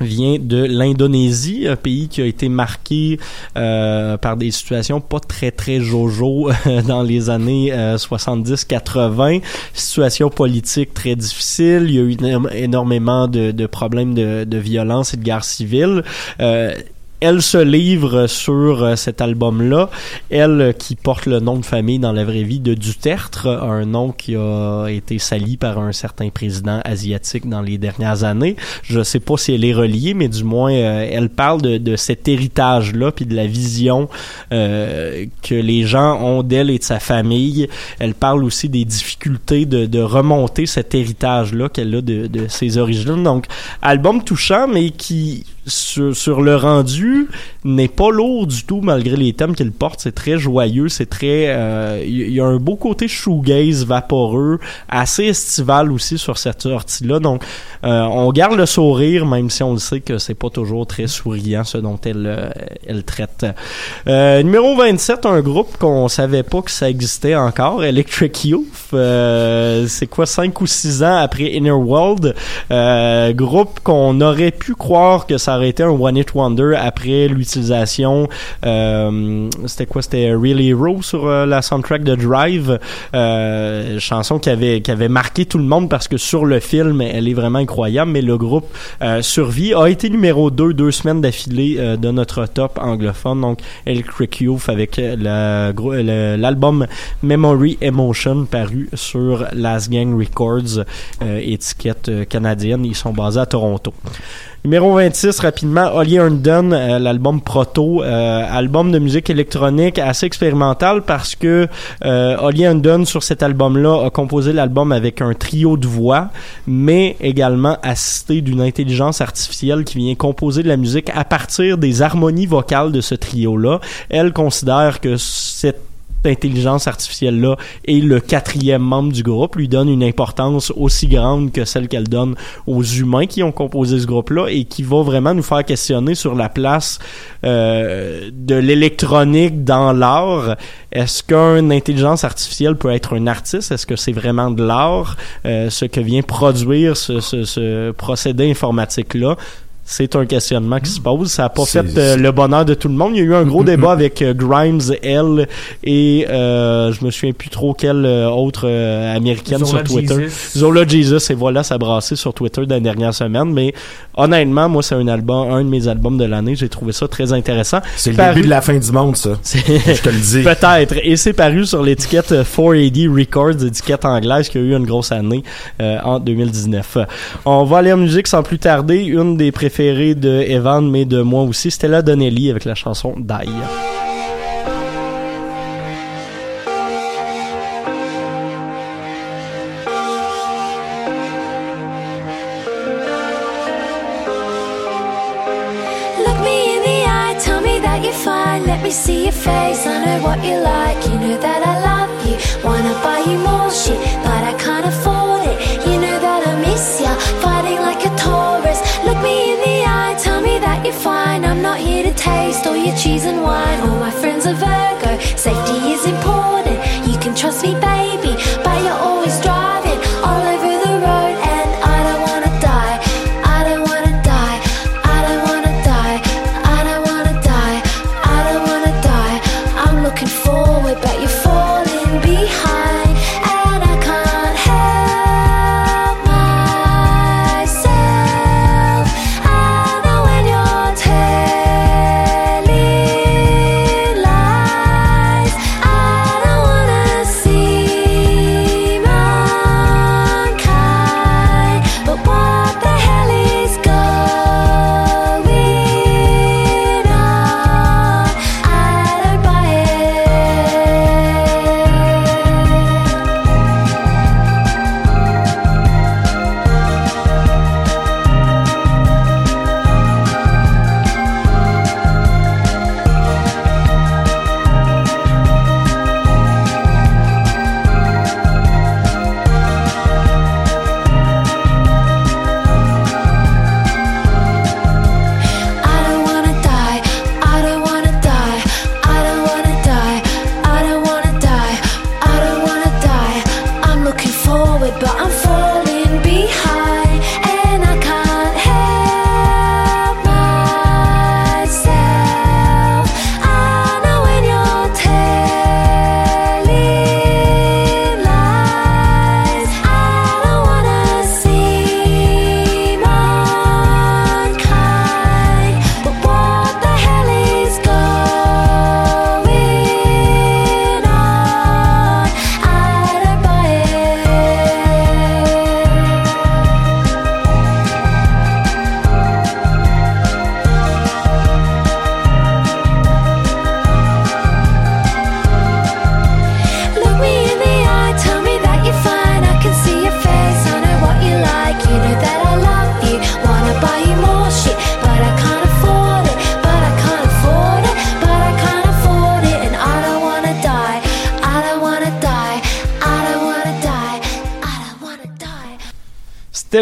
C: vient de l'Indonésie, un pays qui a été marqué euh, par des situations pas très très jojo euh, dans les années euh, 70-80, situation politique très difficile, il y a eu énorm- énormément de, de problèmes de, de violence et de guerre civile. Euh, elle se livre sur euh, cet album-là. Elle euh, qui porte le nom de famille dans la vraie vie de Duterte, un nom qui a été sali par un certain président asiatique dans les dernières années. Je sais pas si elle est reliée, mais du moins euh, elle parle de, de cet héritage-là puis de la vision euh, que les gens ont d'elle et de sa famille. Elle parle aussi des difficultés de, de remonter cet héritage-là qu'elle a de, de ses origines. Donc, album touchant, mais qui sur, sur le rendu n'est pas lourd du tout malgré les thèmes qu'il porte. C'est très joyeux, c'est très... euh, Il y, a un beau côté shoegaze vaporeux, assez estival aussi sur cette sortie-là. Donc, euh, on garde le sourire, même si on le sait que c'est pas toujours très souriant ce dont elle, euh, elle traite. Euh, numéro 27, un groupe qu'on savait pas que ça existait encore, Electric Youth. C'est quoi, 5 ou 6 ans après Inner World? Groupe qu'on aurait pu croire que ça aurait été un One Hit Wonder après l'utilisation, euh, c'était quoi, c'était Real Hero sur euh, la soundtrack de Drive. Euh, chanson qui avait, qui avait marqué tout le monde parce que sur le film, elle est vraiment incroyable, mais le groupe euh, survit, a été numéro 2 deux semaines d'affilée de notre top anglophone, donc Electric Youth avec l'album Memory Emotion paru sur Last Gang Records, étiquette canadienne, ils sont basés à Toronto. Numéro 26, rapidement, Holly Herndon, euh, l'album Proto, euh, album de musique électronique assez expérimental parce que euh, Holly Herndon, sur cet album-là, a composé l'album avec un trio de voix, mais également assisté d'une intelligence artificielle qui vient composer de la musique à partir des harmonies vocales de ce trio-là. Elle considère que cette intelligence artificielle là est le quatrième membre du groupe lui donne une importance aussi grande que celle qu'elle donne aux humains qui ont composé ce groupe là et qui va vraiment nous faire questionner sur la place euh, de l'électronique dans l'art. Est-ce qu'une intelligence artificielle peut être un artiste? Est-ce que c'est vraiment de l'art Euh, ce que vient produire ce, ce, ce procédé informatique là c'est un questionnement qui se pose. Ça n'a pas fait euh, le bonheur de tout le monde. Il y a eu un gros débat avec euh, Grimes, elle, et euh, je me souviens plus trop quelle euh, autre euh, américaine
G: Zola
C: sur Twitter.
G: Jesus.
C: Zola Jesus, et voilà, ça a brassé sur Twitter dans les dernières semaines. Mais honnêtement, moi, c'est un album, un de mes albums de l'année. J'ai trouvé ça très intéressant.
N: C'est le
C: Paru-
N: début de la fin du monde, ça. Je te le dis.
C: Peut-être. Et c'est paru sur l'étiquette euh, 4AD Records, étiquette anglaise qui a eu une grosse année euh, en 2019. Euh, On va aller en musique sans plus tarder. Une des préférées de Evan, mais de moi aussi, Stella Donnelly avec la chanson Die.
R: See your face, I know what you like. You know that I love you. Wanna buy you more shit, but I can't afford taste all your cheese and wine. All my friends are
C: veg.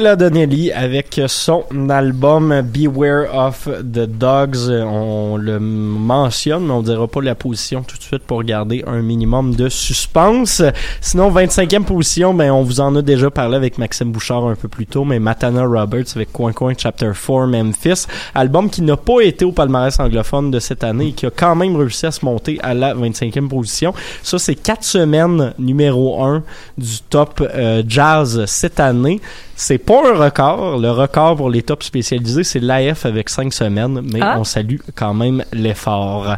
C: Donnelly avec son album Beware of the Dogs. On le mentionne, mais on dira pas la position tout de suite pour garder un minimum de suspense. Sinon, 25e position, ben, on vous en a déjà parlé avec Maxime Bouchard un peu plus tôt, mais Matana Roberts avec Coin Coin Chapter 4 Memphis. Album qui n'a pas été au palmarès anglophone de cette année et qui a quand même réussi à se monter à la 25e position. Ça, c'est quatre semaines numéro 1 du top euh, jazz cette année. C'est pas un record. Le record pour les tops spécialisés, c'est l'AF avec 5 semaines, mais
E: Ah.
C: on salue quand même l'effort.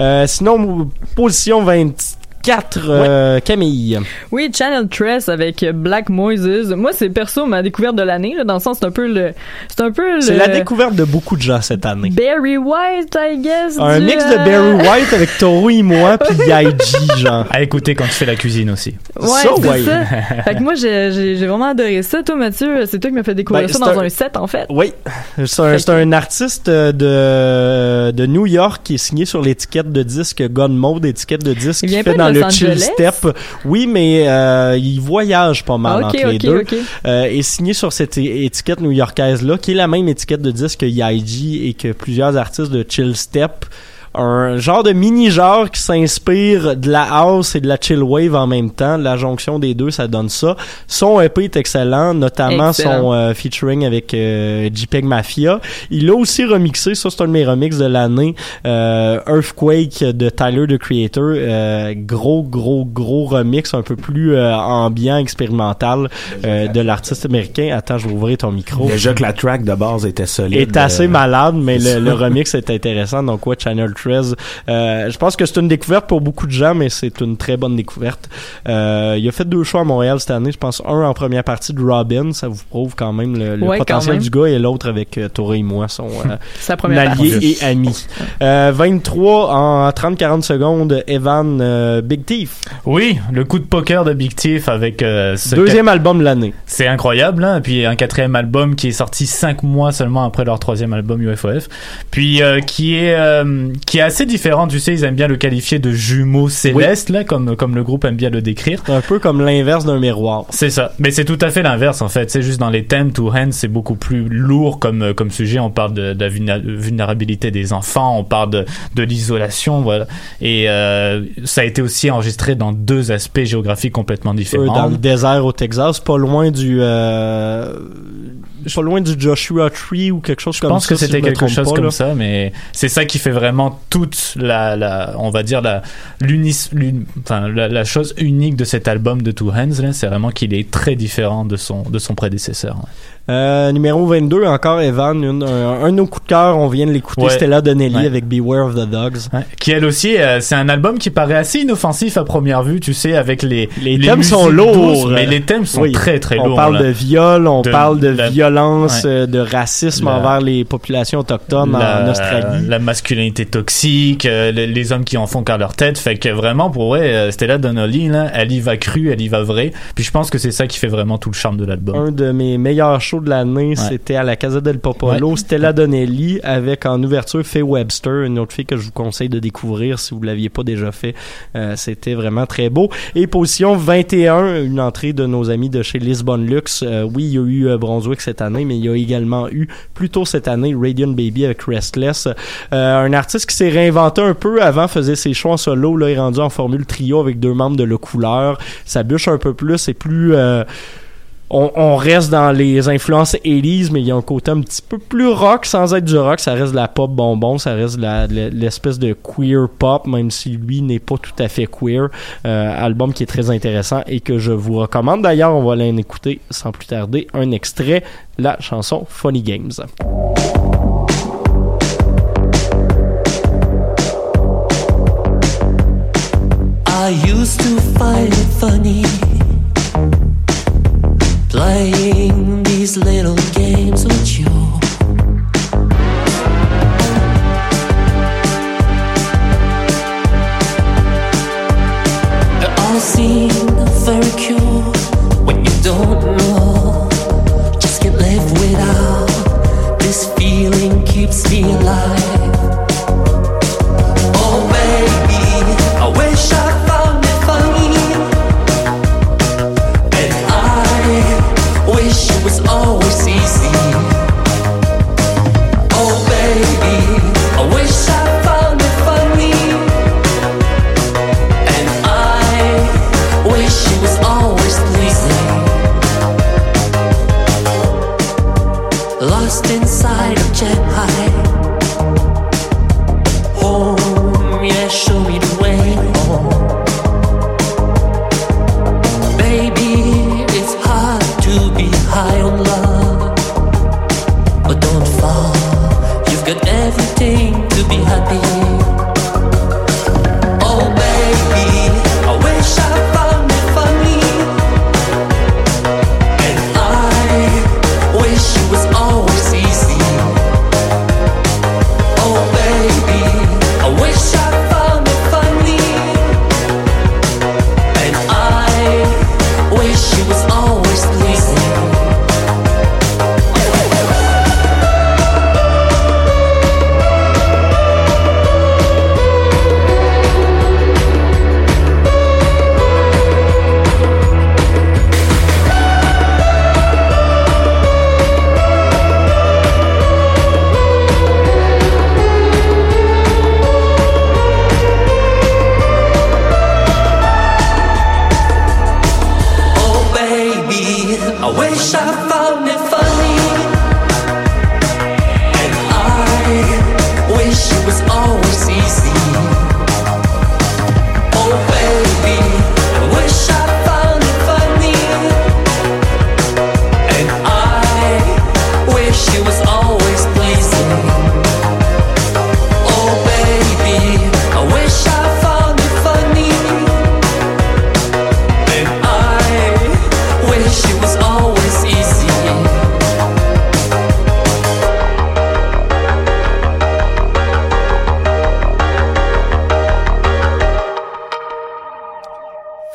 C: Euh, sinon, position 24, euh, Camille.
E: Oui, Channel 13 avec Black Moises. Moi, c'est perso ma découverte de l'année, là, dans le sens, c'est un peu le, c'est un peu le...
C: C'est la découverte de beaucoup de gens cette année.
E: Barry White, I guess.
C: Un
E: du,
C: mix de
E: euh,
C: Barry White avec Toro et moi puis YG, genre.
D: À écouter quand tu fais la cuisine aussi.
E: Ouais,
C: Ça,
E: c'est
C: ouais.
E: ça. fait que moi, j'ai, j'ai, j'ai vraiment adoré ça. Toi, Mathieu, c'est toi qui m'as fait découvrir
C: Ben,
E: ça dans
C: un-
E: un set, en fait.
C: Oui, c'est un, c'est un artiste de, de New York qui est signé sur l'étiquette de disque Gone Mode, étiquette de disque qui fait dans le chill
E: Angeles?
C: step. Oui, mais euh, il voyage pas mal
E: Ah, ok,
C: entre les deux.
E: ok.
C: Euh, est signé sur cette étiquette new-yorkaise là, qui est la même étiquette de disque que YG et que plusieurs artistes de chill step. Un genre de mini-genre qui s'inspire de la house et de la chill wave en même temps. La jonction des deux, ça donne ça. Son EP est excellent, notamment
E: Excellent.
C: son euh, featuring avec euh, JPEG Mafia. Il a aussi remixé, ça c'est un de mes remixes de l'année, euh, Earthquake de Tyler the Creator. Euh, gros, gros, gros remix, un peu plus euh, ambiant, expérimental euh, de l'artiste américain. Attends, je vais ouvrir ton micro.
N: Déjà que la track de base était solide.
C: est assez
N: euh,
C: malade, mais le, le remix est intéressant. Donc, ouais, Channel 13. Euh, je pense que c'est une découverte pour beaucoup de gens, mais c'est une très bonne découverte. Euh, il a fait deux choix à Montréal cette année. Je pense un en première partie de Robin. Ça vous prouve quand même le, le
E: Ouais, quand
C: potentiel
E: même.
C: du gars et l'autre avec euh, Toré et moi euh, alliés
E: partie.
C: et amis. Euh, 23 en 30-40 secondes, Evan euh, Big Thief.
D: Oui, le coup de poker de Big Thief avec euh, ce
C: Deuxième album de l'année.
D: C'est incroyable, hein? Puis un quatrième album qui est sorti cinq mois seulement après leur troisième album UFOF. Puis euh, qui est euh, qui qui est assez différent. Tu sais, ils aiment bien le qualifier de jumeau céleste, là, comme, comme le groupe aime bien le décrire.
C: Un peu comme l'inverse d'un miroir.
D: C'est ça. Mais c'est tout à fait l'inverse, en fait. C'est juste dans les thèmes, Two Hands, c'est beaucoup plus lourd comme, comme sujet. On parle de, de la vulnérabilité des enfants, on parle de, de l'isolation, voilà. Et euh, ça a été aussi enregistré dans deux aspects géographiques complètement
C: Euh,
D: différents.
C: dans le désert au Texas, pas loin du euh, pas loin du Joshua Tree ou quelque chose
D: Je
C: comme
D: pense
C: ça.
D: que
C: si
D: c'était
C: je me
D: quelque chose
C: pas,
D: comme
C: là.
D: ça, mais c'est ça qui fait vraiment toute la, la on va dire la, l'unis, enfin, la, la chose unique de cet album de Two Hands, c'est vraiment qu'il est très différent de son, de son prédécesseur.
C: Euh, numéro 22, encore Evan, une- un, un de nos coups de cœur, on vient de l'écouter,
D: Ouais.
C: Stella Donnelly
D: Ouais.
C: avec Beware of the Dogs.
D: Qui elle aussi, euh, c'est un album qui paraît assez inoffensif à première vue, tu sais, avec les
C: Les, thèmes sont lourds.
D: mais les thèmes sont
C: Oui.
D: très très
C: on
D: lourds.
C: parle
D: là.
C: de viol, on
D: De
C: parle de
D: la-
C: violence,
D: Ouais.
C: euh, de racisme
D: La-
C: envers les populations autochtones
D: la,
C: en Australie.
D: la masculinité toxique, euh, les, les hommes qui en font qu'à leur tête. Fait que vraiment, pour vrai, euh, Stella Donnelly, là, elle y va crue, elle y va vrai. Puis je pense que c'est ça qui fait vraiment tout le charme de l'album.
C: Un de mes meilleurs de l'année, c'était à la Casa del Popolo, Stella Donnelly avec en ouverture Faye Webster, une autre fille que je vous conseille de découvrir si vous l'aviez pas déjà fait. Euh, c'était vraiment très beau. Et position 21, une entrée de nos amis de chez Lisbon Lux. Euh, oui, il y a eu euh, Brunswick cette année, mais il y a également eu plus tôt cette année Radiant Baby avec Restless. Euh, un artiste qui s'est réinventé un peu avant, faisait ses choix en solo, là, est rendu en formule trio avec deux membres de Le Couleur. Ça bûche un peu plus, c'est plus... on, reste dans les influences 80s, mais il y a un côté un petit peu plus rock sans être du rock. Ça reste de la pop bonbon, ça reste l'espèce de queer pop, même si lui n'est pas tout à fait queer. Euh, album qui est très intéressant et que je vous recommande. D'ailleurs, on va aller écouter sans plus tarder un extrait, la chanson Funny Games.
Q: little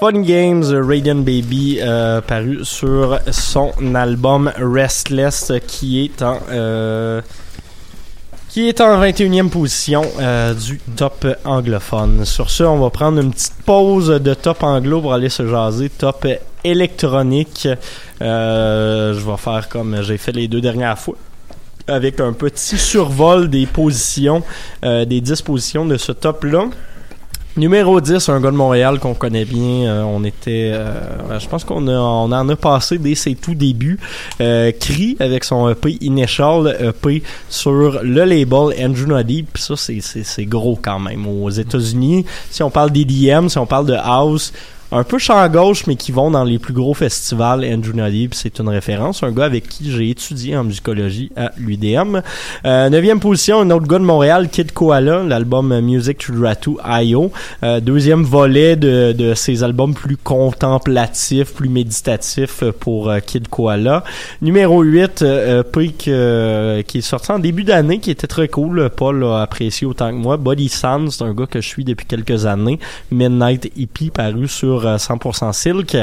C: Fun Games, euh, Radiant Baby, euh, paru sur son album Restless, qui est en... euh, qui est en 21e position euh, du top anglophone. Sur ce, on va prendre une petite pause de top anglo pour aller se jaser top électronique. Euh, je vais faire comme j'ai fait les deux dernières fois avec un petit survol des positions, euh, des 10 positions de ce top-là. Numéro 10, un gars de Montréal qu'on connaît bien. euh, on était, euh, je pense qu'on a- on en a passé dès ses tout débuts. Euh, Cree avec son EP Initial EP sur le label Andrew Noddy. Puis ça, c'est, c'est, c'est gros quand même. Aux États-Unis, si on parle d'EDM, si on parle de house, un peu champ gauche, mais qui vont dans les plus gros festivals. Andrew Noddy, c'est une référence. Un gars avec qui j'ai étudié en musicologie à l'UDM. Euh, neuvième position, un autre gars de Montréal, Kid Koala, l'album Music to Ratu I.O. Euh, deuxième volet de, de ses albums plus contemplatifs, plus méditatifs pour euh, Kid Koala. Numéro 8, euh, euh, qui est sorti en début d'année, qui était très cool. Paul a apprécié autant que moi. Body Sound, c'est un gars que je suis depuis quelques années. Midnight EP paru sur euh, 100% Silk.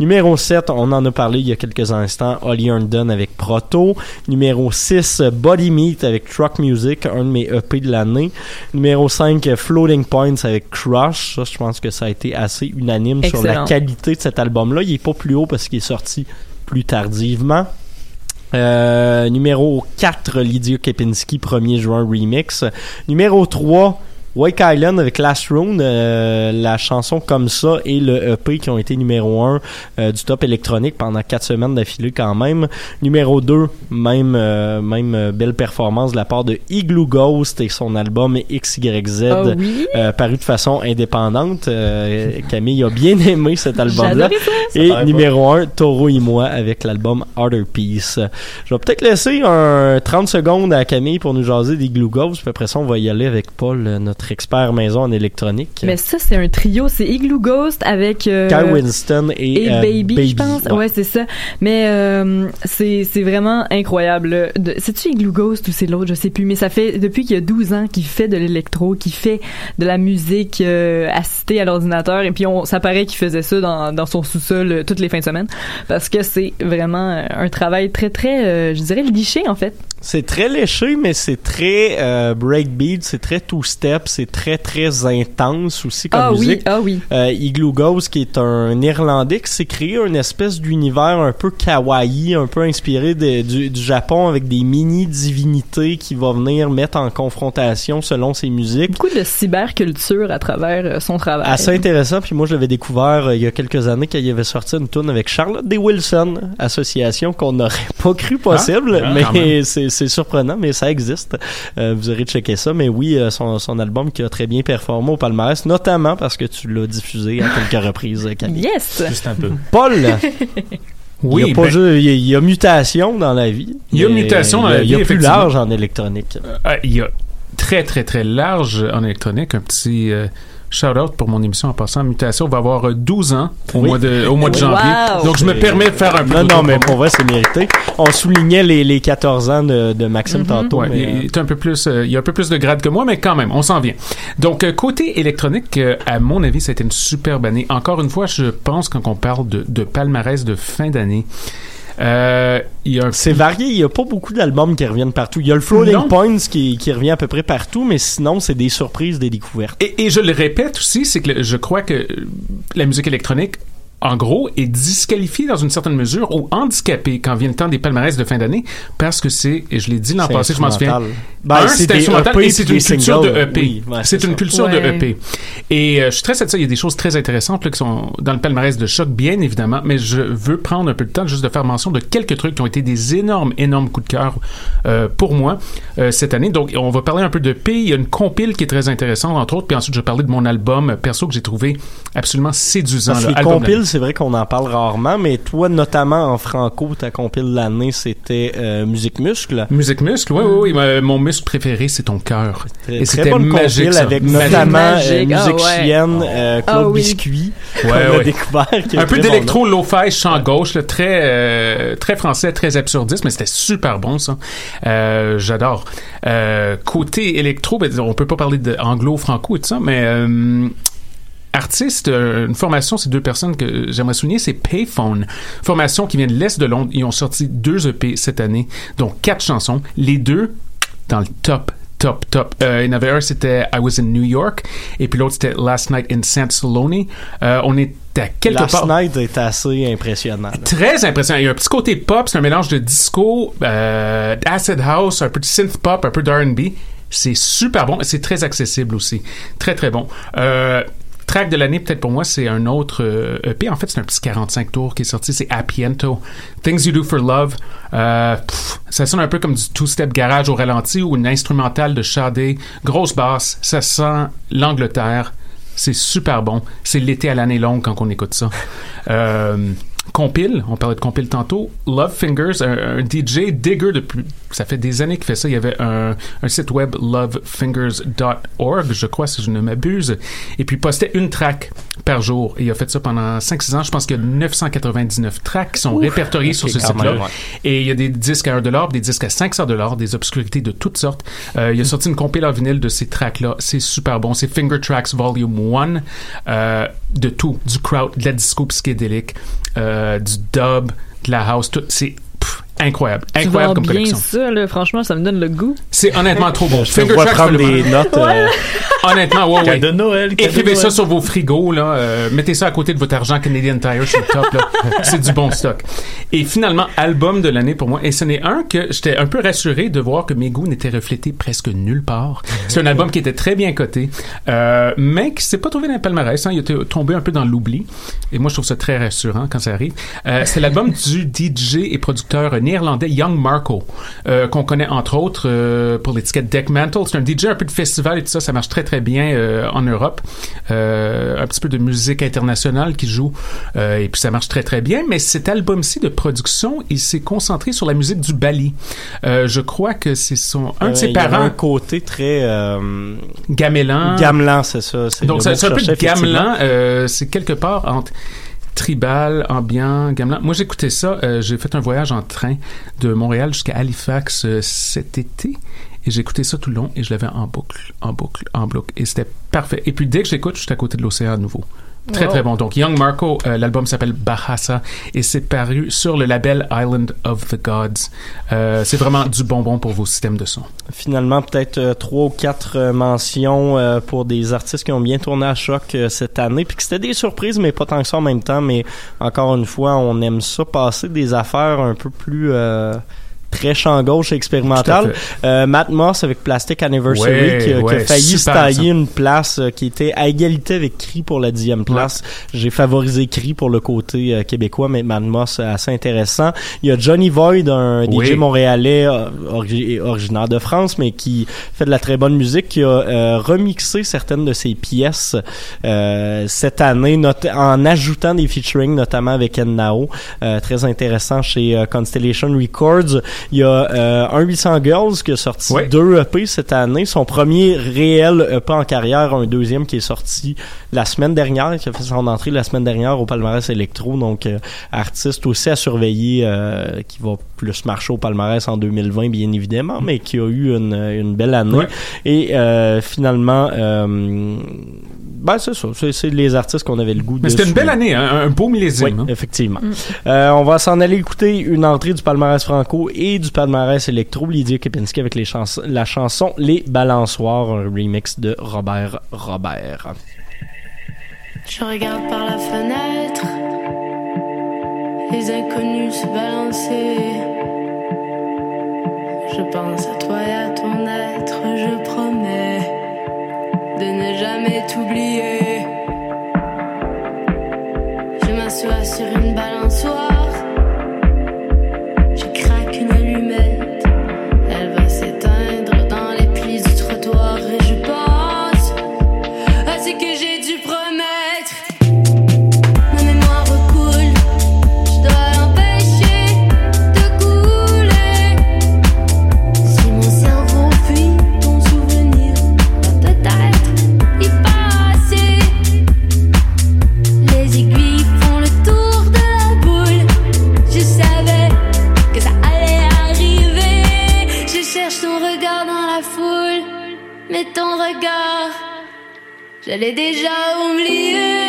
C: Numéro 7, on en a parlé il y a quelques instants, Holly Herndon avec Proto. Numéro 6, Body Meat avec Truck Music, un de mes EP de l'année. Numéro 5, Floating Points avec Crush. Ça, je pense que ça a été assez unanime sur la qualité de cet album-là. Il est pas plus haut parce qu'il est sorti plus tardivement. Euh, numéro 4, Lydia Kepinski, 1er juin remix. Numéro 3, Wake Island avec Last Rune, euh, la chanson comme ça et le EP qui ont été numéro 1 euh, du top électronique pendant 4 semaines d'affilée quand même. Numéro 2, même, euh, même euh, belle performance de la part de Igloo Ghost et son album XYZ
E: Ah oui?
C: euh, paru de façon indépendante. Euh, Camille a bien aimé cet album-là. Et numéro 1, Toro et moi avec l'album Harder Peace. Je vais peut-être laisser un 30 secondes à Camille pour nous jaser des Glue Ghosts, puis après ça, on va y aller avec Paul, euh, notre expert maison en électronique.
E: Mais ça, c'est un trio. C'est Igloo Ghost avec... euh,
C: Kyle Winston et,
E: et
C: euh,
E: Baby, je pense.
C: Ouais.
E: Ouais, c'est ça. Mais euh, c'est vraiment incroyable. C'est-tu Igloo Ghost ou c'est l'autre? Je sais plus. Mais ça fait depuis qu'il y a 12 ans qu'il fait de l'électro, qu'il fait de la musique euh, assistée à l'ordinateur. Et puis on, ça paraît qu'il faisait ça dans, dans son sous-sol toutes les fins de semaine. Parce que c'est vraiment un travail très, très, je dirais, liché en fait.
C: C'est très léché, mais c'est très euh, breakbeat, c'est très two-step, c'est très, très intense aussi comme
E: Ah oui,
C: musique.
E: ah oui.
C: Euh, Igloo Ghost, qui est un Irlandais qui s'est créé une espèce d'univers un peu kawaii, un peu inspiré de- du, du Japon avec des mini-divinités qui va venir mettre en confrontation selon ses musiques.
E: Beaucoup de cyberculture à travers euh, son travail.
C: Assez intéressant, puis moi je l'avais découvert euh, il y a quelques années quand il avait sorti une tune avec Charlotte D. Wilson, association qu'on n'aurait pas cru possible,
F: Ah,
C: mais c'est c'est surprenant, mais ça existe. Euh, vous aurez checké ça, mais oui, euh, son, son album qui a très bien performé au palmarès, notamment parce que tu l'as diffusé à quelques reprises, Camille.
E: Yes!
F: Juste un peu.
C: Paul!
F: Oui,
C: il y a, pas
F: ben-
C: juste- il y a- il y a mutation dans la vie.
F: Il y a mutation dans
C: il y a-
F: la
C: Il y a
F: vie,
C: plus large en électronique.
F: Euh, il y a très, très, très large en électronique. Un petit euh, shout-out pour mon émission en passant. Mutation va avoir euh, 12 ans au,
C: Oui.
F: mois de, au mois de janvier.
E: Wow.
F: Donc, je me permets de faire un peu
C: Non, non, mais pour vrai, c'est mérité. On soulignait les, les 14 ans de, de Maxime tantôt.
F: Ouais,
C: mais,
F: il
C: euh,
F: est un peu plus, euh, il y a un peu plus de grade que moi, mais quand même, on s'en vient. Donc, euh, côté électronique, euh, à mon avis, ça a été une superbe année. Encore une fois, je pense quand on parle de, de palmarès de fin d'année, euh, un
C: C'est varié, il y a pas beaucoup d'albums qui reviennent partout. Il y a le Floating
F: Non.
C: Points qui, qui revient à peu près partout, mais sinon, c'est des surprises, des découvertes.
F: Et, et je le répète aussi, c'est que le- je crois que la musique électronique, en gros, est disqualifiée dans une certaine mesure ou handicapée quand vient le temps des palmarès de fin d'année parce que c'est, et je l'ai dit l'an
C: C'est
F: passé, je m'en souviens.
C: Ben,
F: un,
C: c'est
F: c'est
C: des
F: instrumental
C: EP
F: et c'est une culture de EP.
C: Oui, ouais,
F: c'est une
C: ça.
F: culture de. EP. Et euh, je suis très satisfait. Il y a des choses très intéressantes là, qui sont dans le palmarès de choc, bien évidemment, mais je veux prendre un peu de temps juste de faire mention de quelques trucs qui ont été des énormes, énormes coups de cœur euh, pour moi euh, cette année. Donc, on va parler un peu de P. Il y a une compile qui est très intéressante, entre autres. Puis ensuite, je vais parler de mon album perso que j'ai trouvé absolument séduisant.
C: Parce
F: là,
C: les
F: album
C: c'est vrai qu'on en parle rarement, mais toi, notamment en franco, ta compile de l'année, c'était euh, Musique Muscle.
F: Musique muscle, oui, oui, oui. euh, Mon muscle préféré, c'est ton cœur. Et c'était
C: bonne
F: magique, ça.
C: avec
F: Magique.
C: notamment euh,
E: Magique, ah
C: Musique
E: ouais.
C: Chienne, euh, Claude
E: Ah oui.
C: Biscuit,
F: Ouais,
C: qu'on a découvert. qui
F: un peu d'électro lo-fi chant gauche là, très euh, très français très absurdiste mais c'était super bon ça Euh, j'adore Euh, côté électro ben, on peut pas parler de anglo franco et tout ça mais euh, Artiste, euh, une formation, c'est deux personnes que j'aimerais souligner, c'est Payphone. Formation qui vient de l'Est de Londres. Ils ont sorti deux EP cette année, donc quatre chansons. Les deux dans le top top, top. Euh, il y en avait un, c'était I Was in New York, et puis l'autre, c'était Last Night in Saloni. Euh, on était à quelque
C: Last
F: part...
C: Night est assez impressionnant. là.
F: Très impressionnant. Il y a un petit côté pop, c'est un mélange de disco, euh, acid house, un peu de synth pop, un peu d'R&B. C'est super bon, et c'est très accessible aussi. Très, très bon. Track de l'année, peut-être pour moi, c'est un autre euh, EP. En fait, c'est un petit 45 tours qui est sorti. C'est Appiento. Things You Do for Love. Euh, ça sonne un peu comme du two-step garage au ralenti ou une instrumentale de Sade. Grosse basse. Ça sent l'Angleterre. C'est super bon. C'est l'été à l'année longue quand on écoute ça. Euh, compile, on parlait de compile tantôt. Love Fingers, un, un DJ digger depuis, ça fait des années qu'il fait ça. Il y avait un, un site web lovefingers.org, je crois, si je ne m'abuse. Et puis il postait une track par jour. Et il a fait ça pendant 5-6 ans. Je pense qu'il y a 999 tracks qui sont
C: Ouf.
F: répertoriés sur ce site-là.
C: ouais.
F: Et il y a des disques à 1 dollar, des disques à 500 dollars, des obscurités de toutes sortes. Euh, il a sorti une compile en vinyle de ces tracks-là. C'est super bon. C'est Finger Tracks Volume 1. Euh, de tout. Du crowd, de la disco psychédélique, euh, du dub, de la house. Tout. C'est incroyable.
E: Tu
F: Incroyable comme
E: bien
F: collection.
E: ça, là. Franchement, ça me donne le goût.
F: C'est honnêtement trop bon.
C: Je te vois prendre des
F: 1.
C: notes. euh,
F: Honnêtement, ouais, ouais.
D: Cadeau de Noël,
F: Écrivez ça
D: Noël.
F: sur vos frigos, là. euh, mettez ça à côté de votre argent Canadian Tire sur le top, là. C'est du bon stock. Et finalement, album de l'année pour moi. Et ce n'est un que j'étais un peu rassuré de voir que mes goûts n'étaient reflétés presque nulle part. C'est un album qui était très bien coté, euh, mais qui s'est pas trouvé dans le palmarès. Hein. Il était tombé un peu dans l'oubli. Et moi, je trouve ça très rassurant quand ça arrive. Euh, c'est l'album du DJ et producteur néerlandais Young Marco, euh, qu'on connaît entre autres euh, pour l'étiquette Deck Mantle. C'est un DJ un peu de festival et tout ça. Ça marche très très bien euh, en Europe. Un petit peu de musique internationale qui joue et puis ça marche très très bien. Mais cet album-ci de production, il s'est concentré sur la musique du Bali. Je crois que c'est son un de ses parents
C: un côté très
F: gamelan.
C: gamelan, c'est ça.
F: Donc c'est un peu de gamelan. c'est quelque part entre tribal, ambiant, gamelan. Moi j'écoutais ça. euh, j'ai fait un voyage en train de Montréal jusqu'à Halifax euh, cet été. Et écouté ça tout le long et je l'avais en boucle, en boucle, en boucle. Et c'était parfait. Et puis dès que j'écoute, je suis à côté de l'océan à nouveau. Très
E: Wow.
F: très bon. Donc Young Marco, euh, l'album s'appelle Bahasa et c'est paru sur le label Island of the Gods. Euh, c'est vraiment du bonbon pour vos systèmes de son.
C: Finalement, peut-être euh, trois ou quatre euh, mentions pour des artistes qui ont bien tourné à choc cette année, puis que c'était des surprises, mais pas tant que ça en même temps. Mais encore une fois, on aime ça passer des affaires un peu plus euh, très champ gauche et expérimental. Euh, Matt Moss avec Plastic Anniversary
F: Ouais,
C: qui, a- qui
F: ouais,
C: a failli se tailler une place euh, qui était à égalité avec Cree pour la dixième place. J'ai favorisé Cree pour le côté euh, québécois, mais Matt Moss euh, assez intéressant. Il y a Johnny Void, un
F: Oui.
C: DJ montréalais origi- originaire de France, mais qui fait de la très bonne musique, qui a remixé certaines de ses pièces euh, cette année, en ajoutant des featuring, notamment avec Nao, euh, très intéressant chez Constellation Records. Il y a euh, un 800 Girls qui a sorti deux EP cette année. Son premier réel EP en carrière, un deuxième qui est sorti la semaine dernière, qui a fait son entrée la semaine dernière au palmarès électro. Donc, euh, artiste aussi à surveiller, euh, qui va plus marcher au palmarès en 2020, bien évidemment, mais qui a eu une, une belle année.
F: Ouais.
C: Et euh, finalement, euh, ben c'est ça, c'est, les artistes qu'on avait le goût
F: Mais
C: de
F: c'était une belle année, hein, un beau millésime.
C: Oui,
F: hein.
C: effectivement. Euh, on va s'en aller écouter une entrée du palmarès franco et du palmarès électro. Lydia Kepinski avec les la chanson Les Balançoires, un remix de Robert Robert.
S: Je regarde par la fenêtre, les inconnus se balancer. Je pense à toi et à ton être, je promets de ne jamais t'oublier. Je m'assois sur une balançoire, mais ton regard. Je l'ai déjà oublié.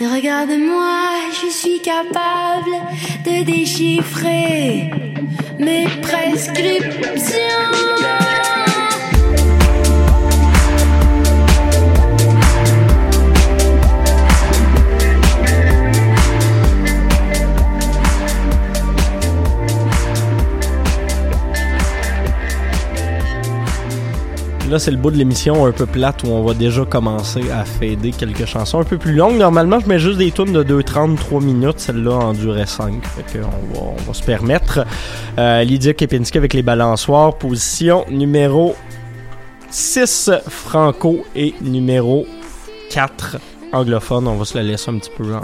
R: Mais regarde-moi, je suis capable de déchiffrer mes prescriptions.
C: Là, c'est le bout de l'émission un peu plate où on va déjà commencer à fader quelques chansons un peu plus longues. Normalement, je mets juste des tunes de 2-30, 3 minutes. Celle-là en durait 5. Fait que on, va, on va se permettre. Euh, Lydia Kepinski avec les balançoires. Position numéro 6 franco et numéro 4 anglophone. On va se la laisser un petit peu en,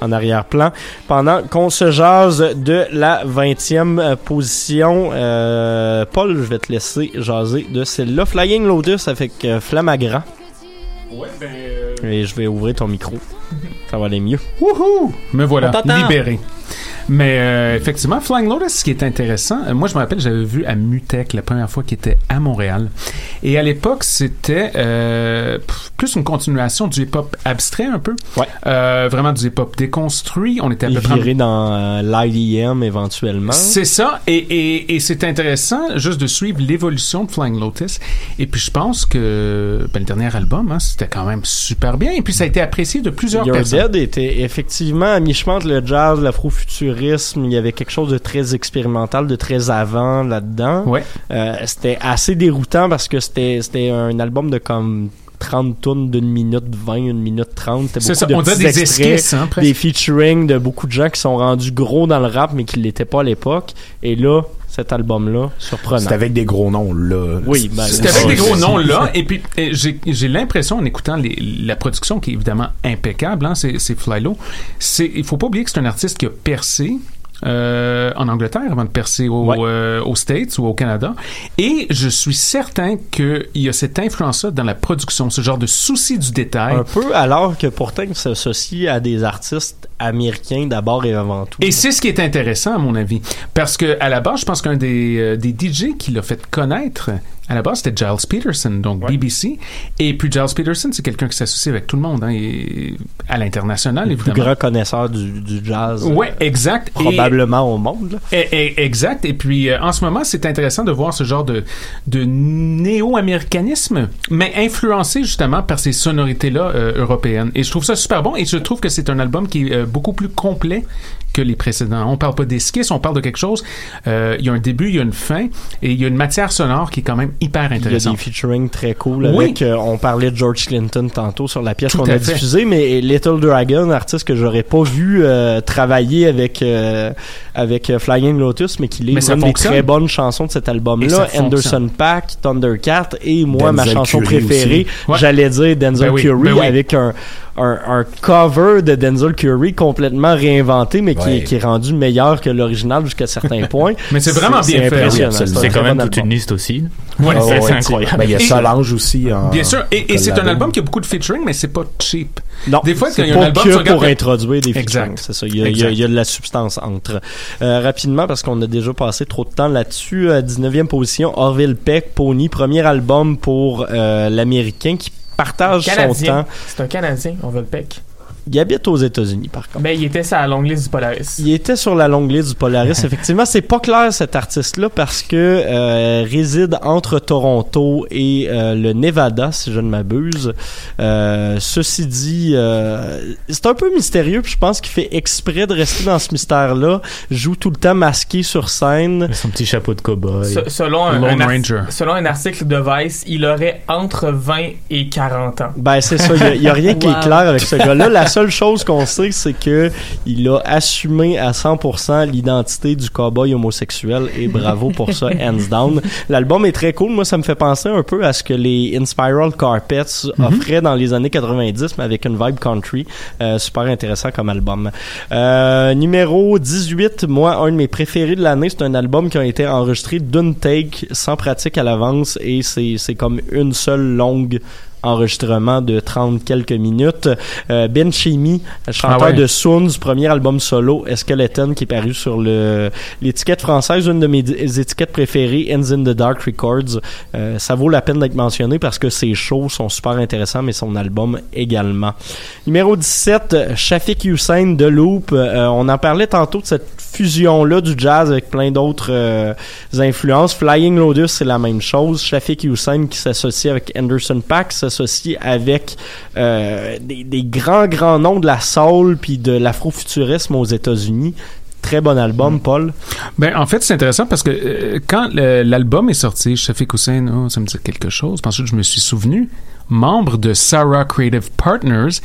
C: en arrière-plan. Pendant qu'on se jase de la 20e euh, position, euh, Paul, je vais te laisser jaser de celle-là. Flying Lotus avec euh, Flamagrand.
F: Ouais, ben.
C: Et je vais ouvrir ton micro. Ça va aller mieux.
F: Wouhou! Me voilà, libéré. Mais euh, effectivement, Flying Lotus, ce qui est intéressant, euh, moi je me rappelle, j'avais vu à Mutec la première fois qui était à Montréal. Et à l'époque, c'était euh, plus une continuation du hip-hop abstrait un peu. Euh, vraiment du hip-hop déconstruit. On était à peu près...
C: dans euh, l'IDM éventuellement.
F: C'est ça, et, et, et c'est intéressant juste de suivre l'évolution de Flying Lotus. Et puis je pense que ben, le dernier album, hein, c'était quand même super bien. Et puis ça a été apprécié de plusieurs
C: Your
F: personnes.
C: Dead était effectivement à mi-chemin entre le jazz, l'afrofuturisme. Il y avait quelque chose de très expérimental, de très avant là-dedans.
F: Ouais.
C: Euh, c'était assez déroutant parce que c'était c'était un album de comme 30 tonnes d'une minute 20, une minute 30. C'était
F: C'est ça,
C: de
F: on dirait
C: petits
F: des
C: extraits,
F: esquisses, hein, presque.
C: des featuring de beaucoup de gens qui sont rendus gros dans le rap mais qui l'étaient pas à l'époque. Et là, cet album-là, surprenant.
N: C'est avec des gros noms, là.
C: Oui, ben,
F: C'était avec des gros noms là, et puis eh, j'ai j'ai l'impression en écoutant les- la production qui est évidemment impeccable, hein, c'est c'est Flylo. C'est il faut pas oublier que c'est un artiste qui a percé. Euh, en Angleterre avant de percer au, euh, aux States ou au Canada et je suis certain qu'il y a cette influence-là dans la production ce genre de souci du détail
C: Un peu alors que pourtant il s'associe à des artistes américains d'abord et avant tout.
F: Et c'est ce qui est intéressant, à mon avis. Parce que, à la base, je pense qu'un des, euh, des DJ qui l'a fait connaître, à la base, c'était Giles Peterson, donc BBC. Et puis, Giles Peterson, c'est quelqu'un qui s'associe avec tout le monde, hein, et à l'international,
C: le plus
F: évidemment.
C: grand connaisseur du, du jazz. euh,
F: Ouais, exact. Et-
C: Probablement au monde.
F: eh, Exact. Et puis, euh, en ce moment, c'est intéressant de voir ce genre de, de néo-américanisme, mais influencé justement par ces sonorités-là euh, européennes. Et je trouve ça super bon. Et je trouve que c'est un album qui est euh, beaucoup plus complet que les précédents. On parle pas d'esquisse, on parle de quelque chose. euh, Il y a un début, il y a une fin, et il y a une matière sonore qui est quand même hyper
C: Il y a
F: intéressante.
C: des featuring très cool
F: Oui.
C: avec, euh, on parlait de George Clinton tantôt sur la pièce qu'on a
F: fait.
C: diffusée, mais Little Dragon, artiste que j'aurais pas vu euh, travailler avec euh, avec euh, Flying Lotus, mais qui
F: Mais ça
C: une des très bonnes chansons de cet album-là. Anderson Pack, Thundercat, et moi ma chanson
N: Curry
C: préférée.
N: Ouais.
C: j'allais dire Denzel
F: Ben oui,
C: Curry
F: ben oui.
C: avec un, un un cover de Denzel Curry complètement réinventé, mais qui,
N: Ouais.
C: est, qui est rendu meilleur que l'original jusqu'à certains points.
F: Mais c'est vraiment bien fait.
N: Oui,
D: C'est quand même toute
C: album.
D: une liste aussi.
F: Ouais, c'est-
C: ouais,
F: incroyable.
N: Ben, il y a Solange aussi. En,
F: Bien sûr, et, et c'est un album qui a beaucoup de featuring, mais c'est pas cheap.
C: Non,
F: Des fois, quand il y a un album,
C: que pour introduire des featuring,
F: Exact.
C: c'est ça. Il y, a, il y a-
F: Exact.
C: il y a de la substance entre. Euh, rapidement, parce qu'on a déjà passé trop de temps là-dessus, à 19e position, Orville Peck, Pony, premier album pour euh, l'Américain qui partage son temps.
G: C'est un Canadien, on veut le pec.
C: Il habite aux États-Unis, par contre.
G: Mais il était sur la longue liste du Polaris.
C: Il était sur la longue liste du Polaris. Effectivement, c'est pas clair cet artiste-là parce que euh, réside entre Toronto et euh, le Nevada, si je ne m'abuse. Euh, ceci dit, euh, c'est un peu mystérieux. Puis je pense qu'il fait exprès de rester dans ce mystère-là. Joue tout le temps masqué sur scène.
D: Son petit chapeau de cow-boy.
G: Se- selon, un,
F: Lone
G: un ar-
F: Ranger.
G: selon un article de Vice, il aurait entre 20 et 40 ans.
C: Ben c'est ça, il y a- il y, a rien qui
E: Wow.
C: est clair avec ce gars-là. La seule chose qu'on sait, c'est que il a assumé à 100% l'identité du cowboy homosexuel et bravo pour ça, hands down. L'album est très cool. Moi, ça me fait penser un peu à ce que les Inspiral Carpets offraient dans les années 90, mais avec une vibe country. Euh, super intéressant comme album. Euh, numéro 18, moi, un de mes préférés de l'année, c'est un album qui a été enregistré d'une take, sans pratique à l'avance, et c'est comme une seule longue enregistrement de 30 quelques minutes. Euh, ben Chemi, chanteur
F: Ah ouais.
C: de Soon, du premier album solo, Skeleton, qui est paru sur le l'étiquette française, une de mes étiquettes préférées, Ends in the Dark Records. Euh, ça vaut la peine d'être mentionné parce que ses shows sont super intéressants, mais son album également. Numéro 17, Shafik Hussein de Loop. Euh, on en parlait tantôt de cette fusion-là du jazz avec plein d'autres influences. Flying Lotus, c'est la même chose. Shafik Hussein qui s'associe avec Anderson Paak, s'associe avec euh, des, des grands, grands noms de la soul puis de l'afrofuturisme aux États-Unis. Très bon album, Paul.
F: Ben, en fait, c'est intéressant parce que euh, quand l'album est sorti, Shafik Hussein, oh, ça me dit quelque chose. Puis Ensuite, je me suis souvenu, membre de Sarah Creative Partners,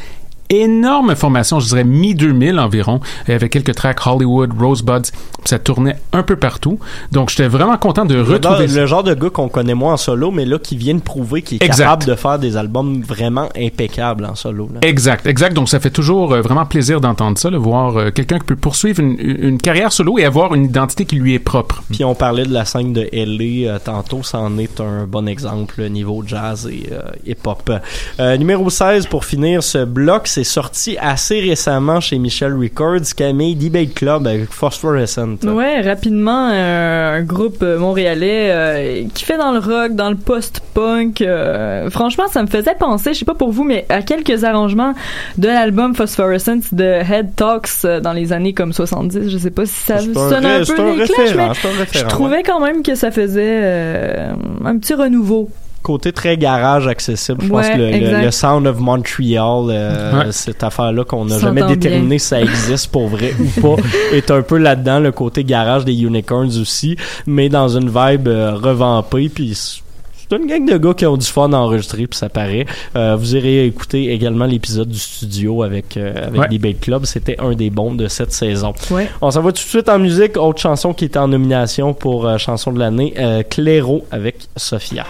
F: énorme formation, je dirais mi-2000 environ, Il y avait quelques tracks Hollywood, Rosebuds, ça tournait un peu partout. Donc, j'étais vraiment content de retrouver
C: le genre de gars qu'on connaît moins en solo, mais là qui vient de prouver qu'il est
F: Exact.
C: capable de faire des albums vraiment impeccables en solo. là.
F: Exact, exact. Donc, ça fait toujours euh, vraiment plaisir d'entendre ça, de voir euh, quelqu'un qui peut poursuivre une, une carrière solo et avoir une identité qui lui est propre.
C: Puis on parlait de la scène de LA euh, tantôt, ça en est un bon exemple niveau jazz et euh, hip-hop. Euh, numéro 16 pour finir ce bloc, c'est sorti assez récemment chez Michel Records, Camille Debate Club avec Phosphorescent.
E: Ouais, rapidement, euh, un groupe euh, montréalais euh, qui fait dans le rock, dans le post-punk. euh, franchement, ça me faisait penser, je sais pas pour vous, mais à quelques arrangements de l'album Phosphorescence de Head Talks dans les années comme 70. Je sais pas si ça
C: un
E: sonne un
C: c'est
E: peu
C: un
E: des clashs, mais
C: un
E: je trouvais quand même que ça faisait un petit renouveau.
C: Côté très garage accessible, je pense que le, le-
E: exact.
C: le Sound of Montreal, euh,
F: Ouais.
C: cette affaire-là qu'on n'a jamais
E: bien.
C: déterminé si ça existe pour vrai ou pas, est un peu là-dedans, le côté garage des Unicorns aussi, mais dans une vibe euh, revampée, puis c'est une gang de gars qui ont du fun à enregistrer, puis ça paraît. Euh, vous irez écouter également l'épisode du studio avec, euh, avec
F: Ouais.
C: Debate Club, c'était un des bons de cette saison.
E: Ouais.
C: On s'en va tout de suite en musique, autre chanson qui était en nomination pour euh, chanson de l'année, euh, Clairo avec Sophia.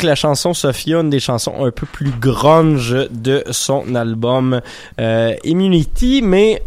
C: Avec la chanson Sophia, une des chansons un peu plus grunge de son album euh, Immunity, mais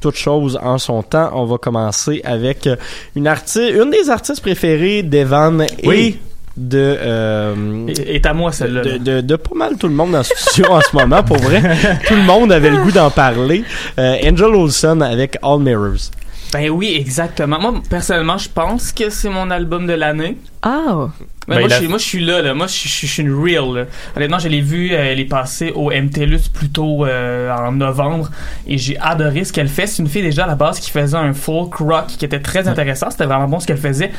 C: toute chose en son temps. On va commencer avec une artiste, une des artistes préférées d'Evan
G: Oui.
C: et de euh,
G: Et- à moi, celle-là.
C: de, de, de pas mal tout le monde dans ce studio en ce moment pour vrai tout le monde avait le goût d'en parler Euh, Angel Olsen avec All Mirrors
G: Ben oui, exactement. Moi, personnellement, je pense que c'est mon album de l'année.
E: Ah!
G: Ouais,
D: Ben,
G: moi,
D: a-
G: je suis, moi, je suis là, là. Moi, je suis, je je suis une real. là. Honnêtement, je l'ai vu, euh, elle est passée au MTLUS plus tôt euh, en novembre et j'ai adoré ce qu'elle fait. C'est une fille déjà à la base qui faisait un folk rock qui était très intéressant. C'était vraiment bon ce qu'elle faisait.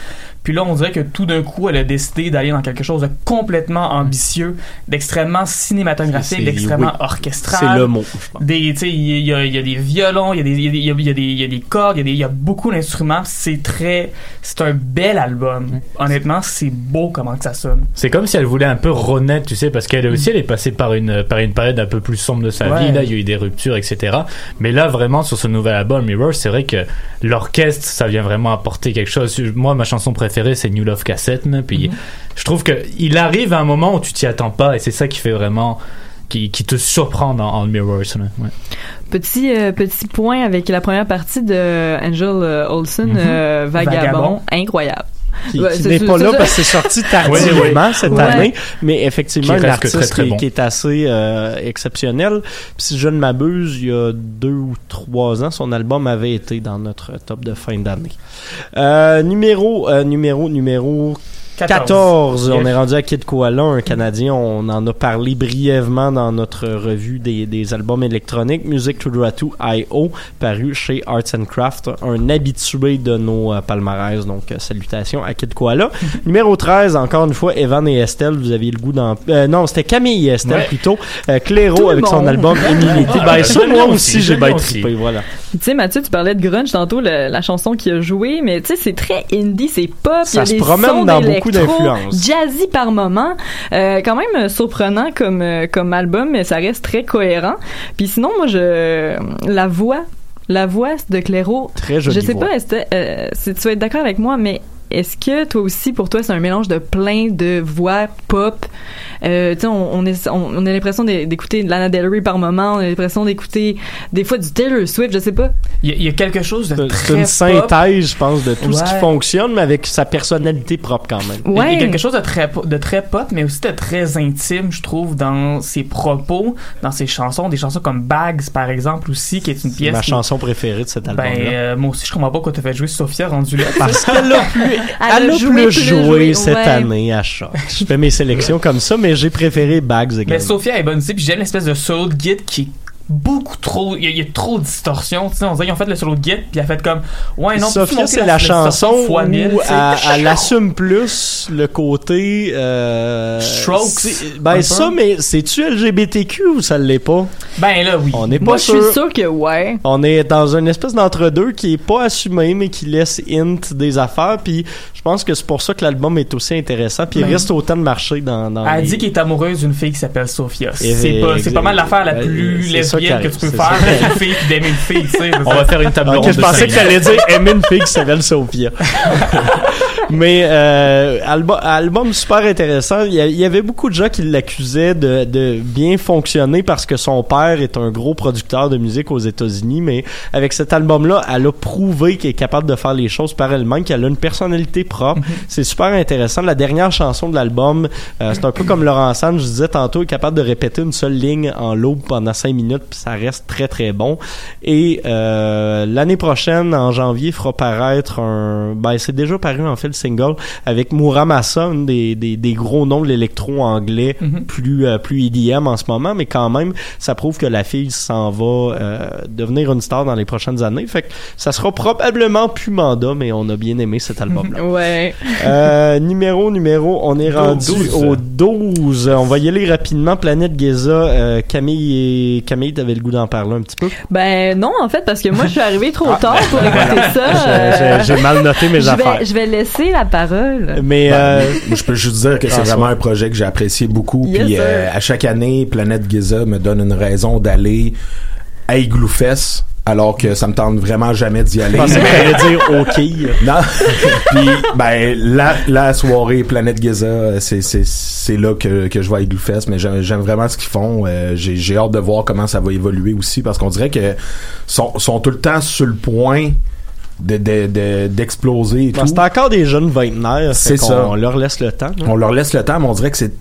G: Puis là, on dirait que tout d'un coup, elle a décidé d'aller dans quelque chose de complètement ambitieux, d'extrêmement cinématographique, d'extrêmement
C: oui.
G: orchestral.
C: c'est le mot je pense.
G: Des, tu sais, il y a, il y a des violons, il y a des, il y a des, il y a- y des, y cordes, y il y a beaucoup d'instruments. C'est très, c'est un bel album. Honnêtement, c'est beau comment que ça sonne.
D: C'est comme si elle voulait un peu renaître, tu sais, parce qu'elle aussi, elle est passée par une, par une période un peu plus sombre de sa
G: Ouais.
D: vie. Là, il y a eu des ruptures, etc. Mais là, vraiment, sur ce nouvel album, Mirror, c'est vrai que l'orchestre, ça vient vraiment apporter quelque chose. Moi, ma chanson préférée, c'est New Love Cassette. Puis, je trouve que il arrive à un moment où tu t'y attends pas, et c'est ça qui fait vraiment, qui, qui te surprend dans, en Mirrors. là. Ouais.
E: Petit, euh, petit point avec la première partie de Angel euh, Olsen,
D: Mhm.
E: euh, Vagabond,
G: Vagabond.
E: incroyable.
C: qui,
E: Ouais,
C: qui
E: c'est-
C: n'est pas là
E: ça.
C: parce que c'est sorti tardivement
D: Oui,
C: cette
E: Ouais.
C: année, mais effectivement
D: que
C: artiste
D: très, très
C: qui,
D: bon.
C: qui est assez euh, exceptionnelle. Puis si je ne m'abuse, il y a deux ou trois ans, son album avait été dans notre top de fin d'année. Euh, numéro, euh, numéro, numéro 14. On est rendu à Kid Koala, un Canadien. On en a parlé brièvement dans notre revue des, des albums électroniques. Music to Draw to I.O. paru chez Arts and Craft. Un habitué de nos euh, palmarès. Donc, euh, salutations à Kid Koala. Numéro 13, encore une fois, Evan et Estelle. Vous aviez le goût d'en... euh, non, c'était Camille et Estelle
D: Ouais.
C: plutôt. Euh,
E: le
C: avec son album Emility.
D: Ouais,
C: ben, ça, moi aussi, j'ai bien trippé. Voilà.
E: Tu sais, Mathieu, tu parlais de grunge tantôt, le- la chanson qu'il a jouée, mais tu sais, c'est très indie, c'est pop. il y
C: Ça
E: a
C: se
E: des
C: promène
E: sons
C: dans beaucoup
E: d'électro,
C: d'influences.
E: Jazzy par moment. Euh, quand même surprenant comme, euh, comme album, mais ça reste très cohérent. Puis sinon, moi, je la voix, la voix de Clairo,
C: Très jolie
E: je sais
C: voix.
E: pas, euh, si tu vas être d'accord avec moi, mais est-ce que toi aussi, pour toi, c'est un mélange de plein de voix pop? Euh, tu sais, on, on, est- on, on a l'impression d'é- d'écouter de Lana Del Rey par moment, on a l'impression d'écouter des fois du Taylor Swift, je sais pas.
G: Il y, a- il y a quelque chose de
C: C'est
G: très
C: une
G: pop.
C: synthèse, je pense, de tout ce qui fonctionne, mais avec sa personnalité propre quand même.
G: Il y a- Il y
E: Ouais.
G: a quelque chose de très, de très pop, mais aussi de très intime, je trouve, dans ses propos, dans ses chansons. Des chansons comme Bags, par exemple, aussi, qui est une pièce.
C: ma
G: qui-
C: chanson préférée de cet
G: Ben,
C: album-là.
G: euh, moi aussi, je comprends pas pourquoi t'as fait jouer Sophia rendu là.
C: Parce qu'elle a plus, elle a plus joué cette année à Choc. Je fais mes sélections comme ça, mais j'ai préféré Bags
G: Mais
C: également.
G: Sophia est bonne aussi, puis j'aime l'espèce de solo de guide qui beaucoup trop. Il y, a- il y a trop de distorsion. Tu sais, on dirait qu'ils ont fait le solo de guide, puis elle a fait comme. Ouais, non,
C: Sophia, c'est la,
G: distorsion
C: chanson
G: fois
C: où
G: mille, sais?
C: elle, assume plus le côté... Euh,
G: Strokes,
C: Ben
G: peu.
C: ça, mais c'est-tu LGBTQ ou ça l'est pas?
G: Ben là, oui.
C: On n'est pas
E: Moi, je
C: sûr.
E: suis sûre que ouais.
C: On est dans une espèce d'entre-deux qui est pas assumé, mais qui laisse hint des affaires. Puis je pense que c'est pour ça que l'album est aussi intéressant. Puis il
G: Ben,
C: reste autant de marché dans. dans
G: Elle
C: les-
G: dit qu'elle est amoureuse d'une fille qui s'appelle Sophia. C'est pas, c'est pas mal l'affaire la
C: euh,
G: plus
C: c'est ça qui
G: lesbienne que
C: arrive,
G: tu peux
C: c'est
G: faire?
C: ça.
G: avec une fille puis d'aimer une fille, tu sais.
D: On va faire une table ronde
C: je pensais que t'allais dire aimer une fille qui s'appelle Sophia. Mais euh, album, album super intéressant. Il y, avait beaucoup de gens qui l'accusaient de, de bien fonctionner parce que son père est un gros producteur de musique aux États-Unis. Mais avec cet album-là, elle a prouvé qu'elle est capable de faire les choses par elle-même, qu'elle a une personnalité propre. C'est super intéressant. La dernière chanson de l'album, euh, c'est un peu comme Laurent Sand, je disais tantôt, est capable de répéter une seule ligne en loop pendant cinq minutes, ça reste très très bon. Et euh, l'année prochaine, en janvier, fera paraître un... Ben, c'est déjà paru en fait le single avec Muramasa, un des, des, des gros noms de l'électro anglais
G: Mhm.
C: plus euh, plus EDM en ce moment, mais quand même, ça prouve que la fille s'en va euh, devenir une star dans les prochaines années. Fait que ça sera probablement plus mandat, mais on a bien aimé cet album-là.
E: Ouais.
C: Euh, numéro, numéro, on est rendu
D: 12.
C: au 12. On va y aller rapidement. Planète euh, Camille et Camille, t'avais le goût d'en parler un petit peu?
E: Ben non, en fait, parce que moi, je suis arrivée trop tard pour écouter ça.
C: J'ai-
E: Euh,
C: J'ai mal noté mes
E: je
C: affaires.
E: vais, je vais laisser la parole.
C: Mais
N: Ben,
C: euh,
N: je peux juste dire que c'est vraiment un projet que j'ai apprécié beaucoup.
E: Yes,
N: puis euh, à chaque année, Planète Giza me donne une raison d'aller à Igloo Fest alors que ça me tente vraiment jamais d'y aller.
C: Je que dire OK.
N: Non. Puis ben la la soirée Planète Giza, c'est c'est c'est là que que je vais à Igloo Fest, mais j'aime vraiment ce qu'ils font. Euh, j'ai j'ai hâte de voir comment ça va évoluer aussi parce qu'on dirait que sont sont tout le temps sur le point de de- de- d'exploser et
C: Bon,
N: tout.
C: C'est encore des jeunes vingtenaires.
N: C'est ça.
C: On leur laisse le temps. hein.
N: On leur laisse le temps, mais on dirait que c'est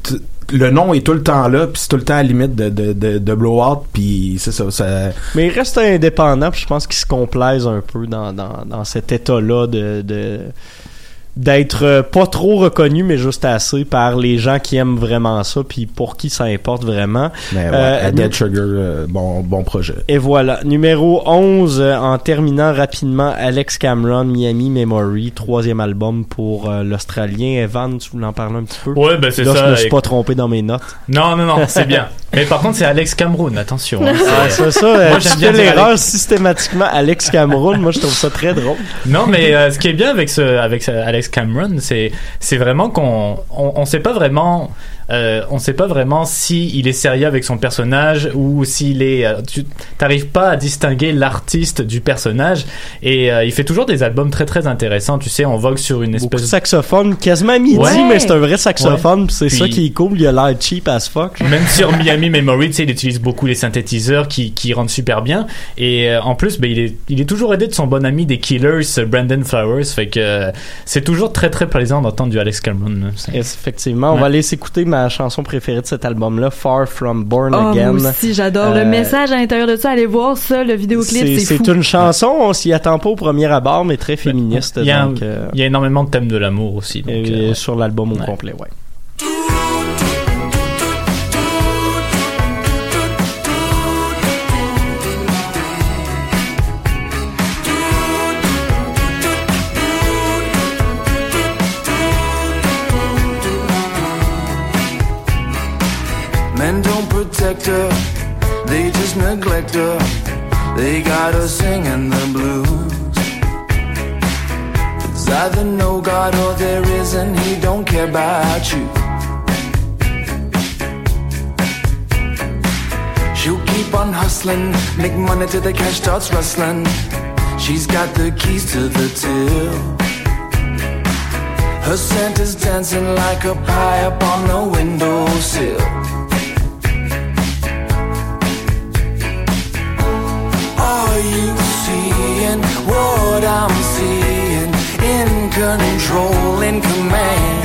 N: le nom est tout le temps là, puis c'est tout le temps à la limite de de de, de blow out, puis c'est ça, ça
C: Mais ils restent indépendants, puis je pense qu'ils se complaisent un peu dans, dans, dans cet état-là de, de d'être euh, pas trop reconnu mais juste assez par les gens qui aiment vraiment ça puis pour qui ça importe vraiment.
N: Mais ouais,
C: Euh,
N: Dead Sugar, euh, bon, bon projet.
C: Et voilà, numéro 11 euh, en terminant rapidement Alex Cameron Miami Memory, troisième album pour euh, l'Australien. Evan, tu voulais en parler un petit peu?
D: Ouais, ben, c'est ça,
C: je me suis
D: avec-
C: pas trompé dans mes notes.
D: Non, non, non, c'est bien. Mais par contre, c'est Alex Cameroun, attention. hein.
C: Ah, c'est ça,
D: Moi, j'aime
C: fais
D: bien
C: l'erreur
D: Alex.
C: systématiquement Alex Cameron. Moi, je trouve ça très drôle.
D: Non, mais euh, ce qui est bien avec ce, avec ce Alex Cameron, c'est, vraiment qu'on, on, on sait pas vraiment, euh, on sait pas vraiment si il est sérieux avec son personnage ou s'il est, euh, tu t'arrives pas à distinguer l'artiste du personnage et euh, il fait toujours des albums très très intéressants. Tu sais, on vogue sur une
C: Beaucoup de
D: espèce
C: saxophone, quasiment midi,
D: Ouais.
C: mais c'est un vrai saxophone,
D: Ouais.
C: c'est ça qui est cool. Il a l'air cheap as fuck.
D: Même sur Miami Memory, tu sais, il utilise beaucoup les synthétiseurs qui, qui rendent super bien. Et en plus, ben, il, est, il est toujours aidé de son bon ami des Killers, Brandon Flowers. Fait que c'est toujours très très plaisant d'entendre du Alex Cameron.
C: effectivement. On
D: Ouais.
C: va aller s'écouter ma chanson préférée de cet album-là, Far From Born
E: Oh,
C: Again.
E: moi aussi, j'adore
C: Euh,
E: le message à l'intérieur de ça. Allez voir ça, le vidéoclip,
C: C'est
E: c'est fou.
C: c'est une chanson, on s'y attend pas au premier abord, mais très féministe.
D: Il y, a,
C: donc, euh,
D: il y a énormément de thèmes de l'amour aussi. Donc,
C: et
D: euh, ouais.
C: sur l'album au
D: Ouais.
C: complet, ouais.
J: Her, they just neglect her. They got her singing the blues. It's either no God or there isn't, he don't care about you. She'll keep on hustling, make money till the cash starts rustling. She's got the keys to the till. Her scent is dancing like a pie up on the windowsill. You seeing what I'm seeing? In control, in command.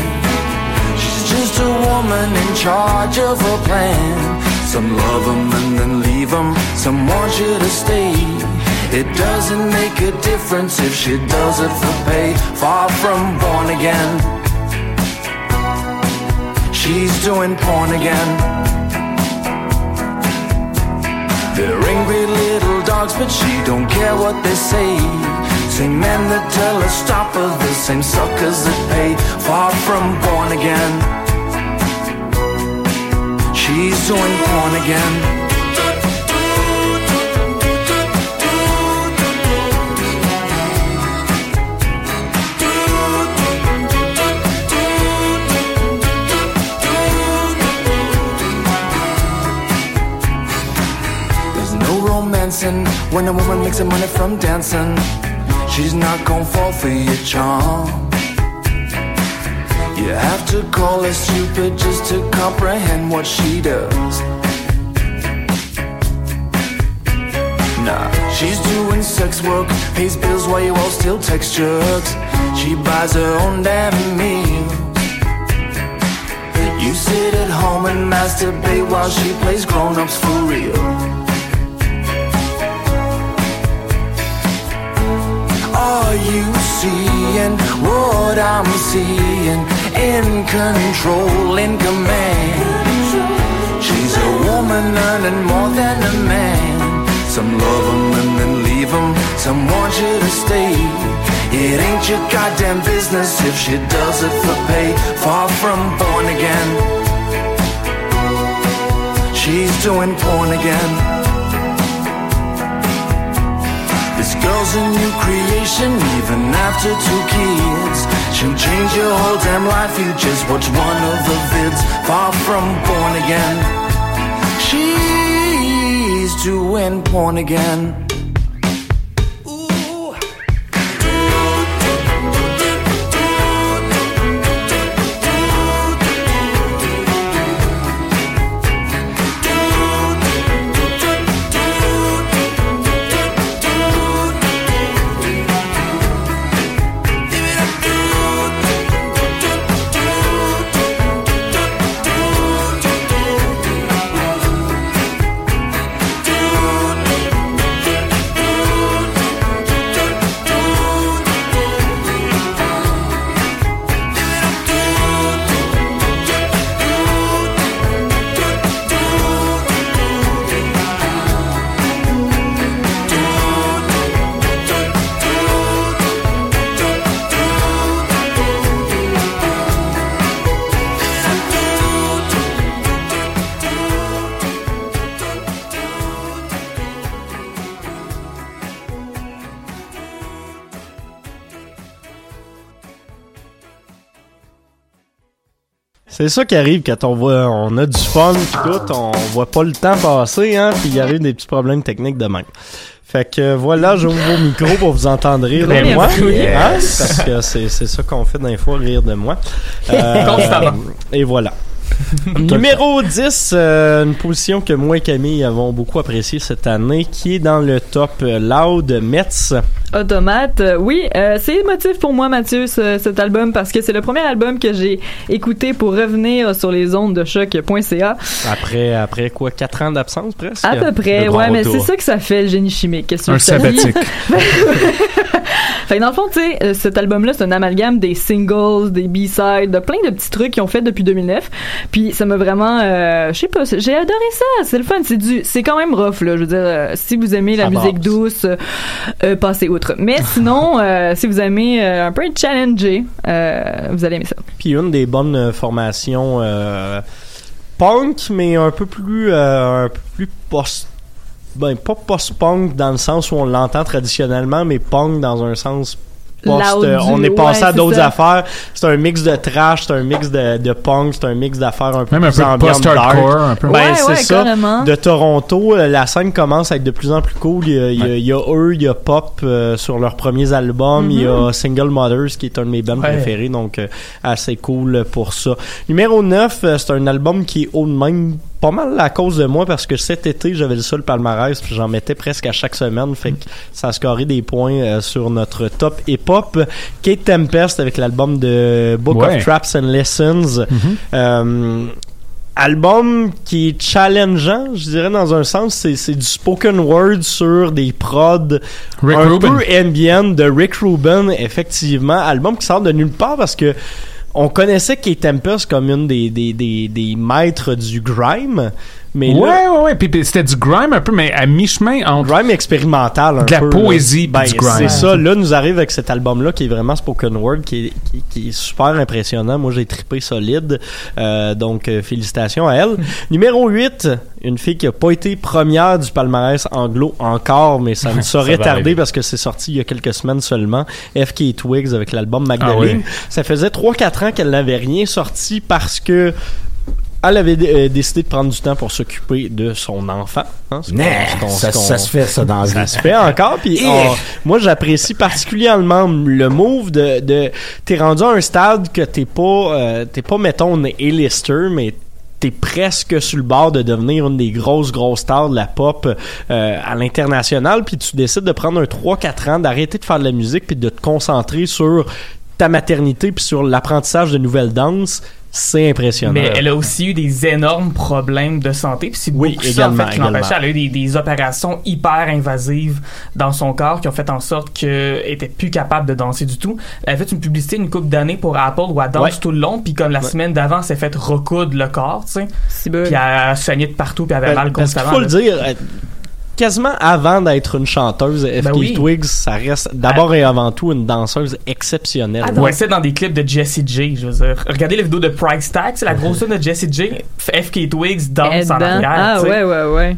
J: She's just a woman in charge of a plan. Some love love 'em and then leave leave 'em. Some want you to stay. It doesn't make a difference if she does it for pay. Far from born again. She's doing porn again. They're angry little dogs, but she don't care what they say. Same men that tell her stop are the same suckers that pay. Far from born again. She's doing porn again. Romancing when a woman makes her money from dancing. She's not gonna fall for your charm. You have to call her stupid just to comprehend what she does. Nah, she's doing sex work, pays bills while you all still text jerks. She buys her own damn meals. You sit at home and masturbate while she plays grown-ups for real. Are you seeing what I'm seeing? In control, in command. She's a woman earning more than a man. Some love 'em and then leave 'em. Some want you to stay. It ain't your goddamn business if she does it for pay. Far from born again. She's doing porn again. Girl's a new creation, even after two kids. She'll change your whole damn life. You just watch one of the vids. Far from born again. She's doing porn again.
C: C'est ça qui arrive quand on voit, on a du fun pis tout, on voit pas le temps passer, hein, puis il arrive des petits problèmes techniques de même. Fait que euh, voilà, j'ouvre vos micros pour vous entendre rire de moi. Hein, parce que c'est, ça qu'on fait d'un fois, rire de moi.
G: Constamment.
C: et voilà. Numéro 10, euh, une position que moi et Camille avons beaucoup appréciée cette année, qui est dans le top euh, Loud Metz.
E: Automate, euh, oui, euh, c'est émotif pour moi, Mathieu, ce- cet album, parce que c'est le premier album que j'ai écouté pour revenir sur les ondes de choc.ca.
C: Après, après quoi, 4 ans d'absence presque?
E: À peu près, ouais, mais c'est ça que ça fait, le génie chimique. Qu'est-ce que
F: Un sabbatique.
E: Fait que dans le fond, tu sais, cet album-là, c'est un amalgame des singles, des B-sides, de plein de petits trucs qu'ils ont fait depuis 2009. Puis ça m'a vraiment, euh, je sais pas, j'ai adoré ça. C'est le fun. C'est du, c'est quand même rough là. Je veux dire, euh, si vous aimez la
C: Ça
E: musique douce, euh, passez outre. Mais sinon, si vous aimez un peu challenger, euh, vous allez aimer ça.
C: Puis une des bonnes formations punk, mais un peu plus, euh, un peu plus post. Ben, pas post-punk dans le sens où on l'entend traditionnellement, mais punk dans un sens on est passé
E: ouais,
C: à d'autres affaires. C'est un mix de trash, c'est un mix de, de punk, c'est un mix d'affaires un peu
F: Même un
C: plus
F: peu post-hardcore,
C: dark.
F: un peu.
C: Ben,
E: Ouais,
C: c'est
E: ouais,
C: ça.
E: carrément.
C: De Toronto, euh, la scène commence à être de plus en plus cool. Il y a, il y a- il y a eux, il y a Pop euh, sur leurs premiers albums. Il y
E: Mm-hmm.
C: a Single Mothers qui est un de mes bands
G: Ouais.
C: préférés, donc euh, assez cool pour ça. Numéro 9, euh, c'est un album qui est haut de même pas mal à cause de moi parce que cet été j'avais le seul palmarès puis j'en mettais presque à chaque semaine fait que ça a scoré des points euh, sur notre top hip-hop Kate Tempest avec l'album de Book
F: Ouais.
C: of Traps and Lessons
F: Mhm.
C: euh, album qui est challengeant, je dirais dans un sens, c'est, c'est du spoken word sur des prods
F: Rick
C: un
F: Rubin.
C: peu ambient de Rick Rubin, effectivement. Album qui sort de nulle part parce que on connaissait Kate Tempest comme une des, des, des, des maîtres du grime, mais
F: ouais,
C: là,
F: ouais, ouais. Puis, puis c'était du grime un peu, mais à mi-chemin entre.
C: grime expérimental un
F: De la
C: peu,
F: poésie du
C: Ben,
F: grime.
C: C'est ça, là nous arrive avec cet album-là qui est vraiment spoken word, qui est, qui, qui est super impressionnant. Moi j'ai trippé solide, Euh, donc euh, félicitations à elle. Numéro 8, une fille qui a pas été première du palmarès anglo encore, mais ça ne saurait tarder
D: arriver.
C: parce que c'est sorti il y a quelques semaines seulement. FK Twigs avec l'album Magdalene.
F: Ah oui.
C: Ça faisait 3-4 ans qu'elle n'avait rien sorti parce que elle avait euh, décidé de prendre du temps pour s'occuper de son enfant. hein,
N: Nah,
C: qu'on-
N: ça,
C: qu'on-
N: ça se fait, ça, dans
C: ça se fait encore. Puis moi, j'apprécie particulièrement le move de, de t'es rendu à un stade que t'es pas, euh, t'es pas mettons une A-lister, mais t'es presque sur le bord de devenir une des grosses grosses stars de la pop euh, à l'international. Puis tu décides de prendre un 3-4 ans, d'arrêter de faire de la musique, puis de te concentrer sur ta maternité puis sur l'apprentissage de nouvelles danses. C'est impressionnant.
G: Mais elle a aussi eu des énormes problèmes de santé. Puis c'est
C: Oui,
G: beaucoup ça, en fait, qui l'empêchait. Elle a eu des, des opérations hyper invasives dans son corps qui ont fait en sorte qu'elle était plus capable de danser du tout. Elle a fait une publicité une couple d'années pour Apple où elle danse
C: Ouais.
G: tout le long. Puis comme la
C: Ouais.
G: semaine d'avant, elle s'est fait recoudre le corps, tu sais. Puis elle saignait de partout, puis elle avait
C: Ben,
G: mal constamment.
C: faut le dire, euh, quasiment avant d'être une chanteuse, FK
G: Ben oui.
C: Twigs, ça reste d'abord et avant tout une danseuse exceptionnelle.
G: Elle dansait dans des clips de Jessie J, je veux dire. Regardez les vidéos de Price Tag, c'est la grosse scène de Jessie J. FK Twigs danse en arrière.
E: Ah ouais, ouais, ouais.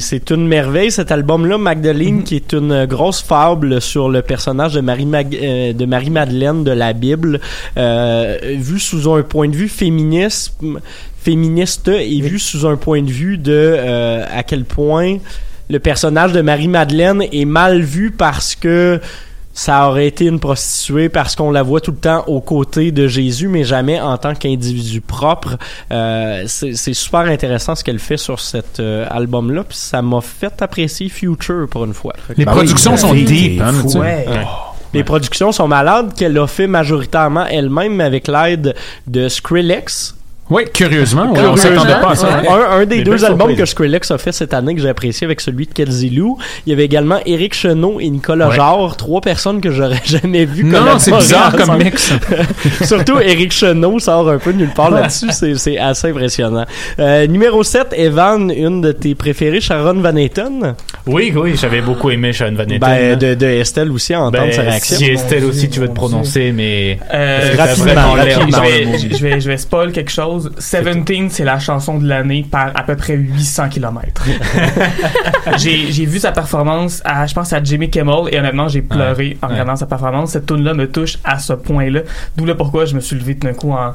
C: C'est- une merveille cet album-là, Magdalene, qui est une grosse fable sur le personnage de Marie, Mag- euh, de Marie Madeleine de la Bible, euh, vu sous un point de vue féministe, féministe et vu sous un point de vue de euh, à quel point le personnage de Marie Madeleine est mal vu parce que ça aurait été une prostituée parce qu'on la voit tout le temps aux côtés de Jésus, mais jamais en tant qu'individu propre. Euh, c'est super intéressant ce qu'elle fait sur cet euh, album-là, puis ça m'a fait apprécier Future pour une fois.
F: Les
N: Ben
F: productions
N: oui,
F: sont deep, hein,
N: fou.
G: Ouais.
C: Les productions sont malades, qu'elle a fait majoritairement elle-même, avec l'aide de Skrillex.
F: Oui, curieusement, ouais, on
C: Curieusement,
F: s'attendait pas à ça.
C: ouais. Un, un des deux albums
D: surprises.
C: que Skrillex a fait cette année que j'ai apprécié avec celui de Kelsey Lou. Il y avait également Eric Chenot et Nicolas
F: Ouais.
C: Jarre, trois personnes que j'aurais jamais vues
F: Non, c'est bizarre comme mix.
C: Surtout Eric Chenot sort un peu de nulle part là-dessus, c'est, assez impressionnant. Euh, numéro 7, Evan, une de tes préférées, Sharon Van Etten.
D: Oui, oui, j'avais beaucoup aimé Sean Van Etten.
C: Ben, de, de Estelle aussi, à entendre
D: Ben,
C: sa réaction.
D: Si Estelle aussi, tu veux te prononcer, mais.
G: Euh,
C: rapidement, rapidement.
G: je, vais, je vais spoil quelque chose. Seventeen, c'est la chanson de l'année par à peu près 800 km. j'ai, j'ai vu sa performance à, je pense, à Jimmy Kimmel et honnêtement, j'ai pleuré en
D: Ouais.
G: regardant sa performance. Cette tune là me touche à ce point-là. D'où le pourquoi je me suis levé tout d'un coup en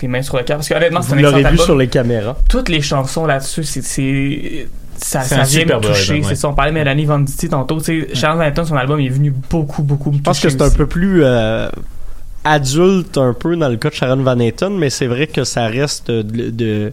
G: les mains sur le cœur. Parce que honnêtement, c'est un excellent
C: vu sur les caméras.
G: Toutes les chansons là-dessus, c'est- c'est. Ça, ça vient me toucher.
C: ouais.
G: C'est ça. On parlait de Mélanie Venditti tantôt. Tu sais, Charles Vanton, son album, il est venu beaucoup, beaucoup me
C: Je pense que
G: toucher
C: c'est un peu plus euh, adulte un peu dans le cas de Sharon Van Etten, mais c'est vrai que ça reste de, de-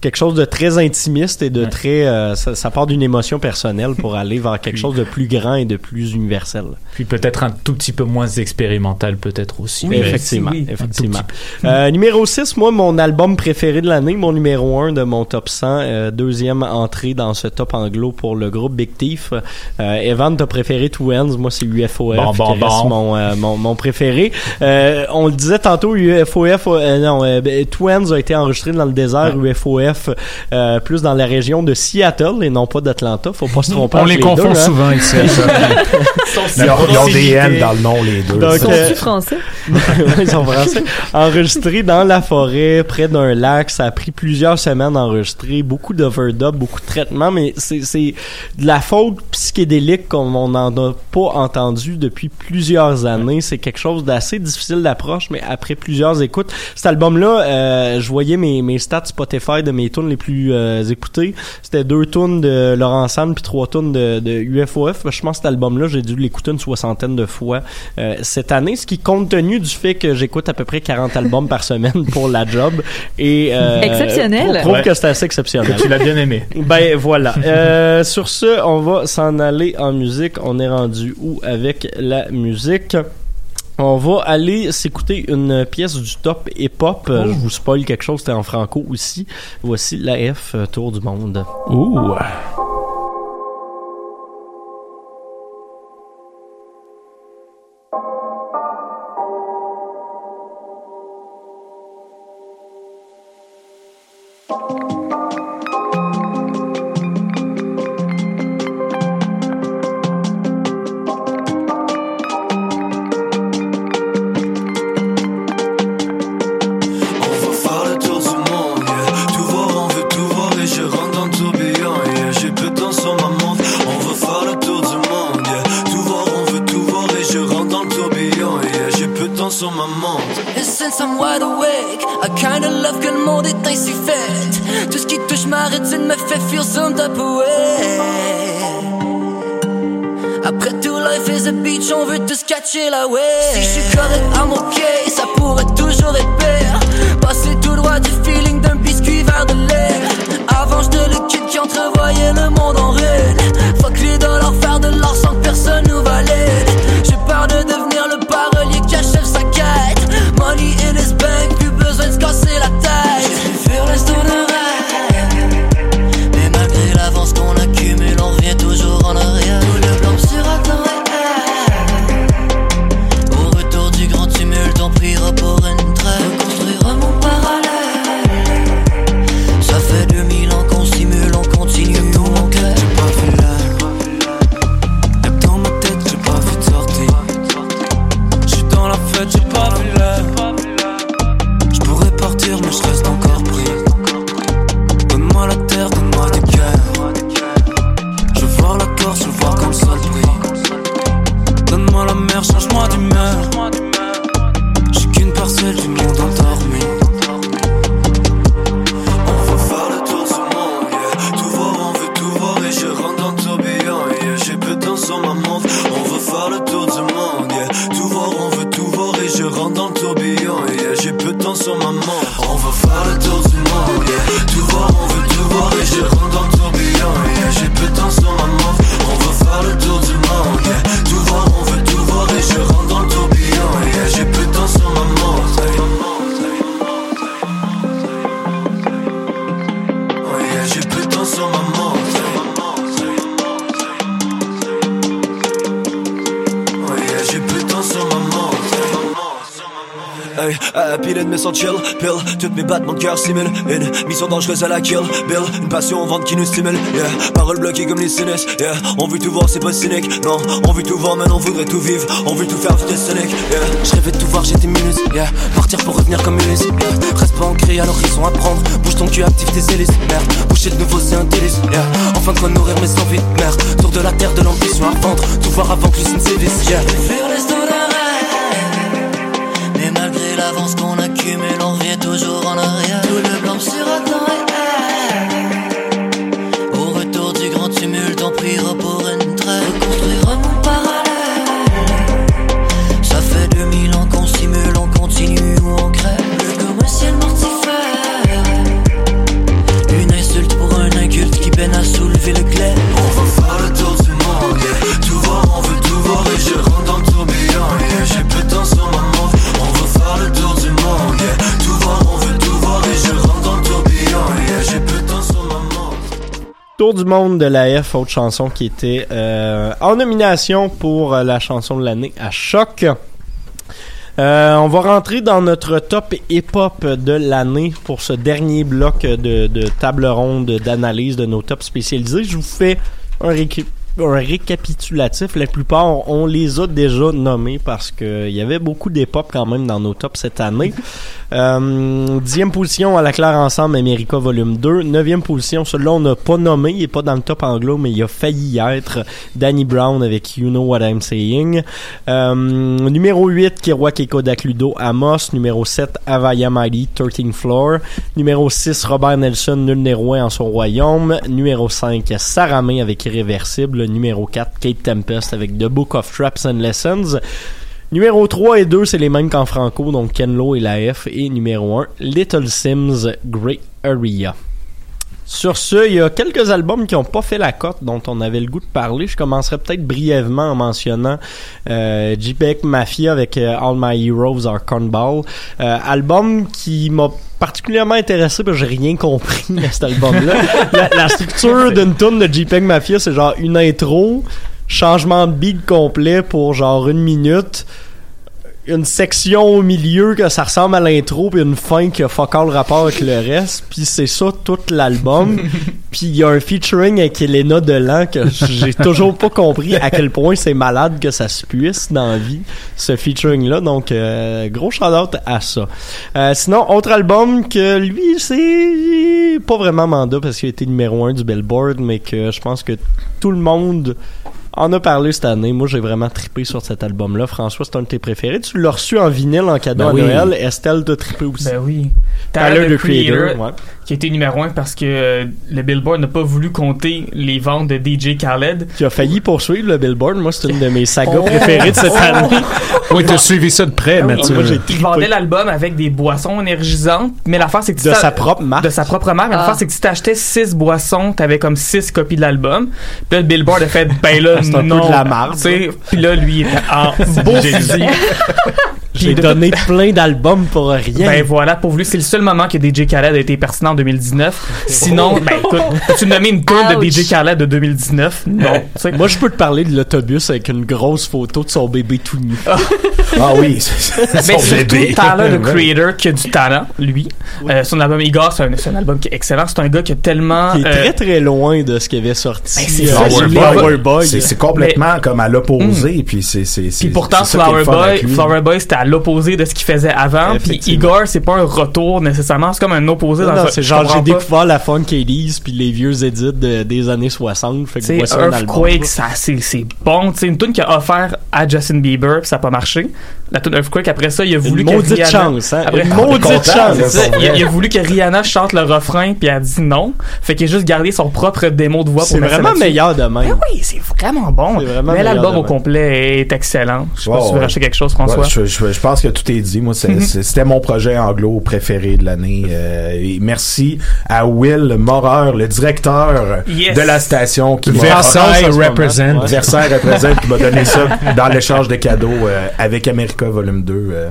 C: quelque chose de très intimiste et de très euh, ça, ça part d'une émotion personnelle pour aller vers quelque chose de plus grand et de plus universel.
D: Puis peut-être un tout petit peu moins expérimental, peut-être aussi.
C: Oui, effectivement, effectivement. Euh, numéro 6, moi, mon album préféré de l'année, mon numéro 1 de mon top 100, euh, deuxième entrée dans ce top anglo pour le groupe Big Thief. Euh, Evan, t'as préféré Two Ends, moi c'est UFOF
D: Bon, bon,
C: qui reste
D: bon.
C: Mon, euh, mon, mon préféré. Euh, on le disait tantôt, UFOF, euh, non, euh, ben, Two Ends a été enregistré dans le désert, UFOF euh, plus dans la région de Seattle et non pas d'Atlanta, faut pas se tromper
T: On les
C: deux,
T: confond
C: hein.
T: souvent ici.
N: Ils ont, ils ont des N dans le nom, les deux.
C: Donc, euh,
E: français?
C: Ouais, ils sont français. Enregistré dans la forêt, près d'un lac. Ça a pris plusieurs semaines d'enregistrer. Beaucoup d'overdub, beaucoup de traitements, mais c'est, c'est de la faute psychédélique comme on n'en a pas entendu depuis plusieurs années. C'est quelque chose d'assez difficile d'approche, mais après plusieurs écoutes. Cet album-là, euh, je voyais mes, mes stats Spotify de mes tunes les plus euh, écoutées. C'était deux tunes de Laurent Sanne puis trois tunes de, de UFOF. Je pense que cet album-là, j'ai dû l'écouter une soixantaine de fois euh, cette année, ce qui compte tenu du fait que j'écoute à peu près 40 albums par semaine pour la job et euh,
E: Exceptionnel.
C: prouve
D: Ouais.
C: que c'est assez exceptionnel.
D: Que tu l'as bien aimé.
C: Ben voilà. Euh, sur ce, on va s'en aller en musique. On est rendu où avec la musique? On va aller s'écouter une pièce du top hip-hop. Euh, Je vous spoil quelque chose, c'était en franco aussi. Voici la F euh, Tour du monde.
T: Ouh.
Q: Rétine me fait feel some type of way. Après tout, life is a beach, on veut tous catcher la wave. Si je suis correct, I'm okay,
U: sons chill, pill. Toutes mes battements de cœur simulent Une mission dangereuse à la kill, Bill. Une passion vente qui nous stimule, yeah. Paroles bloquées comme les sinus, yeah. On veut tout voir, c'est pas cynique, non. On veut tout voir, mais on voudrait tout vivre. On veut tout faire, est sonic, yeah. Je rêvais de tout voir, j'étais minus, yeah. Partir pour revenir comme Ulysse, yeah. Reste pas ancré à l'horizon à prendre. Bouge ton cul, active tes hélices, merde. Boucher de nouveau, c'est un délice, yeah. Enfin de nourrir mes envies de merde Tour de la terre, de l'ambition à vendre. Tout voir avant que l'usine sévisse, yeah.
Q: Faire les. Mais malgré l'avance qu'on accumule, on revient toujours
T: toujours en arrière. Tout le blanc sera temps du
U: monde de
C: la F, autre chanson qui était euh, en nomination pour euh, la chanson de l'année à choc. Euh, on va rentrer dans notre top hip-hop de l'année pour ce dernier bloc de, de table ronde d'analyse de nos tops spécialisés. Je vous fais un, un récapitulatif. La plupart, on les a déjà nommés parce que il y avait beaucoup d'hip-hop quand même dans nos tops cette année. Euh, dixième position à la claire ensemble America Volume 2. Neuvième position, celui-là on n'a pas nommé, il est pas dans le top anglo, mais il a failli y être. Danny Brown avec You Know What I'm Saying. Euh, numéro 8, Kerouac et Kodak Ludo, Amos. Numéro 7, Avaya Mighty, 13 Floor. Numéro 6, Robert Nelson, Nul n'est roi en son royaume. Numéro 5, Sarah May avec Irréversible. Numéro 4, Kate Tempest avec The Book of Traps and Lessons. Numéro 3 et 2, c'est les mêmes qu'en franco, donc Ken Lo et la F. Et numéro 1, Little Sims, Great Area. Sur ce, il y a quelques albums qui n'ont pas fait la cote dont on avait le goût de parler. Je commencerai peut-être brièvement en mentionnant euh, JPEG Mafia avec euh, All My Heroes Are Cornball. Euh, album qui m'a particulièrement intéressé parce que j'ai rien compris à cet album-là. la, la structure d'une tune de JPEG Mafia, c'est genre une intro, changement de beat complet pour genre une minute une section au milieu que ça ressemble à l'intro puis une fin qui a fuck all rapport avec le reste. Puis c'est ça tout l'album. Puis il y a un featuring avec Elena Delan que j'ai toujours pas compris à quel point c'est malade que ça se puisse dans la vie ce featuring là donc euh, gros shout out à ça. Euh, sinon autre album que lui c'est pas vraiment mandat parce qu'il a été numéro un du Billboard mais que je pense que tout le monde en a parlé cette année. Moi, j'ai vraiment trippé sur cet album-là. François, c'est un de tes préférés. Tu l'as reçu en vinyle en cadeau
G: Ben
C: à
G: oui.
C: Noël. Estelle t'a trippé aussi.
G: Ben oui.
C: Tyler, the Creator, ouais.
G: qui a été numéro un parce que euh, le Billboard n'a pas voulu compter les ventes de DJ Khaled.
C: Qui a failli poursuivre le Billboard. Moi, c'est une de mes sagas
G: Oh.
C: préférées de cette année.
F: Oui, t'as suivi ça de près, Mathieu.
C: Moi, j'ai
G: vendait l'album avec des boissons énergisantes, mais l'affaire c'est que tu
C: De sa propre marque.
G: De sa propre marque. Mais
E: Ah.
G: l'affaire c'est que si t'achetais 6 boissons, t'avais comme 6 copies de l'album. Puis là, le Billboard a fait, ben là,
C: C'est un peu
G: non.
C: de la marde,
G: Puis là, lui, il était en beau fusil.
C: J'ai donné plein d'albums pour rien.
G: Ben voilà, pour lui, c'est le seul moment que DJ Khaled a été pertinent en 2019. Sinon, ben écoute, peux-tu me nommer une tune de DJ Khaled de 2019? Non. tu.
C: Moi, je peux te parler de l'autobus avec une grosse photo de son bébé tout nu.
N: Ah oui, c'est
G: Mais
N: son
G: surtout,
N: bébé.
G: Tyler, le creator, qui a du talent, lui. Euh, son album Igor, c'est un, c'est un album qui est excellent. C'est un gars qui a tellement...
C: Qui est
G: euh,
C: très très loin de ce qui avait sorti.
G: Ben, c'est
C: euh,
N: complètement comme à l'opposé, puis c'est c'est
G: pourtant, Flower Boy. Flower Boy, c'était à l'opposé de ce qu'il faisait avant. Puis. Igor, c'est pas un retour nécessairement, c'est comme un opposé
C: Non,
G: dans
C: non, c'est genre j'ai
G: pas.
C: découvert la funk 80s puis les vieux edits de- des années 60 fait que voici un album
G: Earthquake, ça, c'est, c'est bon. Tu sais, une tune qu'il a offert à Justin Bieber, puis ça a pas marché. La tune Earthquake, après ça, il a voulu que
C: maudite
G: Rihanna...
C: chance, hein.
G: Après-
C: Une maudite
G: content,
C: chance,
G: c'est Il, a-
C: vrai.
G: il a voulu que Rihanna chante le refrain, puis elle a dit non. Fait qu'il a juste gardé son propre démo de voix pour
C: c'est vraiment meilleur de même
G: Ben oui, c'est vraiment bon.
C: C'est vraiment
G: Mais l'album au complet est excellent. Je sais pas
N: Ouais,
G: si tu veux
N: ouais.
G: racheter quelque chose, François.
N: Ouais, je, je- je pense que tout est dit. Moi, c'est-
G: Mhm.
N: c'était mon projet anglo préféré de l'année. Euh, et merci à Will Morer, le directeur
G: Yes.
N: de la station qui m'a
F: Versailles.
N: Ouais. Versailles represent qui m'a donné ça dans l'échange de cadeaux euh, avec America Volume 2. euh,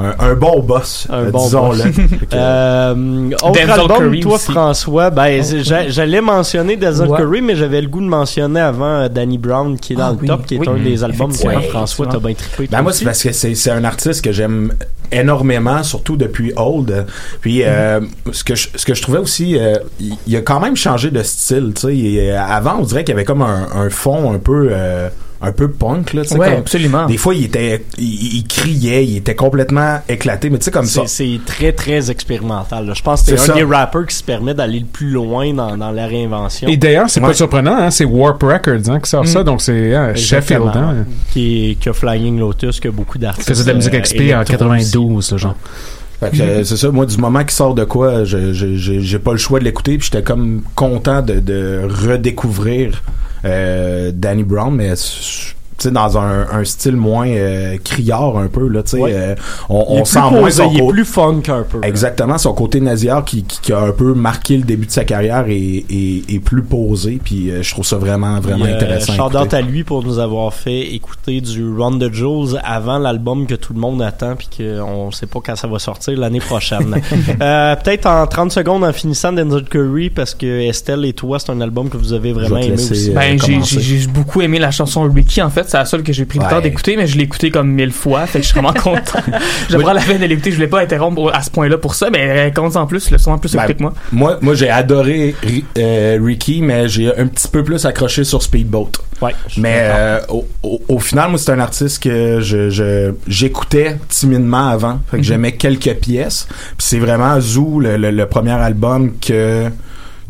N: un, un bon boss,
C: un
N: euh,
C: bon
N: disons-le.
C: Euh, autre
G: Denzel
C: album,
G: Curry
C: toi
G: aussi.
C: François, ben j'a- j'allais mentionner Denzel
G: Ouais.
C: Curry, mais j'avais le goût de mentionner avant euh, Danny Brown qui est dans
G: Ah
C: le
G: oui,
C: top, qui est
G: oui.
C: un des albums que
G: Effectivement.
C: François t'as bien trippé.
N: Ben moi, c'est parce que c'est, c'est un artiste que j'aime énormément, surtout depuis Old. Puis euh, ce que je, ce que je trouvais aussi, euh, il, il a quand même changé de style. Tu sais, euh, avant, on dirait qu'il y avait comme un, un fond un peu euh, un peu punk là. tu sais,
G: Ouais,
N: comme-
G: absolument.
N: Des fois, il était, il, il criait, il était complètement éclaté. Mais tu sais comme ça.
C: C'est très très expérimental. là. Je pense que c'est un
N: ça.
C: des rappers qui se permet d'aller le plus loin dans, dans la réinvention.
F: Et d'ailleurs, c'est
N: Ouais.
F: pas surprenant, hein, c'est Warp Records hein, qui sort ça, donc c'est hein, Sheffield. Hein,
C: qui, qui a Flying Lotus, que beaucoup d'artistes.
F: faisait de la musique
C: euh,
F: XP en
C: électro
F: 92, ce genre.
N: Euh, c'est ça, moi, du moment qu'il sort de quoi, je- je- j'ai pas le choix de l'écouter, puis j'étais comme content de, de redécouvrir Danny Brown, mais sais, dans un, un style moins euh, criard un peu, là, tu sais,
C: Ouais.
N: euh, on, on
C: plus
N: sent moins son
C: il est plus funk un peu.
N: Exactement, son côté nasillard qui, qui, qui a un peu marqué le début de sa carrière et, et, et plus posé, puis euh, je trouve ça vraiment, vraiment
C: Puis, euh,
N: intéressant.
C: shout à lui pour nous avoir fait écouter du Run the Jewels avant l'album que tout le monde attend puis qu'on sait pas quand ça va sortir l'année prochaine. Euh, Peut-être en 30 secondes en finissant Denzel Curry parce que Estelle et toi c'est un album que vous avez vraiment aimé
N: laisser,
C: aussi.
N: euh,
G: Ben, j'ai-
N: commencer.
G: j'ai j'ai beaucoup aimé la chanson Ricky, en fait. C'est la seule que j'ai pris le
N: Ouais.
G: temps d'écouter, mais je l'ai écoutée comme mille fois. Fait que je suis vraiment content. je prends la peine de l'écouter. Je voulais pas interrompre à ce point-là pour ça, mais compte en plus, le son en plus
N: Ben,
G: écouté que moi.
N: Moi, moi j'ai adoré euh, Ricky, mais j'ai un petit peu plus accroché sur Speedboat.
C: Ouais,
N: mais euh, au, au- au final, moi, c'est un artiste que je j'écoutais timidement avant. Fait que
C: Mhm.
N: j'aimais quelques pièces. Puis c'est vraiment Zoo, le, le- le premier album que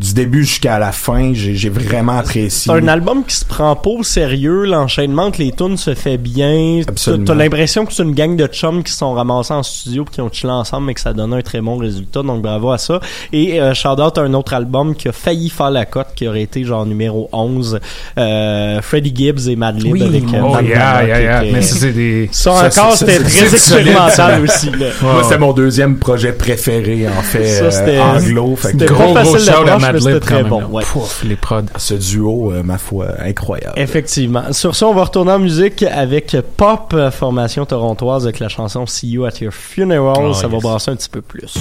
N: du début jusqu'à la fin, j'ai j'ai vraiment apprécié.
C: C'est un album qui se prend pas au sérieux, l'enchaînement entre les tunes se fait bien. T'as
N: Absolument.
C: t'as l'impression que c'est une gang de chums qui se sont ramassés en studio qui ont chillé ensemble mais que ça donne un très bon résultat, donc bravo à ça. Et euh, shout out à un autre album qui a failli faire la cote, qui aurait été genre numéro 11, euh, Freddie Gibbs et Madlib
F: Oui.
C: avec euh,
F: Oh, yeah, yeah, yeah.
C: était-
F: Mais ça, c'est des-
C: Ça,
N: Ça,
C: encore,
N: c'est-
C: c'était
N: c'est-
C: très expérimental aussi. Là.
N: Moi, c'était mon deuxième projet préféré, en fait,
C: Ça, c'était-
N: euh, anglo. Fait que
C: c'était pas
N: gros,
C: facile
N: gros
C: de
N: shout à Madlib
C: c'était très bon, ouais.
F: Pouf, les prods.
N: Ce duo, euh, ma foi, incroyable.
C: Effectivement. Sur ça, on va retourner en musique avec Pop, euh, formation torontoise, avec la chanson See You at Your Funeral.
F: Oh,
C: ça va brasser un petit peu plus.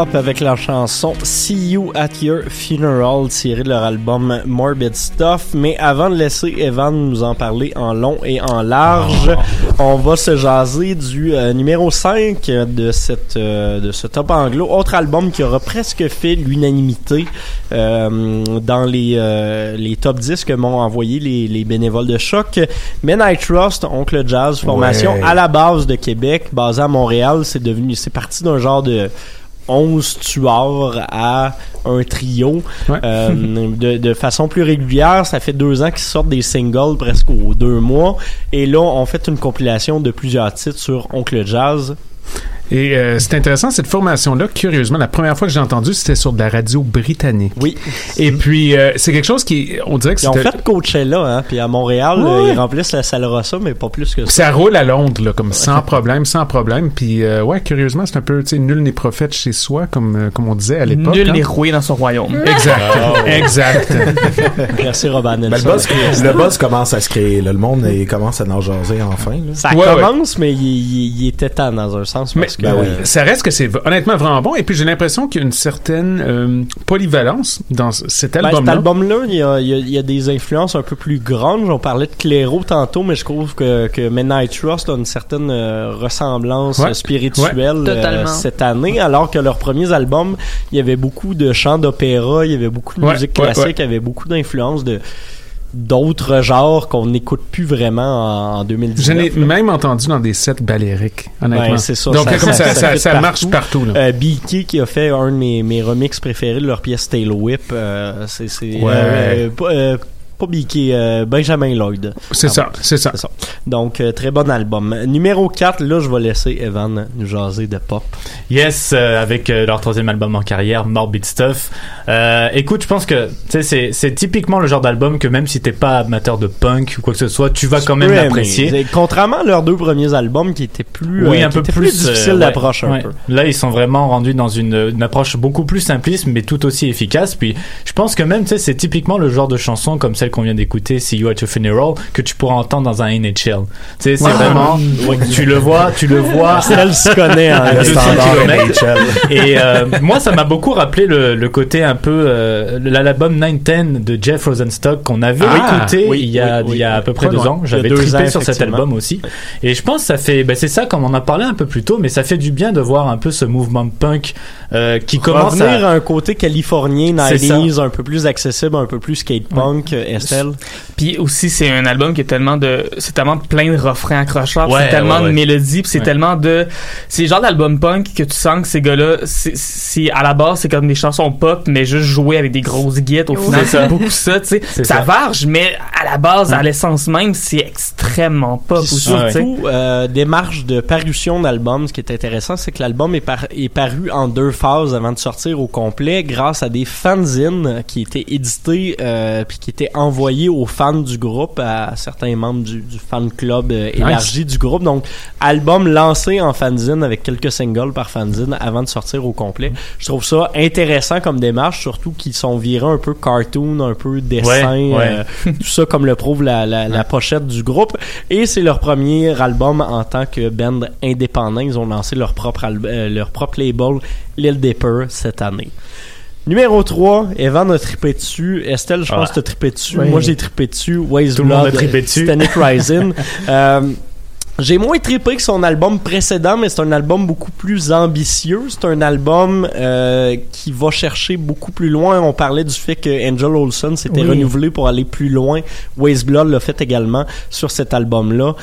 C: Pop avec leur chanson See You at Your Funeral tirée de leur album Morbid Stuff. Mais avant de laisser Evan nous en parler en long et en large, on va se jaser du euh, numéro 5 de cette euh, de ce top anglo, autre album qui aura presque fait l'unanimité euh, dans les euh, les top 10 que m'ont envoyé les, les bénévoles de choc. Men I Trust, Oncle Jazz, formation
N: Ouais.
C: à la base de Québec, basée à Montréal, c'est devenu c'est parti d'un genre de 11 tueurs à un trio euh, de, de façon plus régulière. Ça fait deux ans qu'ils sortent des singles presque aux deux mois. Et là, on fait une compilation de plusieurs titres sur Oncle Jazz.
F: Et euh, c'est intéressant, cette formation-là, curieusement, la première fois que j'ai entendu, c'était sur de la radio britannique.
C: Oui.
F: Et puis, euh, c'est quelque chose qui, on dirait que
C: Ils ont fait Coachella, hein, puis à Montréal,
F: Ouais.
C: euh, ils remplissent la salle Rossa, mais pas plus que ça.
F: Ça roule à Londres, là, comme sans problème, sans problème. Puis, euh, ouais, curieusement, c'est un peu, tu sais, nul n'est prophète chez soi, comme, euh, comme on disait à l'époque.
G: Nul
F: hein.
G: n'est roué dans son royaume.
F: Exact.
N: Oh.
F: Exact.
C: Merci,
N: Ben,
C: Nelson.
N: le, buzz, le buzz commence à se créer. là. Le monde il commence à en jaser enfin. là.
C: Ça commence, mais il, il- il était temps dans un sens. Parce que,
F: Ben oui,
C: euh,
F: ça reste que c'est honnêtement vraiment bon. Et puis j'ai l'impression qu'il y a une certaine euh, polyvalence dans c- cet
C: Ben,
F: album-là.
C: cet album-là, il y a, il y a- il y a des influences un peu plus grandes. On parlait de Clairo tantôt, mais je trouve que, que Midnight Trust a une certaine euh, ressemblance
F: Ouais.
C: spirituelle
E: Ouais.
C: euh,
E: Totalement.
C: cette année, alors que leurs premiers albums, il y avait beaucoup de chants d'opéra, il y avait beaucoup de
F: Ouais,
C: musique classique,
F: ouais.
C: il y avait beaucoup d'influences de d'autres genres qu'on n'écoute plus vraiment en, en 2019.
F: J'en ai
C: là.
F: même entendu dans des sets balériques, honnêtement.
C: C'est ça.
F: Donc comme ça, ça,
C: fit
F: ça marche partout. là.
C: Euh, BK qui a fait un de mes, mes remixes préférés de leur pièce Tail Whip. euh, c'est c'est
F: Ouais.
C: euh, pas, euh, euh, Benjamin Lloyd.
F: C'est ça, c'est ça.
C: Donc euh, très bon album. Numéro 4, là je vais laisser Evan nous jaser de pop.
D: Yes, euh, avec euh, leur troisième album en carrière, Morbid Stuff. Euh, écoute, je pense que tu sais, c'est c'est typiquement le genre d'album que même si t'es pas amateur de punk ou quoi que ce soit, tu vas quand même l'apprécier.
C: Contrairement à leurs deux premiers albums qui étaient plus,
D: Oui,
C: euh,
D: un peu
C: étaient
D: plus,
C: difficiles
D: euh, ouais,
C: d'approche
D: ouais. Là, ils sont vraiment rendus dans une, une approche beaucoup plus simpliste, mais tout aussi efficace. Puis, je pense que même, tu sais, c'est typiquement le genre de chanson comme celle qu'on vient d'écouter, See You at Your Funeral, que tu pourras entendre dans un NHL. Tu sais, c'est
C: Ouais.
D: vraiment,
C: Ouais.
D: tu le vois, tu le vois.
C: Marcel se connaît en
D: à 200
C: standard
D: kilomètres.
C: NHL.
D: Et euh, moi, ça m'a beaucoup rappelé le, le côté un peu euh, l'album 910 de Jeff Rosenstock qu'on avait
C: Ah,
D: écouté
C: oui,
D: il y a
C: oui, oui.
D: il y a à peu près deux ans. J'avais trippé
C: ans,
D: sur cet album aussi. Et je pense que ça fait, ben c'est ça comme on en parlait un peu plus tôt, mais ça fait du bien de voir un peu ce mouvement punk euh, qui commence
C: Revenir
D: à
C: à un côté californien,
D: C'est ça.
C: 90s, un peu plus accessible, un peu plus skate punk, euh, Estelle.
G: Puis aussi, c'est un album qui est tellement de, c'est tellement plein de refrains accrocheurs,
D: Ouais,
G: c'est tellement
D: ouais, ouais.
G: de mélodies, puis c'est
D: Ouais.
G: tellement de, c'est le genre d'album punk que tu sens que ces gars-là, c'est, c'est à la base c'est comme des chansons pop, mais juste jouées avec des grosses guettes. Au final,
D: C'est ça.
G: c'est beaucoup ça, tu sais. Ça
D: ça.
G: varge, mais à la base, à l'essence même, c'est extrêmement pop
C: Puis
G: aussi. tu sais.
C: surtout, euh, démarche de parution d'album, ce qui est intéressant, c'est que l'album est, par- est paru en deux phases avant de sortir au complet grâce à des fanzines qui étaient édités euh, puis qui étaient envoyés aux fans du groupe, à certains membres du, du fan club euh, élargi du groupe. Donc, album lancé en fanzine avec quelques singles par fanzine avant de sortir au complet. Je trouve ça intéressant comme démarche, surtout qu'ils sont virés un peu cartoon, un peu dessin,
D: Ouais, ouais.
C: euh, tout ça comme le prouve la, la, la pochette du groupe. Et c'est leur premier album en tant que band indépendant. Ils ont lancé leur propre, euh, leur propre label, Lil Dipper, cette année. Numéro 3, Evan a trippé dessus. Estelle, je pense
D: Ouais.
C: que tu as trippé dessus. Moi, j'ai trippé dessus. Waze
D: Tout le monde
C: Blood,
D: a trippé dessus.
C: Titanic Rising. Euh, j'ai moins trippé que son album précédent, mais c'est un album beaucoup plus ambitieux. C'est un album euh, qui va chercher beaucoup plus loin. On parlait du fait que Angel Olsen s'était
G: Oui.
C: renouvelé pour aller plus loin. Waze Blood l'a fait également sur cet album-là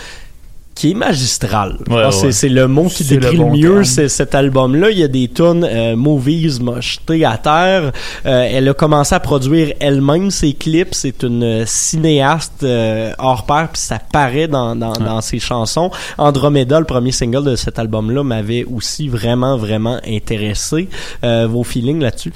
C: qui est magistral. Je
D: Ouais,
C: c'est- c'est le mot qui
G: C'est
C: décrit
G: le
C: le,
G: bon
C: mieux
G: terme.
C: c'est cet album-là. Il y a des tunes euh, movies m'a jeté à terre. Euh, elle a commencé à produire elle-même ses clips. C'est une euh, cinéaste euh, hors pair, puis ça paraît dans, dans, dans ses chansons. Andromeda, le premier single de cet album-là, m'avait aussi vraiment, vraiment intéressé. Euh, vos feelings là-dessus?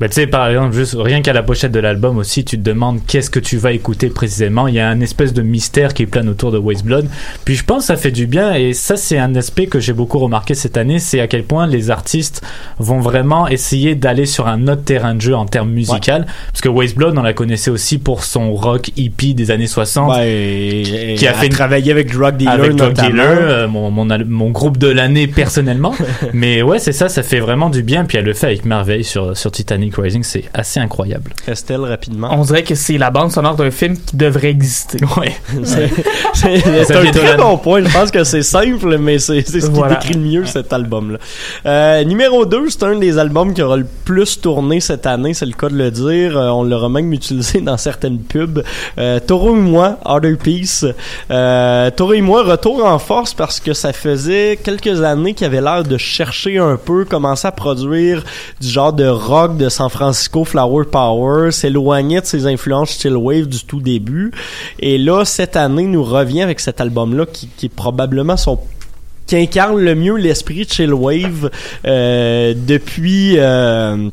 D: Bah, tu sais, par exemple, juste rien qu'à la pochette de l'album aussi, tu te demandes qu'est-ce que tu vas écouter précisément. Il y a un espèce de mystère qui plane autour de Waste Blood. Puis je pense que ça fait du bien et ça, c'est un aspect que j'ai beaucoup remarqué cette année, c'est à quel point les artistes vont vraiment essayer d'aller sur un autre terrain de jeu en termes musical. Parce que Waste Blood, on la connaissait aussi pour son rock hippie des années 60.
C: Ouais, et- et
D: qui a fait
C: travaillé avec Drug Dealer
D: avec Drug. Dealer, euh, mon, mon groupe de l'année personnellement. Mais ouais, c'est ça, ça fait vraiment du bien. Puis elle le fait avec merveille sur, sur Titanic Rising, c'est assez incroyable.
C: Estelle, rapidement?
G: On dirait que c'est la bande sonore d'un film qui devrait exister.
D: Ouais.
C: C'est un très bon point. Je pense que c'est simple, mais c'est c'est ce qui
G: Voilà.
C: décrit le mieux cet album-là. Euh, numéro 2, c'est un des albums qui aura le plus tourné cette année, c'est le cas de le dire. Euh, on l'aura même utilisé dans certaines pubs. Euh, Taureau et moi, Other Peace. Euh, Taureau et moi, retour en force parce que ça faisait quelques années qu'il avait l'air de chercher un peu, commencer à produire du genre de rock de San Francisco, Flower Power, s'éloignait de ses influences chill wave du tout début. Et là, cette année, nous revient avec cet album-là qui, qui est probablement son qui incarne le mieux l'esprit de chill wave euh, depuis euh,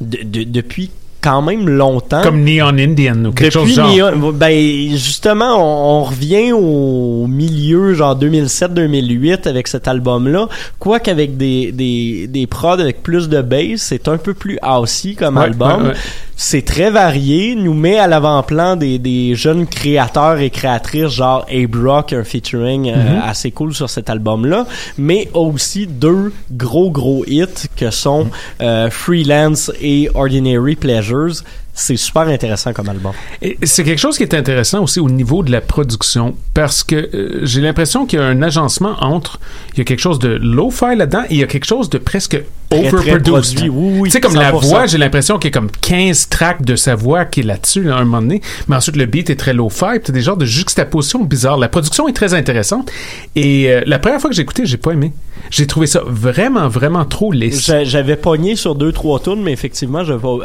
C: de- de- depuis quand même longtemps.
F: Comme Neon Indian ou quelque chose genre.
C: Neon- ben justement, on, on revient au milieu genre 2007-2008 avec cet album-là. Quoique avec des, des, des prods avec plus de bass, c'est un peu plus housey comme
F: Ouais,
C: album.
F: ouais, ouais.
C: C'est très varié, nous met à l'avant-plan des, des jeunes créateurs et créatrices genre Abe Rock, un featuring euh,
F: Mhm.
C: assez cool sur cet album-là, mais aussi deux gros gros hits que sont euh, Freelance et Ordinary others C'est super intéressant comme album.
F: Et c'est quelque chose qui est intéressant aussi au niveau de la production parce que euh, j'ai l'impression qu'il y a un agencement entre il y a quelque chose de low-fi là-dedans et il y a quelque chose de presque overproduced.
C: Oui, oui,
F: tu sais comme la
C: 100%.
F: voix, j'ai l'impression qu'il y a comme 15 tracks de sa voix qui est là-dessus là, à un moment donné, mais ensuite le beat est très low-fi, puis des genres de juxtapositions bizarres. La production est très intéressante et euh, la première fois que j'ai écouté, j'ai pas aimé. J'ai trouvé ça vraiment vraiment trop lisse.
C: J'a- J'avais pogné sur deux trois tunes, mais effectivement,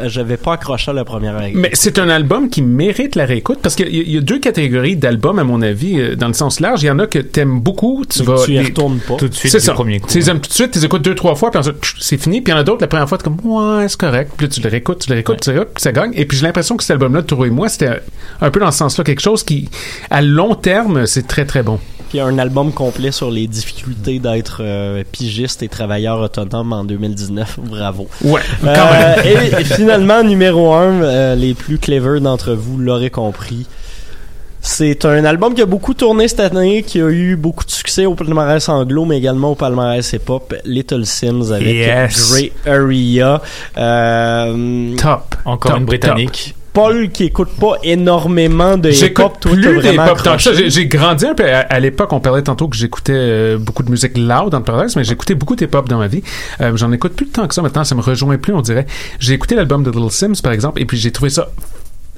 C: j'avais pas accroché à la première
F: Mais c'est un album qui mérite la réécoute parce qu'il y, y a deux catégories d'albums, à mon avis, euh, dans le sens large. Il y en a que t'aimes beaucoup, tu
C: Mais
F: vas.
C: tu y
F: les-
C: retournes pas.
D: Tout de suite
F: C'est ça.
D: premier coup.
F: Tu les aimes tout de suite, tu les écoutes deux, trois fois, puis ensuite, c'est fini. Puis il y en a d'autres, la première fois, t'es comme, ouais, c'est correct. Puis là, tu le réécoutes, tu le réécoutes, tu le réécoutes, puis ça gagne. Et puis j'ai l'impression que cet album-là, Touro et moi, c'était un peu dans ce sens-là, quelque chose qui, à long terme, c'est très, très bon.
C: Puis un album complet sur les difficultés d'être euh, pigiste et travailleur autonome en 2019. Bravo.
F: Ouais, quand
C: Euh,
F: même.
C: et, et finalement, numéro un, euh, les plus clever d'entre vous l'auraient compris. C'est un album qui a beaucoup tourné cette année, qui a eu beaucoup de succès au palmarès anglo, mais également au palmarès hip-hop. Little Sims avec
F: Yes.
C: Grey Area. Euh,
F: Top.
D: Encore
F: Top,
D: une britannique.
C: Paul qui écoute pas énormément de hip-hop, toi,
F: plus
C: vraiment
F: ça.
C: accroché.
F: J'ai grandi un peu. À, à l'époque, on parlait tantôt que j'écoutais euh, beaucoup de musique loud, entre parenthèses, mais j'écoutais beaucoup de hip-hop dans ma vie. Euh, J'en écoute plus tant que ça maintenant. Ça me rejoint plus, on dirait. J'ai écouté l'album de Little Sims, par exemple, et puis j'ai trouvé ça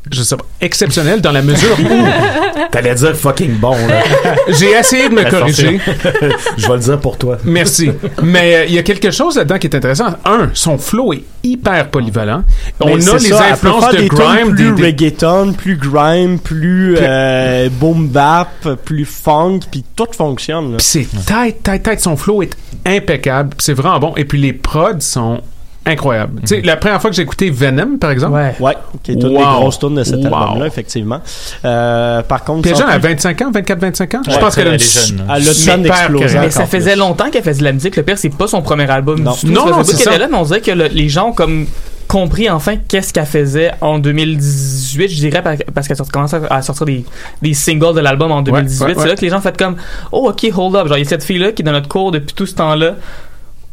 F: je sais pas, exceptionnel dans la mesure où
N: T'allais dire fucking bon, là.
F: j'ai essayé de me corriger.
N: Je vais le dire pour toi.
F: Merci. Mais euh, il y a quelque chose là-dedans qui est intéressant. Un, son flow est hyper polyvalent. On a
C: c'est
F: les
C: ça,
F: influences de
C: des
F: grime,
C: plus
F: des,
C: reggaeton, plus grime, plus euh, boom bap, plus funk, puis tout fonctionne.
F: Puis c'est tight, tight, tight. Son flow est impeccable. C'est vraiment bon. Et puis les prods sont incroyables. Tu sais, la première fois que j'ai écouté Venom, par exemple.
G: Ouais.
C: Ouais, qui est une des
F: Wow.
C: grosses tunes de cet
F: Wow.
C: album-là, effectivement. Euh, par contre,
F: à
C: plus-
F: 25 ans, 24-25 ans? je
D: Ouais,
F: pense qu'elle a
D: elle
F: une
D: est jeune.
C: Elle a.
G: Mais ça faisait longtemps qu'elle faisait de la musique. Le pire, c'est pas son premier album
C: Non.
G: du tout.
F: Non, non, c'est ça.
G: là, mais on dirait que le- les gens ont comme compris enfin qu'est-ce qu'elle faisait en 2018, je dirais, par- parce qu'elle commence à- sortir des, des singles de l'album en 2018.
F: ouais, ouais.
G: C'est là que les gens ont fait comme, oh, ok, hold up. Genre, il y a cette fille-là qui est dans notre cours depuis tout ce temps-là.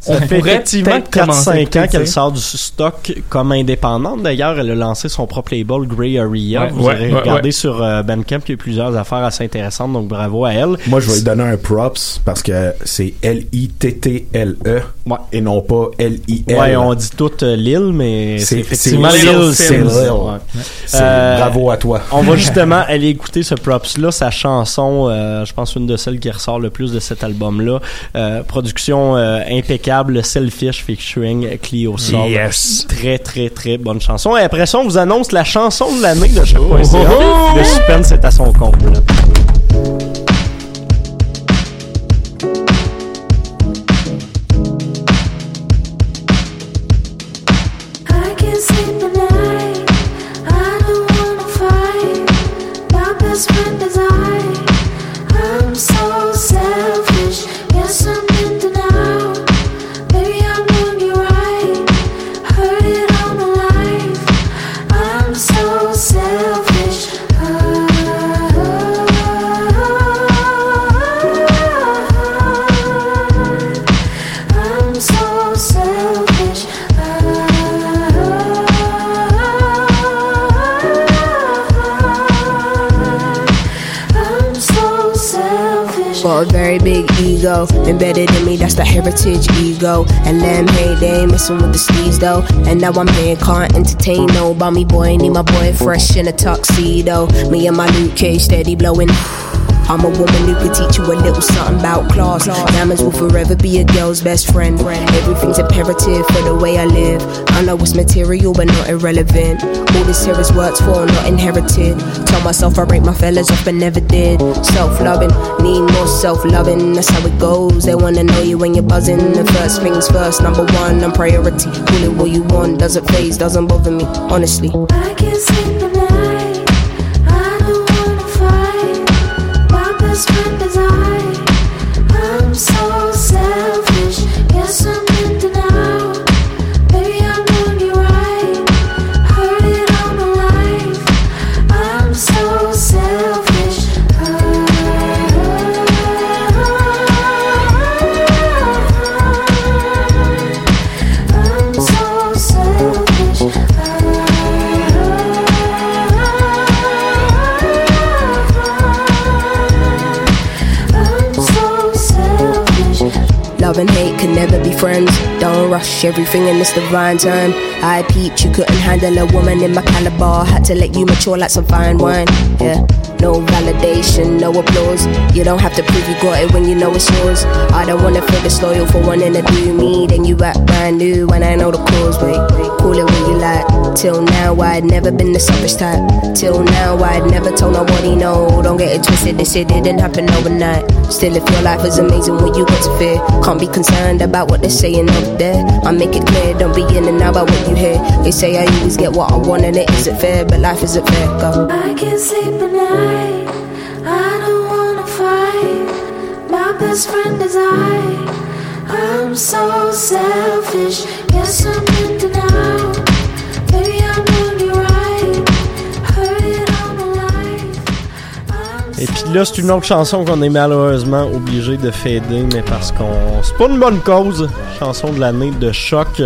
C: Ça
G: On
C: fait effectivement
G: peut-être commencer à
C: 4-5
G: écouter,
C: ans qu'elle sort du stock comme indépendante. D'ailleurs, elle a lancé son propre label Grey Area.
F: Ouais,
C: Vous
F: ouais,
C: aurez
F: ouais,
C: regardé
F: ouais.
C: sur euh, Bandcamp, il y a plusieurs affaires assez intéressantes, donc bravo à elle.
N: Moi, je vais lui donner un props parce que c'est L-I-T-T-L-E
C: Ouais.
N: et non pas L-I-L.
C: Ouais, on dit toute euh, Lille, mais c'est effectivement. Ouais.
N: C'est
C: Euh,
N: bravo à toi.
C: On va justement aller écouter ce props-là, sa chanson, euh, je pense une de celles qui ressort le plus de cet album-là. Euh, production euh, impeccable, Selfish featuring Clio Soul.
F: Yes.
C: Très, très, très bonne chanson. Et après ça, on vous annonce la chanson de l'année de chaque
F: Oh, oh, oh.
C: Le suspense est à son compte. là.
V: Got a very big ego, embedded in me, that's the heritage ego. And them hey, they ain't messing with the steez though. And now I'm here, can't entertain no bummy boy. Need my boy fresh in a tuxedo. Me and my Luke Cage steady blowing. I'm a woman who could teach you a little something about class. Diamonds will forever be a girl's best friend. Everything's imperative for the way I live. I know it's material but not irrelevant. All this here is worked for, not inherited. Tell myself I break my fellas off but never did. Self loving, need more self loving. That's how it goes. They wanna know you when you're buzzing. The first things first, number one, I'm priority. Call it what you want, doesn't phase, doesn't bother me, honestly.
R: I sleep
V: friends. Don't rush everything in this divine time. I peeped, you couldn't handle a woman in my caliber. Had to let you mature like some fine wine. Yeah, no validation, no applause. You don't have to prove you got it when you know it's yours. I don't wanna feel disloyal for wanting to do me. Then you act brand new when I know the cause. Wait, call it what you like. Till now, I'd never been the selfish type. Till now, I'd never told nobody no. Don't get it twisted, this shit didn't happen overnight. Still, if your life is amazing, what you got to fear? Can't be concerned about what they're saying up there. I make it clear, don't be in and out about what you hear. They say I always get what I want and it isn't fair, but life isn't fair. Go.
R: I can't sleep at night. I don't wanna fight. My best friend is I. I'm so selfish. Yes, I'm in
C: puis là, c'est une autre chanson qu'on est malheureusement obligé de fader, mais parce qu'on. C'est pas une bonne cause. Chanson de l'année de choc.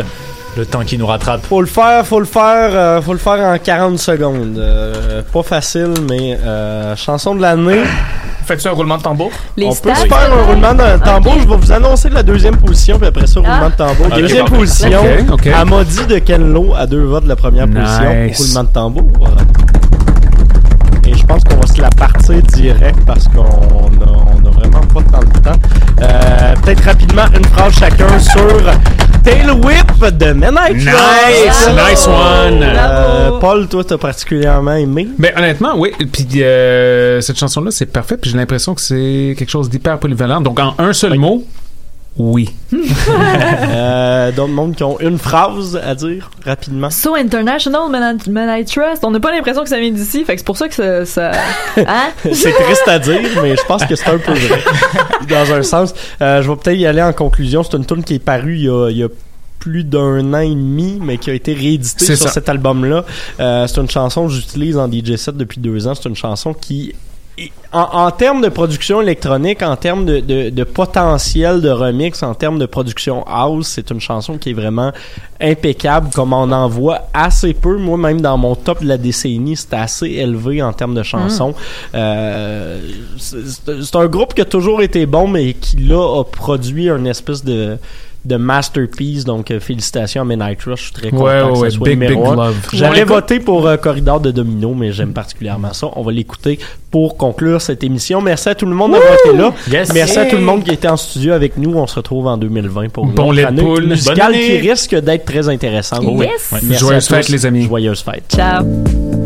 D: Le temps qui nous rattrape.
C: Faut le faire, faut le faire, euh, faut le faire en 40 secondes. Euh, pas facile, mais euh, chanson de l'année.
G: Fais-tu un roulement de tambour?
E: Les
C: On peut se faire un roulement de tambour. Je vais vous annoncer la deuxième position, puis après ça, roulement
E: Ah.
C: de tambour. Deuxième
F: parfait.
C: position,
F: Ok, ok.
C: Amadi de Kenlo à deux votes de la première position. Roulement de tambour. Je pense qu'on va se la partir direct parce qu'on a, on a vraiment pas tant de temps. Euh, Peut-être rapidement une phrase chacun sur Tail Whip de Men I
F: Nice, nice one.
C: Euh, Paul, toi, t'as particulièrement aimé?
F: Ben honnêtement, oui. Puis euh, cette chanson-là, c'est parfait. Puis j'ai l'impression que c'est quelque chose d'hyper polyvalent. Donc en un seul mot, oui.
C: euh, D'autres mondes qui ont une phrase à dire rapidement.
E: So International, Man I, Man I Trust. On n'a pas l'impression que ça vient d'ici, fait que c'est pour ça que ça. ça... Hein?
C: c'est triste à dire, mais je pense que c'est un peu vrai. Dans un sens. Euh, je vais peut-être y aller en conclusion. C'est une tune qui est parue il y a, il y a plus d'un an et demi, mais qui a été rééditée
F: C'est
C: sur
F: ça.
C: cet album-là. Euh, c'est une chanson que j'utilise en DJ set depuis deux ans. C'est une chanson qui en, en termes de production électronique, en termes de, de, de potentiel de remix, en termes de production house, c'est une chanson qui est vraiment impeccable, comme on en voit assez peu. Moi, même dans mon top de la décennie, c'était assez élevé en termes de chansons. Euh, c'est c'est un groupe qui a toujours été bon, mais qui là a produit une espèce de de masterpiece donc euh, félicitations à Midnight Rush. Je suis très content
F: Ouais,
C: que
F: ouais,
C: ça soit
F: Big,
C: numéro
F: big love.
C: voter pour euh, Corridor de Domino mais j'aime particulièrement ça. On va l'écouter pour conclure cette émission. Merci à tout le monde d'avoir été là.
D: Yes.
C: merci à tout le monde qui était en studio avec nous. On se retrouve en 2020 pour une
F: Bon
C: année musicale
F: Bonne année.
C: qui risque d'être très intéressante. Tous.
F: fêtes, les amis.
C: joyeuses fêtes
E: Ciao.